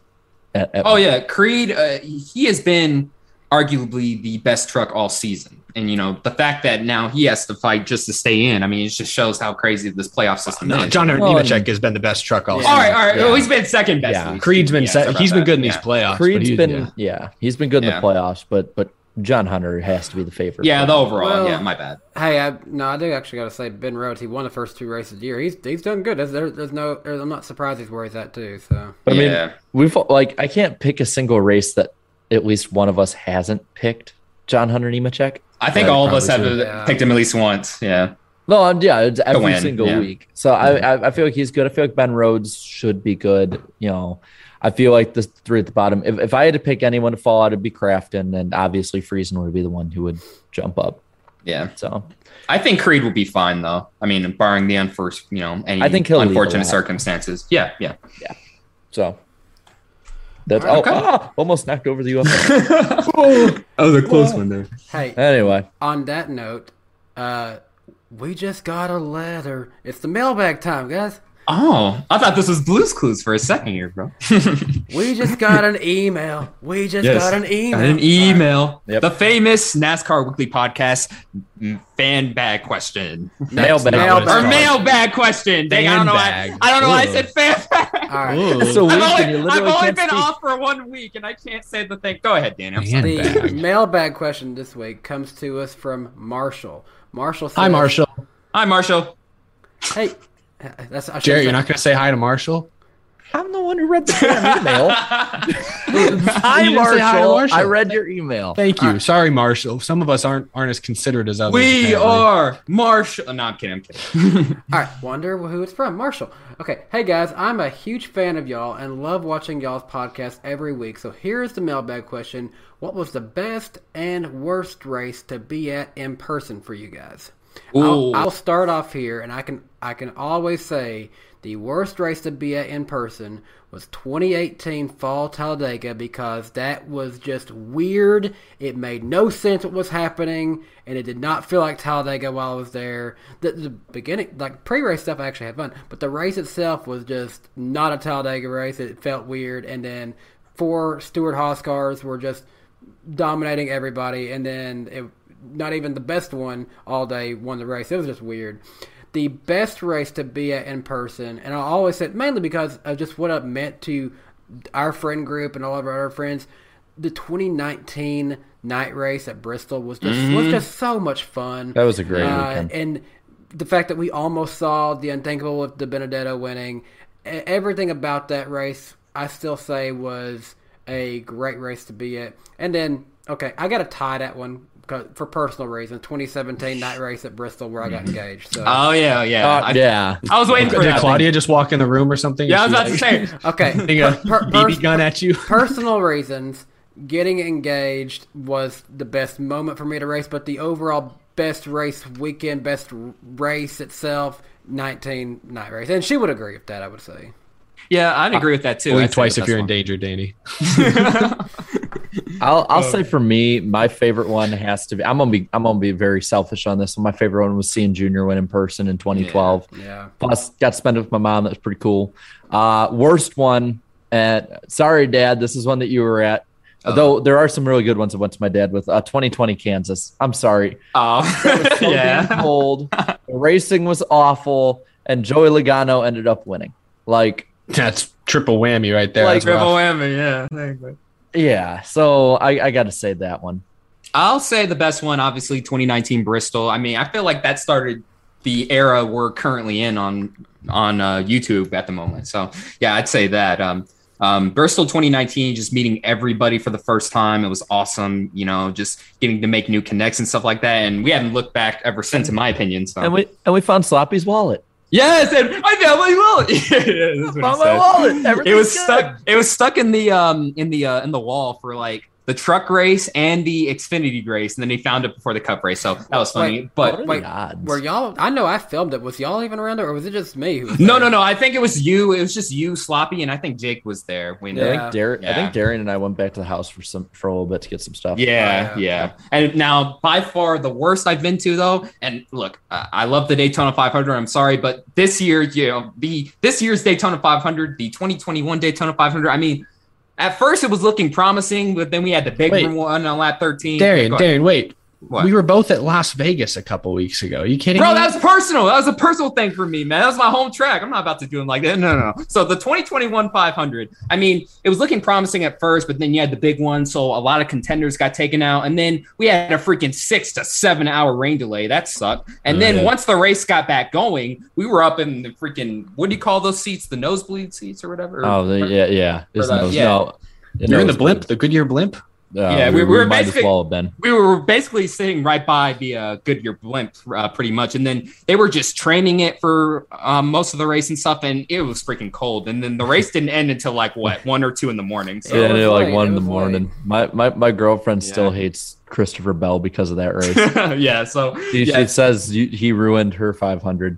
At, at Oh yeah, Creed. Uh, he has been arguably the best truck all season, and you know the fact that now he has to fight just to stay in. I mean, it just shows how crazy this playoff system No, is. John Well, Nemechek has been the best truck all all season. right, all right. Yeah. Well, he's been second best. Yeah. at least. Creed's been Yeah, set, sorry he's about been good in these Yeah. playoffs. but Creed's he- been yeah. yeah. he's been good in Yeah. the playoffs, but but John Hunter has to be the favorite. Yeah, the overall. Well- yeah, my bad. Hey, I, no, I do actually got to say Ben Rhodes. He won the first two races of the year. He's he's done good. There's, there, there's no. There's, I'm not surprised he's where he's at too. So I mean, yeah. we've like I can't pick a single race that at least one of us hasn't picked John Hunter Nemechek. I think Yeah, all of us have probably so. uh, picked him at least once. Yeah. No, I'm, yeah, it's every win, single yeah. week. So I, I I feel like he's good. I feel like Ben Rhodes should be good. You know, I feel like the three at the bottom. If, if I had to pick anyone to fall out, it'd be Crafton, and obviously Friesen would be the one who would jump up. Yeah. So I think Creed will be fine though. I mean, barring the unforced, you know, any I think he'll unfortunate circumstances. Yeah, Yeah, yeah. so that's Okay. oh, ah, almost knocked over the UFO. Oh, the close one there. hey, anyway, on that note, uh, we just got a letter. It's the mailbag time, guys. Oh, I thought this was Blue's Clues for a second here, bro. We just got an email. We just Yes. got an email. Got an email. Yep. The famous NASCAR Weekly Podcast mm, fan bag question. Mail bag Or mailbag question. Dang, I don't know. Why. I don't know why I said fan bag. All right. That's a week, I've only, you I've only been speak. off for one week and I can't say the thing. Go ahead, Danny. I'm Man. sorry. The Bag. mailbag question this week comes to us from Marshall. Marshall says, Hi, Marshall. Hi, Marshall. Hey, that's I Jerry, you're not going to say hi to Marshall? I'm the one who read the damn email. hi, You didn't hi Marshall. Marshall. I read your email. Thank you. Uh, Sorry, Marshall. Some of us aren't aren't as considerate as others. we apparently. are Marshall. Oh, no, I'm kidding. I'm kidding. All right, wonder who it's from. Marshall. Okay, hey guys, I'm a huge fan of y'all and love watching y'all's podcast every week. So here's the mailbag question: What was the best and worst race to be at in person for you guys? Ooh. I'll, I'll start off here, and I can I can always say the worst race to be at in person was 2018 Fall Talladega because that was just weird. It made no sense what was happening, and it did not feel like Talladega while I was there. The, the beginning, like pre-race stuff, I actually had fun, but the race itself was just not a Talladega race. It felt weird, and then four Stewart Haas cars were just dominating everybody, and then it, not even the best one all day won the race. It was just weird. The best race to be at in person, and I always said mainly because of just what it meant to our friend group and all of our other friends. The 2019 night race at Bristol was just was just so much fun. That was a great Uh, weekend. and the fact that we almost saw the unthinkable with DiBenedetto winning, everything about that race, I still say was a great race to be at. And then, okay, I got to tie that one for personal reasons. 2017 night race at Bristol where I got engaged. So Oh yeah, yeah. Uh, I, yeah. I was waiting for Did that. Claudia just walk in the room or something? Yeah, I was She about to say. okay, Pointing a per- per- BB gun at you. personal reasons, getting engaged was the best moment for me to race, but the overall best race weekend, best race itself, 19 night race. And she would agree with that, I would say. Yeah, I'd agree with that too. Blink twice if you're best in danger, Danny. I'll I'll say for me, my favorite one has to be. I'm gonna be I'm gonna be very selfish on this. one. My favorite one was seeing Junior win in person in 2012. Yeah. Plus, got to spend it with my mom. That was pretty cool. Uh, worst one. And sorry, Dad, this is one that you were at. Though there are some really good ones I went to my dad with. Uh, 2020 Kansas. I'm sorry. Oh, So yeah. cold. The racing was awful, and Joey Logano ended up winning. Like, That's triple whammy right there. Like That's rough. Triple whammy, yeah. There you go. yeah. So I, I got to say that one. I'll say the best one, obviously, 2019 Bristol. I mean, I feel like that started the era we're currently in on on uh, YouTube at the moment. So yeah, I'd say that. Um, Um, Bristol 2019, just meeting everybody for the first time. It was awesome, you know, just getting to make new connects and stuff like that. And we haven't looked back ever since, in my opinion. So. And we and we found Sloppy's wallet. Yes, and I found my wallet. yeah, that's what he Found my said. wallet. It was good. stuck. It was stuck in the um in the uh in the wall for like the truck race and the Xfinity race, and then he found it before the Cup race. So that was funny. Wait, but wait, were y'all? I know I filmed it. Was y'all even around it, or was it just me? Who no, no, no. I think it was you. It was just you, Sloppy, and I think Jake was there. When I think Dar- I think Darian and I went back to the house for some for a little bit to get some stuff. Yeah, yeah, And now, by far, the worst I've been to, though. And look, uh, I love the Daytona 500. I'm sorry, but this year, you know, the this year's Daytona 500, the 2021 Daytona 500. I mean, at first it was looking promising, but then we had the big Wait. one on lap 13. Darian, Go ahead. Darian, wait. What? We were both at Las Vegas a couple weeks ago. Are you kidding Bro, me? that was personal. That was a personal thing for me, man. That was my home track. I'm not about to do them like that. No, no, no. So the 2021 500. I mean, it was looking promising at first, but then you had the big one, so a lot of contenders got taken out, and then we had a freaking six to seven hour rain delay. That sucked. And Oh, then yeah. once the race got back going, we were up in the freaking what do you call those seats? The nosebleed seats or whatever. Oh, the, yeah, yeah. For It's the- nose- yeah. No, You're in the blimp, the Goodyear blimp. Uh, Yeah, we, we- we we were basically- well been. we were basically sitting right by the uh, Goodyear blimp, uh, pretty much, and then they were just training it for um, most of the race and stuff, and it was freaking cold. And then the race didn't end until like what one or two in the morning. So yeah, they're like late. one It in the was morning. My, my my girlfriend still hates Christopher Bell because of that race. yeah, so She, yeah, It says you, he ruined her 500.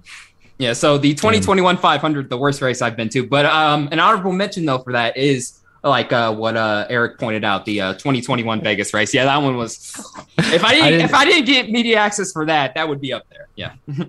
yeah, so the 2021 500, the worst race I've been to, but um, an honorable mention though for that is like uh, what uh, Eric pointed out, the uh, 2021 Vegas race. Yeah, that one was. If I didn't, I didn't- if I didn't get media access for that, that would be up there. Yeah.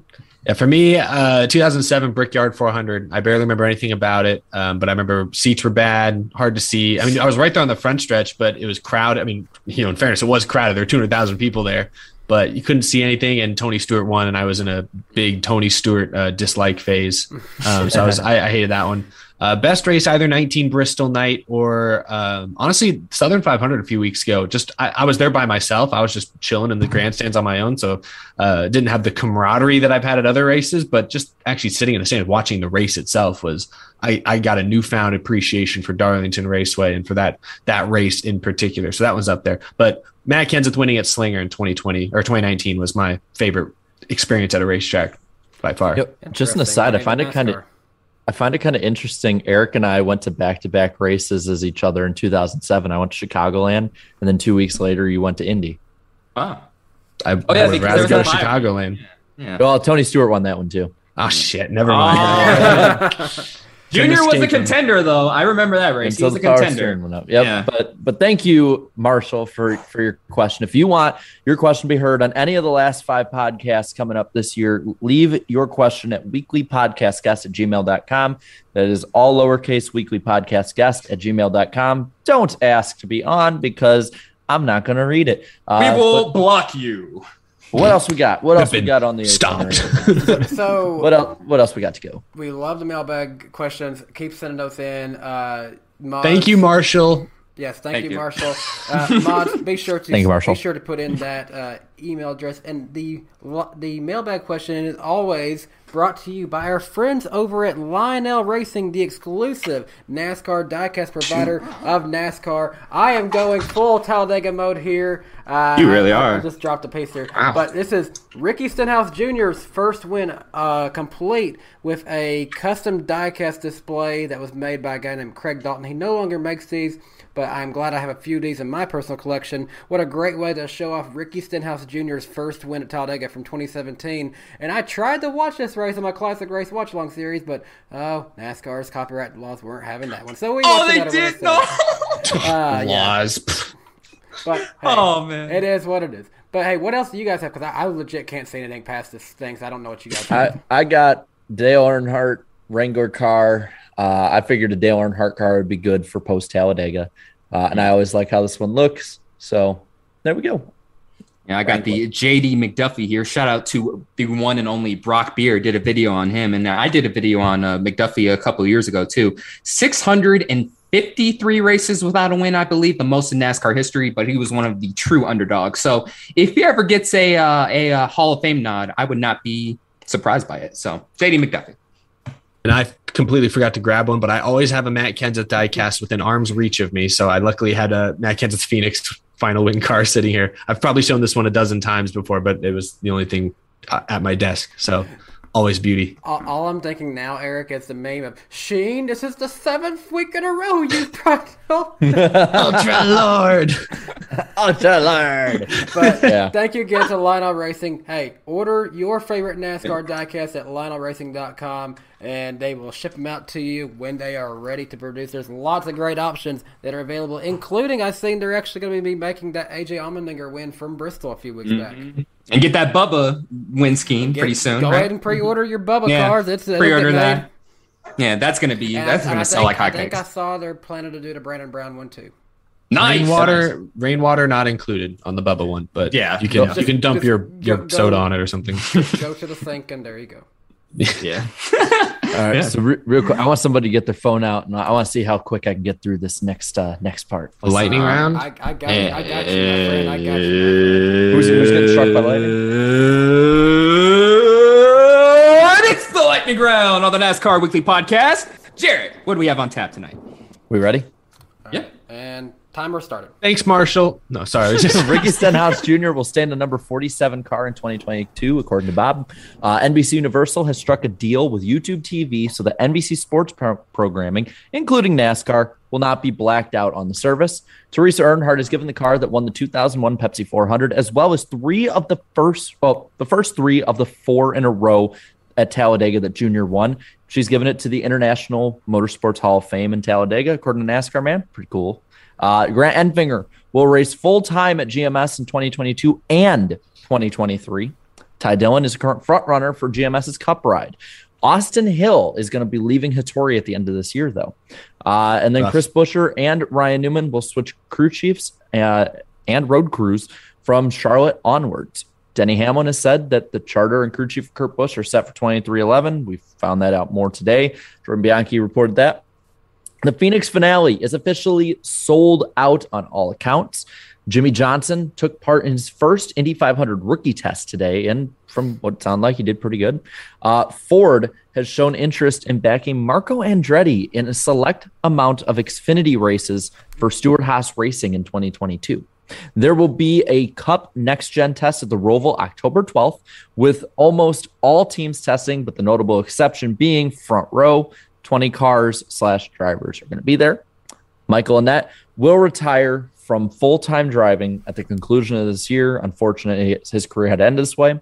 Yeah, for me, uh, 2007 Brickyard 400. I barely remember anything about it, um, but I remember seats were bad, hard to see. I mean, I was right there on the front stretch, but it was crowded. I mean, you know, in fairness, it was crowded. There were 200,000 people there, but you couldn't see anything. And Tony Stewart won, and I was in a big Tony Stewart uh, dislike phase. Um, so I was, I, I hated that one. Uh, best race either 19 Bristol night or um, honestly Southern 500 a few weeks ago. Just I, I was there by myself. I was just chilling in the grandstands on my own, so uh, didn't have the camaraderie that I've had at other races. But just actually sitting in the stands watching the race itself was I, I got a newfound appreciation for Darlington Raceway and for that that race in particular. So that was up there. But Matt Kenseth winning at Slinger in 2020 or 2019 was my favorite experience at a racetrack by far. Yep. Just an aside, I find it kind of NASCAR. I find it kind of interesting. Eric and I went to back to back races as each other in 2007. I went to Chicagoland, and then two weeks later, you went to Indy. Wow. I, Oh, yeah, I would rather go to fire. Chicagoland. Yeah. Well, Tony Stewart won that one too. Oh shit! Never mind. Junior was a contender though. I remember that race. He was a contender. went up. Yep. Yeah. But but thank you, Marshall, for for your question. If you want your question to be heard on any of the last five podcasts coming up this year, leave your question at weeklypodcastguest at gmail.com. That is all lowercase weekly podcast guest at gmail.com. Don't ask to be on because I'm not going to read it. We Uh, will but block you. What else we got? What else we got on the stopped. So what else? What else we got to go? we love the mailbag questions. Keep sending those in. Uh, Thank you, Marshall. Yes, thank, Thank you, you. Marshall. Uh, mods, be sure to Thank you, Marshall. be sure to put in that uh, email address. And the the mailbag question is always brought to you by our friends over at Lionel Racing, the exclusive NASCAR diecast provider of NASCAR. I am going full Talladega mode here. Uh, You really I- I are. just dropped a piece here, Wow. but this is Ricky Stenhouse Jr.'s first win, uh, complete with a custom diecast display that was made by a guy named Craig Dalton. He no longer makes these, but I'm glad I have a few of these in my personal collection. What a great way to show off Ricky Stenhouse Jr.'s first win at Talladega from 2017. And I tried to watch this race in my classic race watch along series, but oh, NASCAR's copyright laws weren't having that one. So we Oh, they did one no. Uh. Laws. Pfft. But hey, Oh, man. it is what it is. But hey, what else do you guys have? Because I, I legit can't say anything past this thing. So I don't know what you guys Have. I. I got Dale Earnhardt Wrangler car. Uh, I figured a Dale Earnhardt car would be good for post Talladega, uh, and I always like how this one looks. So there we go. Yeah, I got the JD McDuffie here. Shout out to the one and only Brock Beard. Did a video on him, and I did a video on uh, McDuffie a couple of years ago too. Six hundred and fifty-three races without a win, I believe, the most in NASCAR history. But he was one of the true underdogs. So if he ever gets a uh, a uh, Hall of Fame nod, I would not be surprised by it. So JD McDuffie. And I completely forgot to grab one, but I always have a Matt Kenseth diecast within arm's reach of me. So I luckily had a Matt Kenseth Phoenix final win car sitting here. I've probably shown this one a dozen times before, but it was the only thing uh, at my desk. So always beauty. All, all I'm thinking now, Eric, is the meme of Sheen. This is the seventh week in a row you practical. Ultra Lord. Ultra Lord. But Yeah. thank you again to Lionel Racing. Hey, order your favorite NASCAR diecast at lionelracing.com and they will ship them out to you when they are ready to produce. There's lots of great options that are available, including I've seen they're actually going to be making that AJ Allmendinger win from Bristol a few weeks back. Mm-hmm. And get that Bubba win scheme pretty soon. Go right? ahead and pre-order your Bubba Yeah, cars. It's it'll pre-order that. Yeah, that's gonna be And that's I- gonna I sell think- like I think I saw they're planning to do the Brandon Brown one too. Nice. Rainwater, rainwater not included on the Bubba one, but Yeah. you can Just- you can dump just your go- your go- soda on it or something. Go to the sink and there you go. Yeah. All right, so re- real quick, I want somebody to get their phone out, and I want to see how quick I can get through this next uh, next part. A lightning round. I, I got you. I got you, my friend. I got you. Who's, who's getting struck by lightning? And it's the lightning round on the NASCAR Weekly Podcast. Jared, what do we have on tap tonight? We ready? Yeah. And timer started. Thanks, Marshall. No, sorry. Just Ricky Stenhouse Jr. will stand the number 47 car in 2022, according to Bob. Uh, NBC Universal has struck a deal with YouTube TV so that NBC sports pro- programming, including NASCAR, will not be blacked out on the service. Teresa Earnhardt is given the car that won the 2001 Pepsi 400, as well as three of the first, well, the first three of the four in a row at Talladega that Junior won. She's given it to the International Motorsports Hall of Fame in Talladega, according to NASCAR Man. Pretty cool. Uh, Grant Enfinger will race full time at GMS in 2022 and 2023. Ty Dillon is a current front runner for GMS's Cup ride. Austin Hill is going to be leaving Hattori at the end of this year, though. Uh, and then Rough. Chris Buescher and Ryan Newman will switch crew chiefs uh, and road crews from Charlotte onwards. Denny Hamlin has said that the charter and crew chief Kurt Busch are set for 23XI. We found that out more today. Jordan Bianchi reported that. The Phoenix finale is officially sold out on all accounts. Jimmie Johnson took part in his first Indy 500 rookie test today, and from what it sounded like, he did pretty good. Uh, Ford has shown interest in backing Marco Andretti in a select amount of Xfinity races for Stewart Haas Racing in 2022. There will be a Cup Next Gen test at the Roval October 12th, with almost all teams testing, but the notable exception being front row. 20 cars slash drivers are going to be there. Michael Annett will retire from full time driving at the conclusion of this year. Unfortunately, his career had ended this way.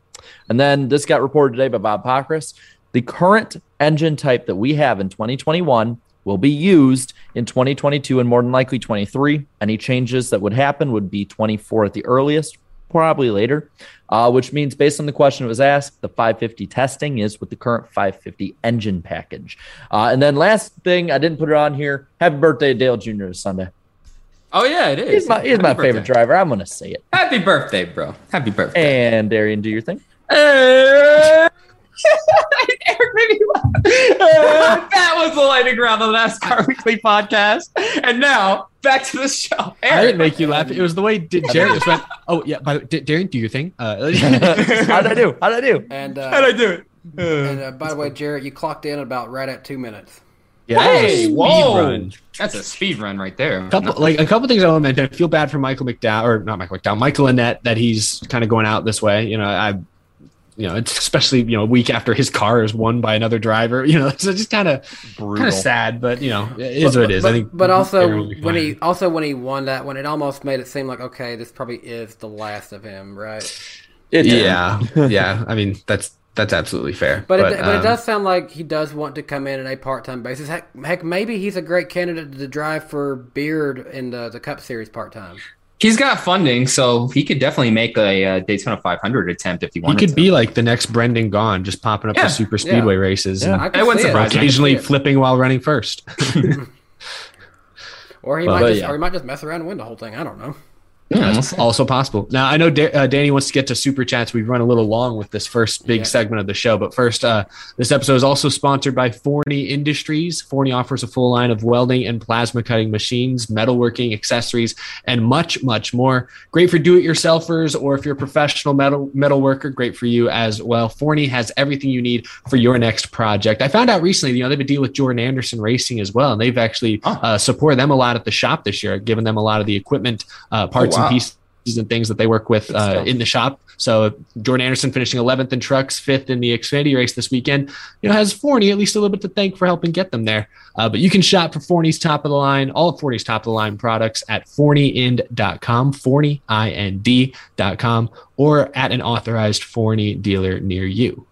And then this got reported today by Bob Pockrass. The current engine type that we have in 2021 will be used in 2022 and more than likely 23. Any changes that would happen would be 24 at the earliest, probably later, uh, which means based on the question that was asked, the 550 testing is with the current 550 engine package. Uh, and then last thing, I didn't put it on here. Happy birthday Dale Jr. Sunday. Oh yeah, it is. He's my, he's my favorite driver. I'm going to say it. Happy birthday, bro. Happy birthday. And Darian, do your thing. Eric made me laugh. Uh, that was the lightning round on the NASCAR Weekly Podcast. And now back to the show. I didn't make you laugh. It was the way D- Jared just went. Oh yeah, by the way, D- Darren, do your thing. Uh, How'd I do? How'd I do? And how'd uh, I do it? and uh, by the way, Jarrett, you clocked in about right at two minutes. yeah, that was a Hey, speed whoa. run. That's a speed run right there. couple like a couple things I want to mention. I feel bad for Michael McDowell or not Michael McDowell, Michael Annett that he's kind of going out this way. You know, I, you know, it's especially you know a week after his car is won by another driver. You know, so just kind of kind of sad, but you know, it is but, what it is. But, I think, but also everyone will be when he also when he won that one, it almost made it seem like okay, this probably is the last of him, right? It yeah, yeah. I mean, that's that's absolutely fair. But, it, but it um, does sound like he does want to come in at a part time basis. Heck, heck, maybe he's a great candidate to drive for Beard in the, the Cup Series part time. He's got funding, so he could definitely make a, uh Daytona 500 attempt if he wanted. He could to. be like the next Brendan Gaughan, just popping up Yeah, to super speedway races Yeah. and I wouldn't surprise I me. can occasionally flipping while running first. or he But- might but just, yeah. or he might just mess around and win the whole thing. I don't know. Yeah, that's also possible. Now, I know da- uh, Danny wants to get to super chats. We've run a little long with this first big Yeah. segment of the show. But first, uh, this episode is also sponsored by Forney Industries. Forney offers a full line of welding and plasma cutting machines, metalworking, accessories, and much, much more. Great for do it yourselfers or if you're a professional metal, metal worker, great for you as well. Forney has everything you need for your next project. I found out recently, you know, they've been dealing with Jordan Anderson Racing as well, and they've actually uh, supported them a lot at the shop this year, given them a lot of the equipment, uh, parts wow. And pieces and things that they work with uh, in the shop. So Jordan Anderson finishing 11th in trucks, fifth in the Xfinity race this weekend, you know, has Forney at least a little bit to thank for helping get them there. Uh, but you can shop for Forney's top of the line, all of Forney's top of the line products at forneyend.com, forneyind.com, or at an authorized Forney dealer near you.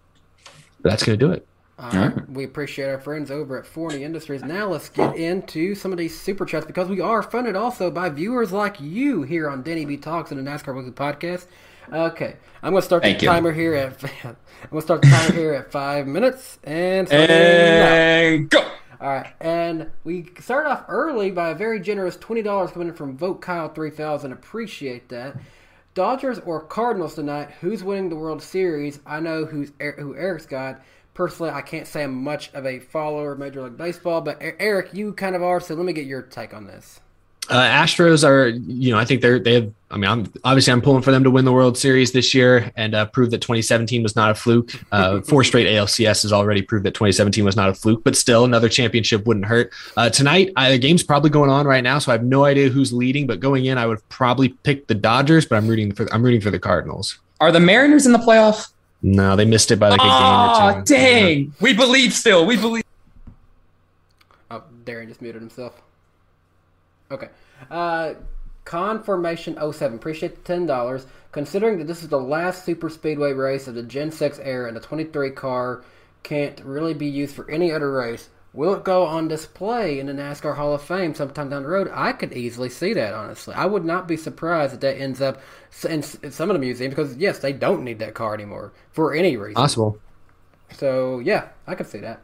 But that's going to do it. All right. We appreciate our friends over at Forney Industries. Now let's get into some of these super chats because we are funded also by viewers like you here on Denny B Talks and the NASCAR Weekly Podcast. Okay, I'm going to start Thank the you. timer here at I'm going to start the timer here at five minutes and. And go. All right, and we started off early by a very generous twenty dollars coming in from Vote Kyle three thousand. Appreciate that. Dodgers or Cardinals tonight? Who's winning the World Series? I know who's who Eric's got. Personally, I can't say I'm much of a follower of Major League Baseball, but Eric, you kind of are. So let me get your take on this. Uh, Astros are, you know, I think they're they have. I mean, I'm obviously I'm pulling for them to win the World Series this year and uh, prove that 2017 was not a fluke. Uh, four straight ALCS has already proved that 2017 was not a fluke, but still another championship wouldn't hurt. Uh, tonight, I, the game's probably going on right now, so I have no idea who's leading. But going in, I would probably pick the Dodgers, but I'm rooting for I'm rooting for the Cardinals. Are the Mariners in the playoff? No, they missed it by like a game Oh, or two. dang. We believe still. We believe. Oh, Darren just muted himself. Okay. Uh, Conformation 07. Appreciate the $10. Considering that this is the last super speedway race of the Gen 6 era and the 23 car can't really be used for any other race, will it go on display in the NASCAR Hall of Fame sometime down the road? I could easily see that, honestly. I would not be surprised if that ends up in in some of the museums because, yes, they don't need that car anymore for any reason. Possible. So yeah, I could see that.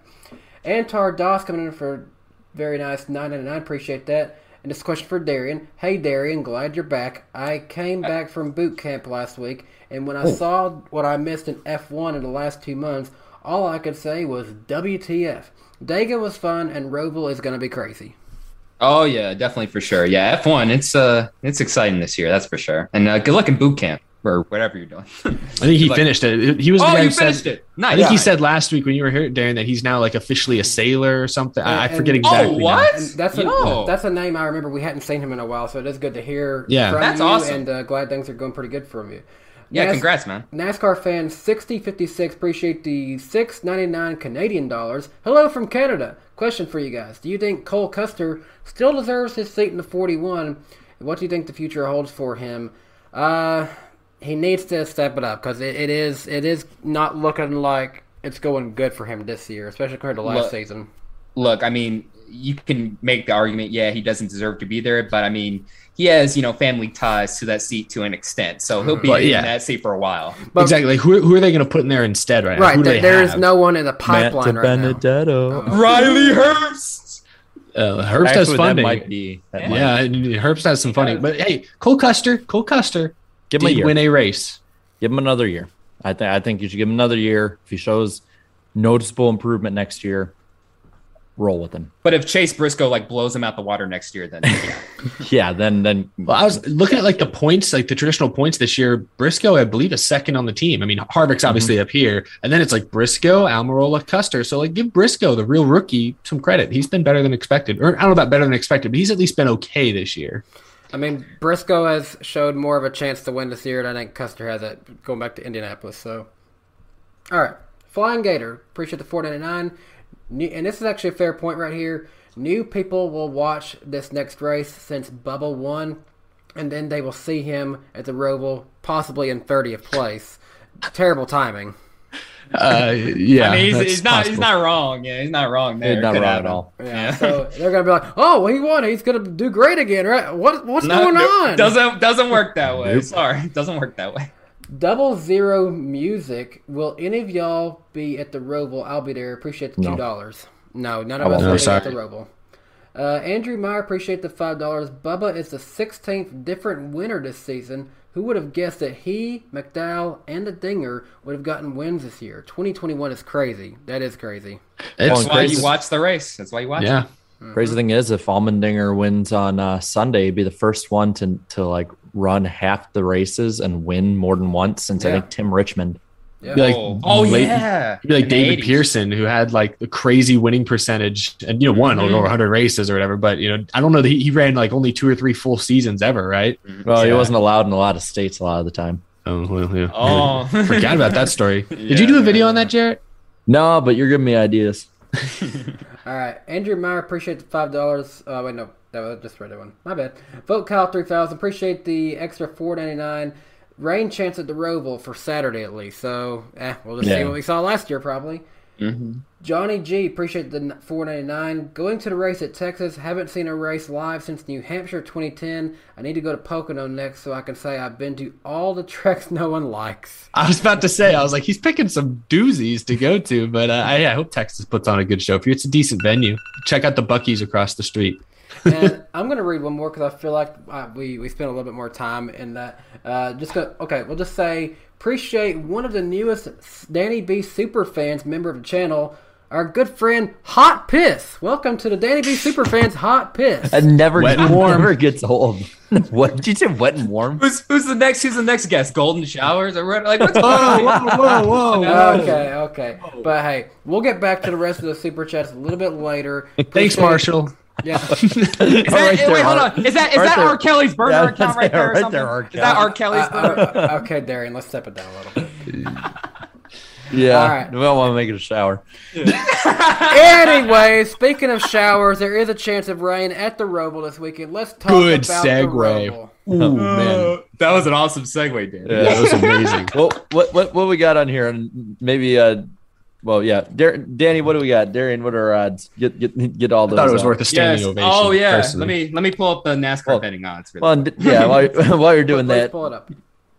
Antar Doss coming in for very nice nine ninety nine. Appreciate that. And this question for Darian. Hey Darian, glad you're back. I came uh, back from boot camp last week, and when I oh. saw what I missed in F one in the last two months, all I could say was WTF. Dega was fun, and Roval is going to be crazy. Oh yeah, definitely for sure. Yeah, F1. It's uh, it's exciting this year. That's for sure. And uh, good luck in boot camp or whatever you're doing. I think he Like- finished it. He was. The Oh, guy you who said- finished it. Nice. I think he said last week when you were here, Darren, that he's now like officially a sailor or something. I, I And- forget and- exactly. now. And that's a Yo. that's a name I remember. We hadn't seen him in a while, so it is good to hear Yeah. from That's you. awesome. And uh, glad things are going pretty good for you. Yeah, Nas- congrats, man. NASCAR fan sixty fifty six appreciate the six ninety nine Canadian dollars. Hello from Canada. Question for you guys: Do you think Cole Custer still deserves his seat in the forty one? What do you think the future holds for him? Uh, he needs to step it up because it, it is it is not looking like it's going good for him this year, especially compared to last Look- season. Look, I mean, you can make the argument, yeah, he doesn't deserve to be there, but I mean, he has, you know, family ties to that seat to an extent, so he'll be But, in yeah. that seat for a while. But, exactly. Who, who are they going to put in there instead right now? Right, Who do there, they there is no one in the pipeline right now. Benedetto. Riley Herbst. Uh, Herbst has Actually, funding. That might be. That might yeah, and Herbst has some funding. But hey, Cole Custer, Cole Custer Give him a year. win a race. Give him another year. I think I think you should give him another year. If he shows noticeable improvement next year, roll with him. But if Chase Briscoe like blows him out the water next year, then yeah, yeah then then. Well, I was looking at like the points, like the traditional points this year. Briscoe, I believe, is second on the team. I mean, Harvick's obviously mm-hmm. up here, and then it's like Briscoe, Almirola, Custer. So like, give Briscoe, the real rookie, some credit. He's been better than expected, or I don't know about better than expected, but he's at least been okay this year. I mean, Briscoe has showed more of a chance to win this year, I think Custer has it going back to Indianapolis. So, all right, Flying Gator, appreciate the 499. New, and this is actually a fair point right here. New people will watch this next race since Bubba won, and then they will see him at the Roval, possibly in 30th place. Terrible timing. Uh, yeah, I mean, he's, he's not possible. he's not wrong. Yeah, he's not wrong there. He's not wrong at all. Yeah, so they're gonna be like, oh, well, he won. He's gonna do great again, right? What what's no, going no, on? Doesn't doesn't work that way. Nope. Sorry, doesn't work that way. Double Zero Music. Will any of y'all be at the Roval? I'll be there. Appreciate the two dollars. No, none I of us won't be. be at the Sorry. Roval. Uh, Andrew Meyer, appreciate the five dollars. Bubba is the sixteenth different winner this season. Who would have guessed that he, McDowell, and the Dinger would have gotten wins this year? 2021 is crazy. That is crazy. That's why you watch the race. That's why you watch Yeah. it. Crazy thing is, if Allmendinger wins on uh, Sunday, he'd be the first one to to like run half the races and win more than once since I think Tim Richmond. Yeah. Be like, Oh, oh, late- yeah. Be like In David 80s. Pearson, who had like the crazy winning percentage and you know won Mhm. over 100 races or whatever. But you know, I don't know that he, he ran like only two or three full seasons ever, right? Well, he wasn't allowed in a lot of states a lot of the time. Oh, well, yeah. Oh. forgot about that story. Did Yeah, you do a yeah, video on that, Jarrett? No, but you're giving me ideas. All right, Andrew Meyer, appreciate the five dollars. Uh, wait, no, that was just read that one. My bad. Vote Kyle three thousand. Appreciate the extra four ninety nine. Rain chance at the Roval for Saturday at least. So, eh, we'll just see what we saw last year probably. Mhm. Johnny G, appreciate the four ninety nine. Going to the race at Texas. Haven't seen a race live since New Hampshire twenty ten. I need to go to Pocono next so I can say I've been to all the treks no one likes. I was about to say, I was like, he's picking some doozies to go to, but uh, I, I hope Texas puts on a good show for you. It's a decent venue. Check out the Buc-ee's across the street. And I'm going to read one more because I feel like uh, we, we spent a little bit more time in that. Uh, just go, okay, we'll just say appreciate one of the newest Danny B super fans member of the channel, our good friend Hot Piss. Welcome to the Danny B super fans Hot Piss. It never, Wet and warm. never gets old. what did you say? Wet and warm? Who's who's the next? Who's the next guest? Golden showers or what? Like what's going Whoa, whoa, whoa, whoa. Okay, okay, but hey, we'll get back to the rest of the super chats a little bit later. Thanks, Appreciate- Marshall. Yeah. Is that, wait, hold on. Is that is Right that there. R. Kelly's burner Yeah, account right there? Or right something? there, R. Is that R. Kelly's burner? Uh, uh, okay, Darian, let's step it down a little bit. Yeah. All right. We don't want to make it a shower. anyway, speaking of showers, there is a chance of rain at the Roval this weekend. Let's talk Good about segue. the Roval. Ooh, man. that was an awesome segue, Dan. Yeah. That was amazing. well, what what what we got on here? And maybe uh, well, yeah, Dar- Danny, what do we got? Darian, what are our odds? Get get get all I those. thought it was uh, worth a standing Yes. ovation. Oh yeah. personally. Let me let me pull up the NASCAR Well- betting odds. Really. Well, and- yeah. While, while you're doing that, pull it up.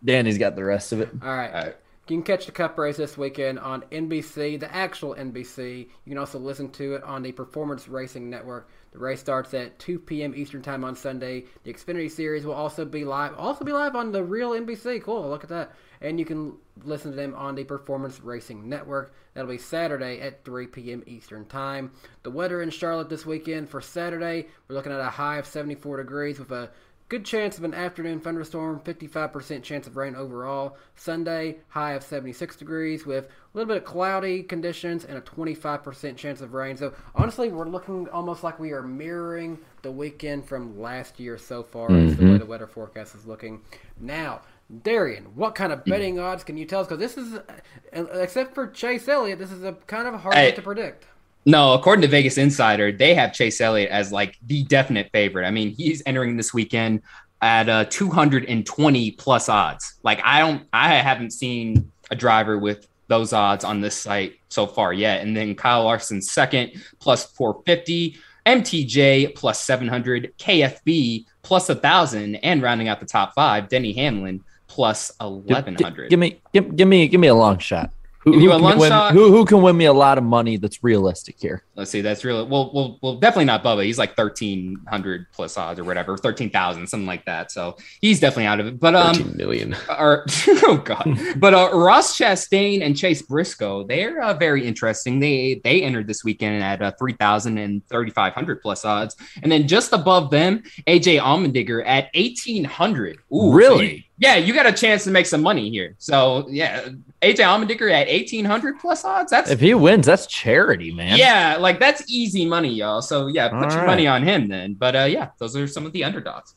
Danny's got the rest of it. All right. All right. You can catch the Cup race this weekend on NBC, the actual NBC. You can also listen to it on the Performance Racing Network. The race starts at 2 p.m. Eastern Time on Sunday. The Xfinity Series will also be live, also be live on the real NBC. Cool, look at that. And you can listen to them on the Performance Racing Network. That'll be Saturday at 3 p.m. Eastern Time. The weather in Charlotte this weekend for Saturday, we're looking at a high of 74 degrees with a Good chance of an afternoon thunderstorm, 55% chance of rain overall. Sunday, high of 76 degrees with a little bit of cloudy conditions and a 25% chance of rain. So, honestly, we're looking almost like we are mirroring the weekend from last year so far as the way the weather forecast is looking. Now, Darian, what kind of betting odds can you tell us? Because this is, uh, except for Chase Elliott, this is a kind of a hard Hey. to predict. No, according to Vegas Insider, they have Chase Elliott as like the definite favorite. I mean, he's entering this weekend at uh, 220 plus odds. Like I don't, I haven't seen a driver with those odds on this site so far yet. And then Kyle Larson second plus 450, MTJ plus 700, KFB plus a thousand, and rounding out the top five, Denny Hamlin plus Gi- 1100. Give me give, give me give me a long shot. Who, Give you who can long win. Who, who can win me a lot of money that's realistic here? Let's see. That's really well. Well, well, definitely not Bubba. He's like thirteen hundred plus odds or whatever, thirteen thousand, something like that. So he's definitely out of it. But um, 13 million. or oh god, but uh, Ross Chastain and Chase Briscoe, they're uh, very interesting. They they entered this weekend at uh, three thousand and thirty five hundred plus odds, and then just above them, AJ Allmendinger at eighteen hundred. Really? Yeah, you got a chance to make some money here. So yeah, AJ Allmendinger at eighteen hundred plus odds. That's If he wins, that's charity, man. yeah, like that's easy money, y'all. So yeah, put All your right. money on him then. But uh, yeah, those are some of the underdogs.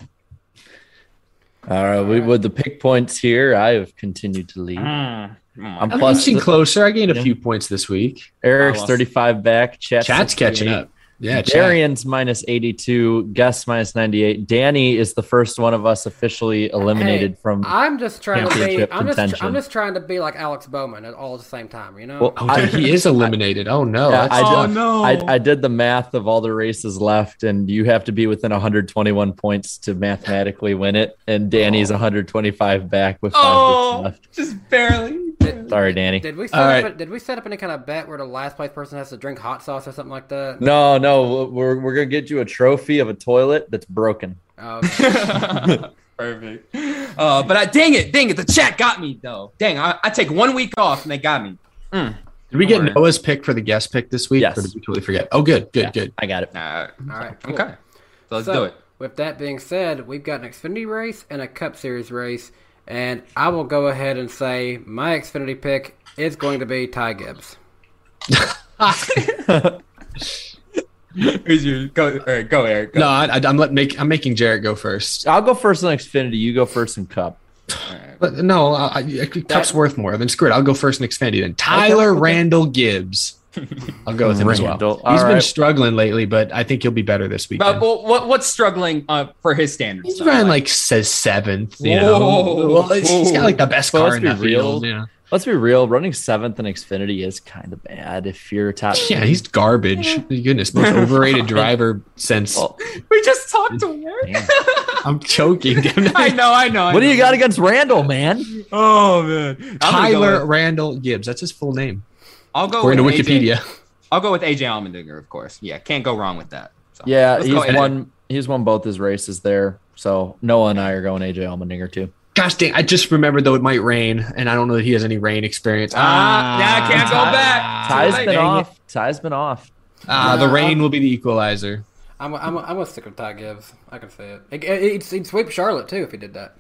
All right. We, with the pick points here, I have continued to lead. Mm. I'm I'm plus inching the- closer. I gained a Yeah. few points this week. Eric's 35 back. Chat's, Chat's catching up. Yeah, chat. Darian's minus 82. Guess minus 98. Danny is the first one of us officially eliminated Hey, from. I'm just trying to be. Championship I'm just. I'm just trying to be like Alex Bowman at all at the same time. You know. Well, Oh, dude, he is eliminated. Oh no. Yeah, I tough. did, oh, no. I, I did the math of all the races left, and you have to be within 121 points to mathematically win it. And Danny's 125 back with five Oh, left. just barely. Sorry, Danny. Did we set All up? right. A, did we set up any kind of bet where the last place person has to drink hot sauce or something like that? No, no, we're we're gonna get you a trophy of a toilet that's broken. Oh, Perfect. Uh, but I, dang it, dang it, the chat got me though. Dang, I, I take one week off and they got me. Mm. Did we get Alright. Noah's pick for the guest pick this week? Or did we totally forget? Oh, good, good, good. I got it. Uh, All right. Cool. Okay. So let's So, do it. With that being said, we've got an Xfinity race and a Cup Series race, and I will go ahead and say my Xfinity pick is going to be Ty Gibbs. Who's your go? All right, go, Eric. Go. No, I, I'm let make. I'm making Jarrett go first. I'll go first in Xfinity. You go first in Cup. But no, I, I, Cup's worth more. Then screw it. I'll go first in Xfinity. Then Tyler okay. Randall Gibbs. I'll go with him as well. Randall. He's All been right. struggling lately, but I think he'll be better this weekend. But, but what what's struggling uh, for his standards? He's though? running like says seventh. You Whoa. know, well, it's- he's got like the best Well, car in be that real. field. Yeah, Let's be real. Running seventh in Xfinity is kind of bad if you're top. yeah, he's garbage. Goodness, most overrated driver since. Well, we just talked to him. I'm choking. I know, I know. I what do you got against Randall, man? Oh man, I'm go Tyler Randall Gibbs. That's his full name. I'll go According to Wikipedia. AJ, I'll go with AJ Allmendinger, of course. Yeah, can't go wrong with that. So, Yeah, he's go won. He's won both his races there. So Noah and I are going AJ Allmendinger too. Gosh dang! I just remembered though it might rain, and I don't know that he has any rain experience. Ah, yeah, I can't go back. Ty's Too late. been dang off. Ty's been off. Ah, the rain will be the equalizer. I'm I'm I'm gonna stick with Ty Gibbs. I can say it. It- it- He'd, he'd sweep Charlotte too if he did that.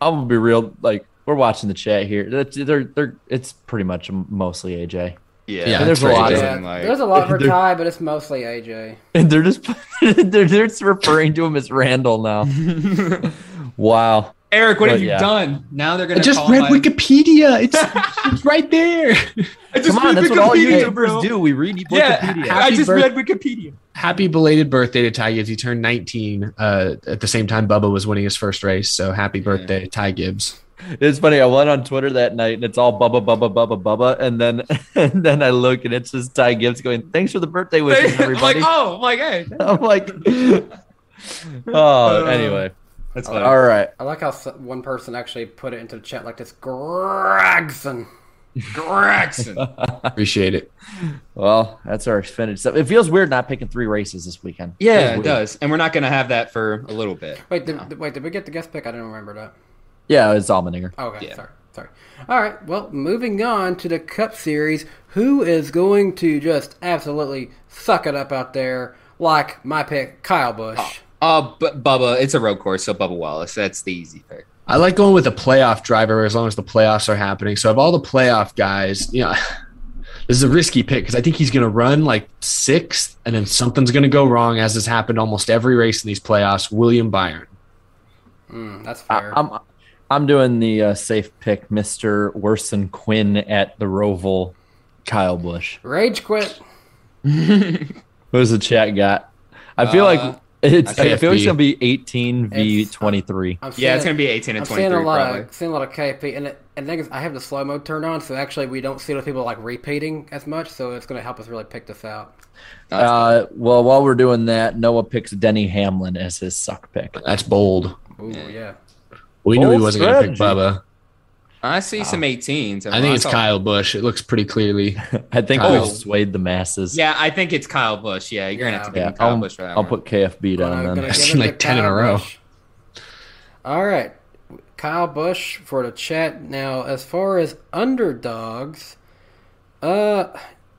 I'm gonna be real. Like we're watching the chat here. That's- They're, they're, it's pretty much mostly AJ. Yeah, Yeah, there's a lot of Yeah, like- there's a lot for Ty, but it's mostly AJ. And they're just they're just referring to him as Randall now. wow. Eric, what have you yeah. done? Now they're gonna just call read my- Wikipedia. It's it's right there. I just Come on, read that's what all Wikipedia, YouTubers bro. do. We read Yeah, Wikipedia. I Happy just birth- read Wikipedia. Happy belated birthday to Ty Gibbs. He turned 19 uh, at the same time Bubba was winning his first race. So happy birthday, Ty Gibbs. It's funny. I went on Twitter that night and it's all Bubba, Bubba, Bubba, Bubba, and then and then I look and it's just Ty Gibbs going, "Thanks for the birthday wishes, I'm like, everybody." oh, I'm like, hey, I'm like, oh, uh, anyway. that's funny. All right. I like how one person actually put it into the chat like this. Gregson. Gregson. Appreciate it. Well, that's our Xfinity stuff. It feels weird not picking three races this weekend. Yeah, Feels it does, and we're not gonna have that for a little bit. Wait, did, wait, did we get the guest pick? I didn't remember that. Yeah, it's Allmendinger. Oh, okay, Yeah. sorry, sorry. All right, well, moving on to the Cup Series. Who is going to just absolutely suck it up out there like my pick, Kyle Busch? Uh, but Bubba, it's a road course, so Bubba Wallace. That's the easy pick. I like going with a playoff driver as long as the playoffs are happening. So of all the playoff guys, you know, this is a risky pick because I think he's going to run like sixth, and then something's going to go wrong, as has happened almost every race in these playoffs. William Byron. Mm, that's I, fair. I'm I'm doing the uh, safe pick, Mister Worson Quinn at the Roval, Kyle Busch. Rage quit. Who's the chat got? I feel Uh, like it's. I feel like it's gonna be 18 v It's- 23. I'm Yeah, it's gonna be 18 and I'm seeing a lot probably. of seeing a lot of KP, and it, and the thing is, I have the slow mode turned on, so actually we don't see those people like repeating as much. So it's going to help us really pick this out. Uh, well, while we're doing that, Noah picks Denny Hamlin as his suck pick. That's bold. Ooh, yeah. We knew he wasn't going to pick strategy. Bubba. I see some 18s. I think it's saw- Kyle Busch. It looks pretty clearly. I think Kyle. we've swayed the masses. Yeah, I think it's Kyle Busch. Yeah, you're gonna have to give Yeah, Kyle I'll, Busch for that I'll one. put KFB down I'm then. I've seen like 10 in a row. Busch. All right, Kyle Busch for the chat. Now, as far as underdogs, uh,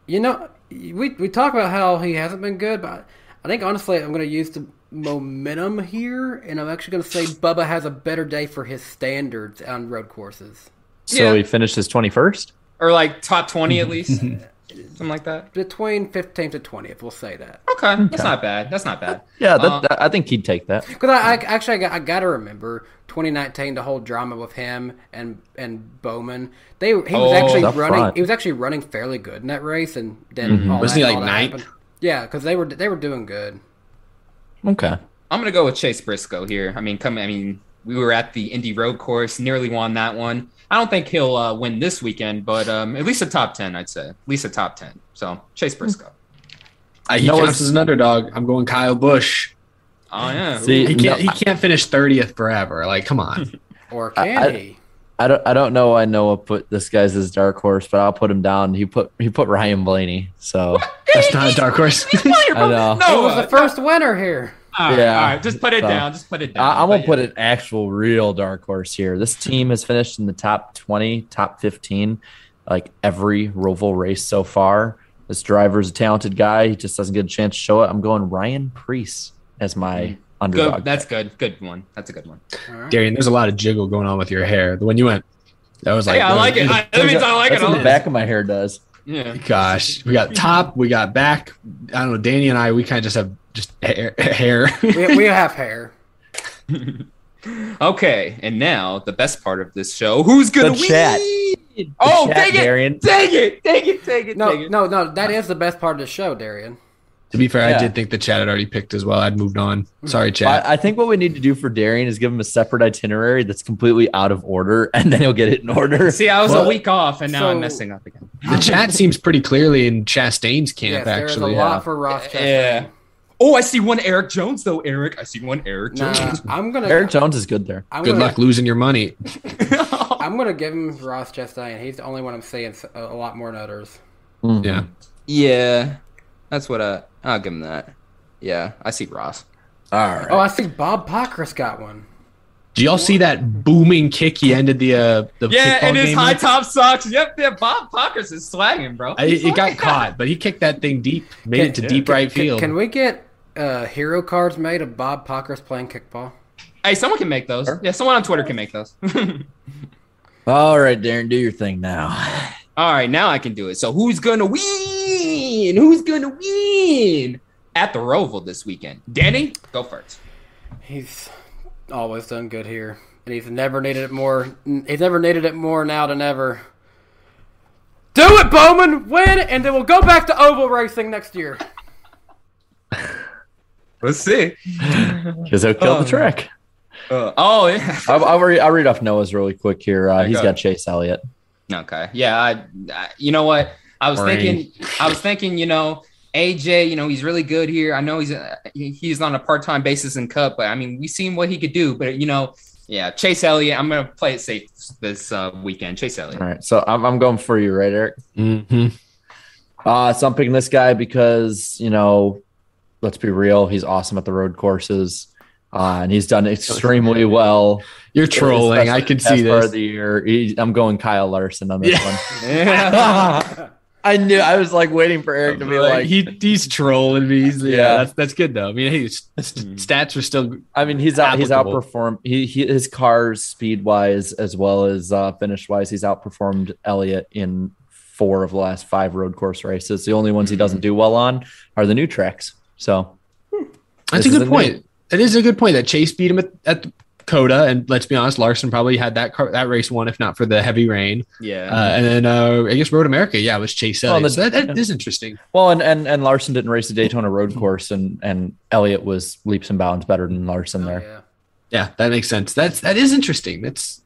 you know, we we talk about how he hasn't been good, but I think honestly, I'm going to use the momentum here, and I'm actually going to say Bubba has a better day for his standards on road courses. So Yeah. he finished his 21st. or like top 20 at least, something like that. Between 15 to 20th, we'll say that. Okay, that's not bad. That's not bad. Yeah, that, Uh, that- I think he'd take that. Because I, I actually I got, I got to remember 2019, the whole drama with him and and Bowman. They he was Oh, actually running. front. He was actually running fairly good in that race, and then all Wasn't that- he, like, ninth? Yeah, because they were they were doing good. Okay. I'm gonna go with Chase Briscoe here. I mean, come. I mean, we were at the Indy Road Course, nearly won that one. I don't think he'll uh, win this weekend, but um, at least a top ten, I'd say. At least a top ten. So Chase Briscoe. Uh, he No, counts as an underdog. I'm going Kyle Busch. Oh yeah. See, He can't. no, he can't finish thirtieth forever. Like, come on. Or can I- he? I don't I don't know why Noah put this guy's his dark horse, but I'll put him down. He put he put Ryan Blaney. So That's not a dark horse. I know. He was the first winner here. All right, Yeah. all right, just put it So, down. Just put it down. I, I'm gonna But put an actual real dark horse here. This team has finished in the top 20, top 15, like every Roval race so far. This driver's a talented guy. He just doesn't get a chance to show it. I'm going Ryan Preece as my hmm. Underdog. Good. That's good. Good one. That's a good one. Darian, there's a lot of jiggle going on with your hair. The one you went, that was like, Hey, I like it. I- that means I like That's it. what the back of my hair does. Yeah. Gosh, we got top, we got back. I don't know. Danny and I, we kind of just have just hair. hair. We, we have hair. Okay, and now the best part of this show. Who's gonna The win? chat. Oh, chat, dang it! Darian. Dang it! Dang it! Dang it! No, dang it. no, no. That is the best part of the show, Darian. To be fair, Yeah. I did think the chat had already picked as well. I'd moved on. Sorry, chat. I, I think what we need to do for Darian is give him a separate itinerary that's completely out of order, and then he'll get it in order. See, I was Well, a week off, and now I'm messing up again. the chat seems pretty clearly in Chastain's yes, camp. there is a actually, lot yeah. for Ross Chastain. Yeah. Oh, I see one Erik Jones though. Eric, I see one Eric Nah, Jones. I'm gonna. Erik Jones is good there. I'm Good gonna, luck losing your money. I'm gonna give him Ross Chastain. He's the only one I'm saying a lot more than others. Mhm. Yeah. Yeah, that's what I. I'll give him that. Yeah, I see Ross. All right. Oh, I see Bob Pockrass got one. Do y'all see that booming kick he ended the uh, the Yeah, kickball and his game high with? top socks. Yep, yeah. Bob Pockrass is swagging, bro. I, it got caught, but he kicked that thing deep, made it to deep Can- right can- field. Can, we get uh, hero cards made of Bob Pockrass playing kickball? Hey, someone can make those. Yeah, someone on Twitter can make those. All right, Darren, do your thing now. All right, now I can do it. So who's gonna win? Who's gonna win at the Roval this weekend? Danny, go first. He's always done good here, and he's never needed it more. He's never needed it more now than ever. Do it, Bowman! Win, and then we'll go back to oval racing next year. Let's see. Because he'll kill the track. Uh, oh yeah. I'll, I'll, read, I'll read off Noah's really quick here. Uh, Okay, he's go. got Chase Elliott. Okay. Yeah. I, I. You know what? I was Boring. thinking. I was thinking. You know, AJ. You know, he's really good here. I know he's uh, he's on a part time basis in Cup, but I mean, we've seen what he could do. But you know, yeah, Chase Elliott. I'm gonna play it safe this uh, weekend. Chase Elliott. All right, so I'm, I'm going for you, right, Eric? hmm Uh, so I'm picking this guy because, you know, let's be real, he's awesome at the road courses. Uh, and he's done extremely well. You're trolling. I can the past see part this. of the year. He, I'm going Kyle Larson on this Yeah. one. Yeah. I knew I was like waiting for Eric to be like, he he's trolling me. He's, yeah, Yeah. that's that's good though. I mean, hey, his stats are still I mean, he's out, he's outperformed he, he his cars speed wise as well as uh, finish wise. He's outperformed Elliott in four of the last five road course races. The only ones he doesn't do well on are the new tracks. So That's a good a point. It is a good point that Chase beat him at, at COTA, and let's be honest, Larson probably had that car, that race won if not for the heavy rain. Yeah. Uh, and then uh, I guess Road America, yeah, it was Chase Well, Elliott. the- so that, that yeah. is interesting. Well, and, and and Larson didn't race the Daytona road course, and and Elliott was leaps and bounds better than Larson there. Yeah. Yeah, that makes sense. That's that is interesting. That's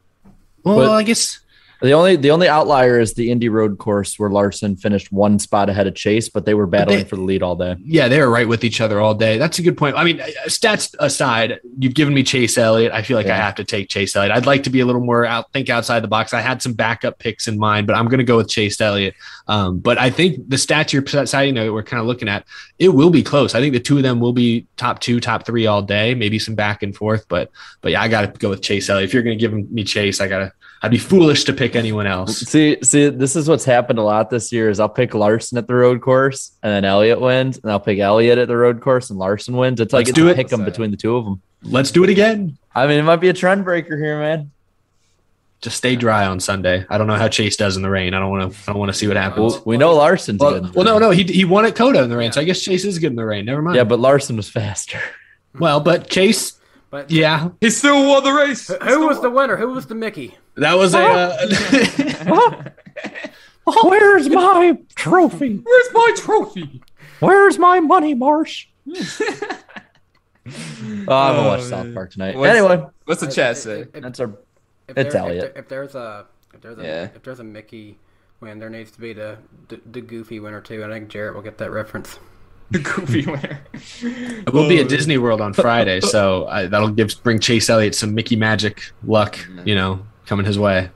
well, But- I guess The only the only outlier is the Indy road course where Larson finished one spot ahead of Chase, but they were battling they- for the lead all day. yeah, they were right with each other all day. That's a good point. I mean, uh, stats aside, you've given me Chase Elliott. I feel like I have to take Chase Elliott. I'd like to be a little more out, think outside the box. I had some backup picks in mind, but I'm going to go with Chase Elliott. Um, but I think the stats you're citing that we're kind of looking at, it will be close. I think the two of them will be top two, top three all day. Maybe some back and forth, but but yeah, I got to go with Chase Elliott. If you're going to give me Chase, I got to. I'd be foolish to pick anyone else. See, see, this is what's happened a lot this year. Is I'll pick Larson at the road course, and then Elliott wins, and I'll pick Elliott at the road course, and Larson wins. It's like Let's it's do a it. pick 'em between the two of them. Let's do it again. I mean, it might be a trend breaker here, man. Just stay dry on Sunday. I don't know how Chase does in the rain. I don't want to. I don't want to see what happens. Well, we know Larson's Well, good. well, no, no, he he won at COTA in the rain, so I guess Chase is good in the rain. Never mind. Yeah, but Larson was faster. well, but Chase, But yeah, He still won the race. who- who was the winner? Who was the Mickey? That was a. Uh, Where's my trophy? Where's my trophy? Where's my money, Marsh? oh, I haven't watched South Park tonight. What's- anyway, What's the chat say? If- if- that's our. if It's there- Elliott. If, there- if there's a if there's a Yeah. if there's a Mickey win, there needs to be the the, the Goofy winner too. I think Jarrett will get that reference. The goofy winner. we'll be at Disney World on Friday, so I, that'll give bring Chase Elliott some Mickey Magic luck. You know, coming his way.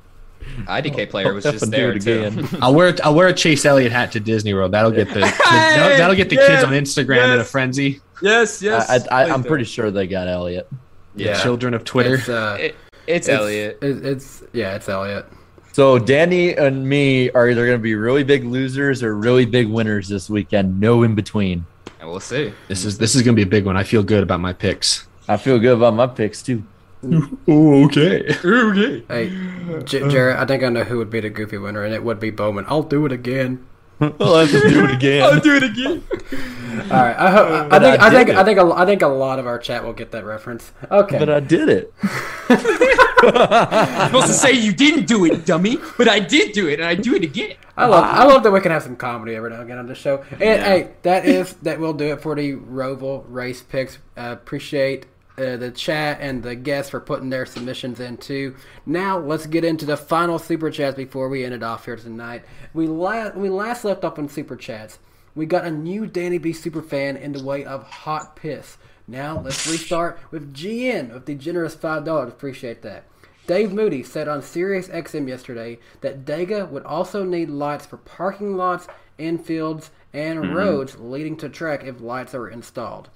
IDK player was Up just there it too. again. I'll wear I'll wear a Chase Elliott hat to Disney World. That'll get the, the that'll, that'll get the kids on Instagram in a frenzy. Yes, I, I, I'm pretty sure they got Elliot. The children of Twitter. It's, uh, It- it's Elliot. it- it's yeah, it's Elliot. So Danny and me are either going to be really big losers or really big winners this weekend. No in between. And we'll see. This is this is gonna be a big one. I feel good about my picks. I feel good about my picks too. Oh, okay. Okay. Hey, J- Jared, I think I know who would be the goofy winner, and it would be Bowman. I'll do it again. I'll have to do it again. I'll do it again. All right, I, hope, I, But think I I, think did I think a, I think a lot of our chat will get that reference. Okay, But I did it. I'm supposed to say you didn't do it, dummy, but I did do it, and I do it again. I love I love that we can have some comedy every now and again on the show. And hey, that is that will do it for the Roval race picks. Uh, appreciate uh, the chat and the guests for putting their submissions in too. Now let's get into the final super chats before we end it off here tonight. We last we last left off on super chats. We got a new Danny B super fan in the way of hot piss. Now let's restart with GN of the generous five dollars. Appreciate that. Dave Moody said on Sirius XM yesterday that Dega would also need lights for parking lots, infields, and Mhm. roads leading to track if lights are installed.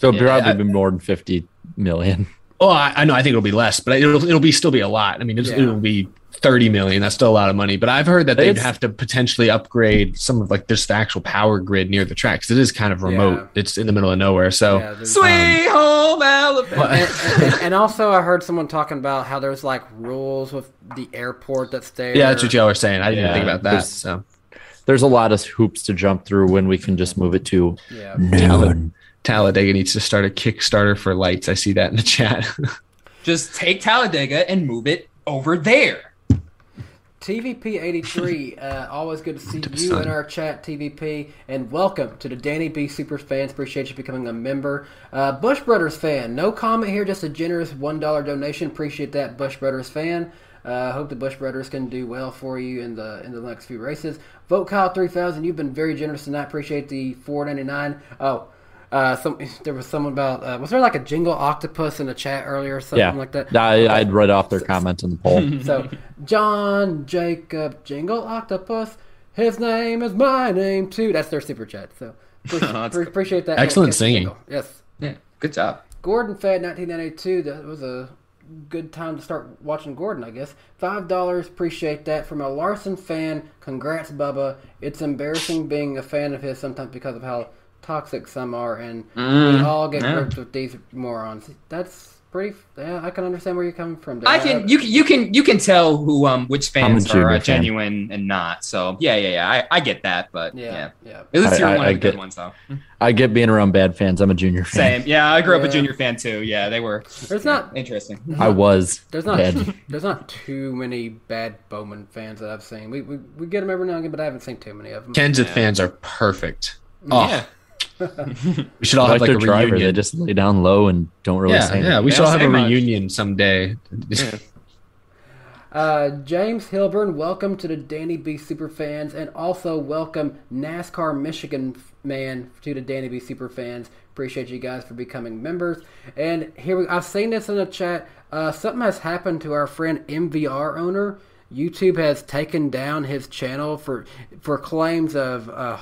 So Yeah, probably I- been more than fifty million. Oh, I, I know. I think it'll be less, but it'll it'll be still be a lot. I mean, it's, Yeah. it'll be thirty million. That's still a lot of money. But I've heard that they'd It's- have to potentially upgrade some of like just the actual power grid near the tracks. It is kind of remote. Yeah. It's in the middle of nowhere. So Yeah, there's- um, Sweet home Alabama. and, and, and also, I heard someone talking about how there's like rules with the airport that's there. yeah, that's what y'all were saying. I didn't Yeah, think about that. there's- So There's a lot of hoops to jump through when we can just move it to Yeah. noon. Talladega needs to start a Kickstarter for lights. I see that in the chat. Just take Talladega and move it over there. TVP83, uh, always good to see the you in our chat, TVP, and welcome to the Danny B Super fans. Appreciate you becoming a member. Uh, Busch Brothers fan, no comment here, just a generous $1 donation. Appreciate that, Busch Brothers fan. Uh, hope the Busch Brothers can do well for you in the in the next few races. Vote Kyle 3000, you've been very generous tonight. Appreciate the 4.99. Oh, uh, some there was someone about uh, was there like a jingle octopus in the chat earlier or something Yeah, like that? I, I'd read off their comments in the poll. So, John Jacob Jingle Octopus, his name is my name too. That's their super chat. So, appreciate, Oh, pre- appreciate that. Excellent Yes, singing. jingle. Yes. Yeah, good job. Gordon Fed 1992. That was a good time to start watching Gordon, I guess. Five dollars. Appreciate that from a Larson fan. Congrats, Bubba. It's embarrassing being a fan of his sometimes because of how toxic some are, and we Mm, all get yeah. gripped with these morons. That's pretty. Yeah, I can understand where you're coming from. I can you can you can you can tell who um which fans are uh, fan. genuine and not. So yeah, yeah, yeah. I, I get that, but Yeah, yeah, yeah. At least I- you're I- one I of the good ones, though. I get being around bad fans. I'm a junior fan. Same. Yeah, I grew up a junior fan too. Yeah, they were. There's yeah, not interesting. I was There's not bad. there's not too many bad Bowman fans that I've seen. We we, we get them every now and again, but I haven't seen too many of them. Kenseth fans are perfect. Oh, Yeah. We should all I have like their a driver. They just lay down low and don't really yeah, say yeah. anything. We They should all have a much. reunion someday. Uh, James Hilburn, welcome to the Danny B Super Fans, and also welcome NASCAR Michigan man to the Danny B Super Fans. Appreciate you guys for becoming members. And here we, I've seen this in the chat. Uh, something has happened to our friend MVR owner. YouTube has taken down his channel for for claims of uh,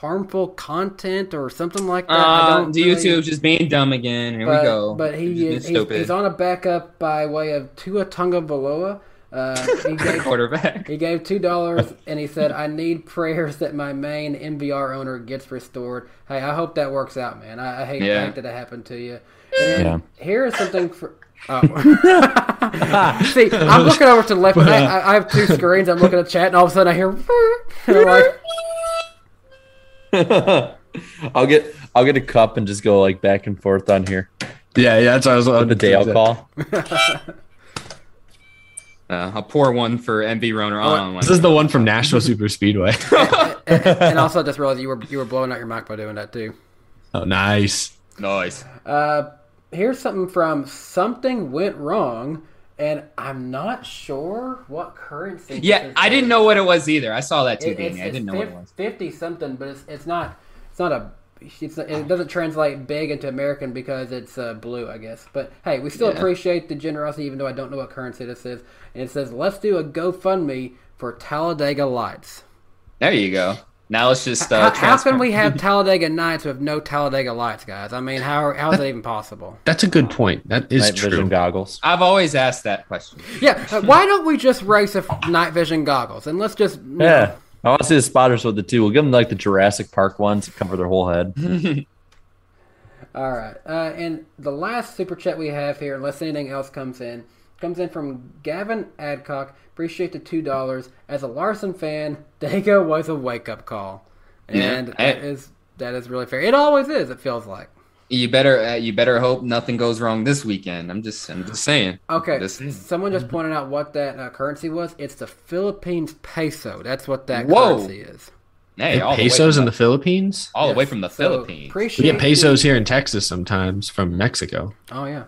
harmful content or something like that. I Uh, don't the really- YouTube just being dumb again. Here but, we go. But he is he's, he's on a backup by way of Tua Tagovailoa. Uh, he gave quarterback. he gave two dollars and he said, "I need prayers that my main MVR owner gets restored." Hey, I hope that works out, man. I, I hate, I Yeah. hate that it happened to you. And Yeah. here is something for. Oh. See, I'm looking over to the left. I, I- I have two screens. I'm looking at chat, and all of a sudden I hear. And I'm like, I'll get I'll get a cup and just go like back and forth on here. Yeah, yeah. That's what I was. With the Dale call. Uh, I'll pour one for MV Roner on one. This is the one from Nashville Super Speedway. and also I just realized you were you were blowing out your mic by doing that too. oh, nice. Nice. Uh, here's something from something went wrong, and I'm not sure what currency. Yeah, I didn't know what it was either. I saw that too, It- Danny. I didn't know what it was. Fifty something, but it's it's not it's not a it's, it doesn't translate big into American because it's uh, blue, I guess. But hey, we still Yeah. appreciate the generosity, even though I don't know what currency this is. And it says, "Let's do a GoFundMe for Talladega Lights." There you go. Now let's just uh, how, how can we have Talladega Nights with no Talladega lights, guys? I mean, how how is that even possible? That's a good point. That is Night true. vision goggles. I've always asked that question. Yeah, uh, why don't we just race with night vision goggles and let's just you know, Yeah. I want to see the spotters with the two. We'll give them like the Jurassic Park ones that cover their whole head. All right. Uh, and the last super chat we have here, unless anything else comes in, comes in from Gavin Adcock. Appreciate the two dollars. As a Larson fan, Dega was a wake up call, and Yeah. that is that is really fair. It always is. It feels like. You better uh, you better hope nothing goes wrong this weekend. I'm just I'm just saying. Okay. Just saying. Someone just pointed out what that uh, currency was. It's the Philippines peso. That's what that Whoa. currency is. Hey, all the way pesos from in the Philippines. all the way from the So, Philippines. We Appreciate get pesos the- here in Texas sometimes from Mexico. Oh yeah.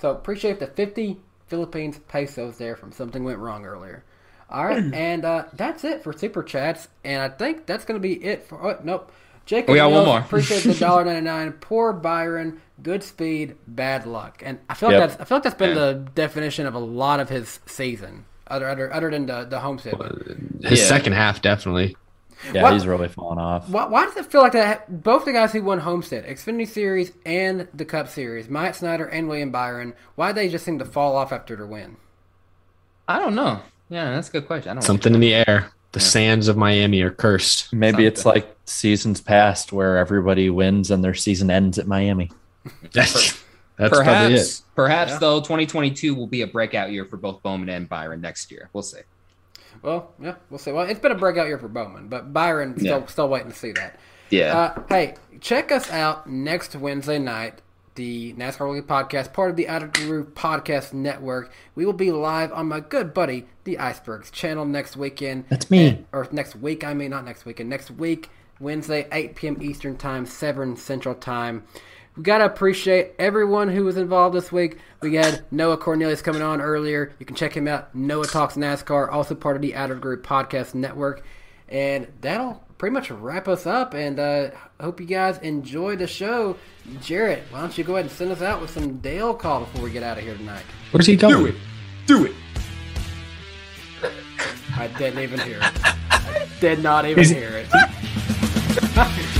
So appreciate the fifty Philippines pesos there from something went wrong earlier. All right, and uh, that's it for super chats, and I think that's going to be it for. Oh, nope. Jacob We got one more. appreciate the dollar ninety nine. Poor Byron, good speed, bad luck, and I feel like that's I feel like that's been Yeah. the definition of a lot of his season, other other, other than the the homestead. His Yeah. second half definitely. Yeah, What- he's really falling off. Why, why does it feel like that? Both the guys who won Homestead, Xfinity Series and the Cup Series, Myatt Snider and William Byron, why do they just seem to fall off after their win? I don't know. Yeah, that's a good question. I don't. Something in the air. The sands of Miami are cursed. Maybe it's like seasons past where everybody wins and their season ends at Miami. That's, that's probably it. Perhaps, perhaps though, 2022 will be a breakout year for both Bowman and Byron next year. We'll see. Well, yeah, we'll see. Well, it's been a breakout year for Bowman, but Byron still Yeah. still waiting to see that. Yeah. Uh, hey, check us out next Wednesday night. The NASCAR Weekly Podcast, part of the Out of the Groove Podcast Network. We will be live on my good buddy, the Icebergs channel next weekend. That's me. And- or next week, I mean, not next weekend. Next week, Wednesday, 8 p.m. Eastern Time, 7 Central Time. We got to appreciate everyone who was involved this week. We had Noah Cornelius coming on earlier. You can check him out. Noah Talks NASCAR, also part of the Out of the Groove Podcast Network. And that'll pretty much wrap us up. And uh, hope you guys enjoy the show. Jarrett, why don't you go ahead and send us out with some Dale call before we get out of here tonight? Where's he going? Do it. Do it. I didn't even hear it. Did not even hear it.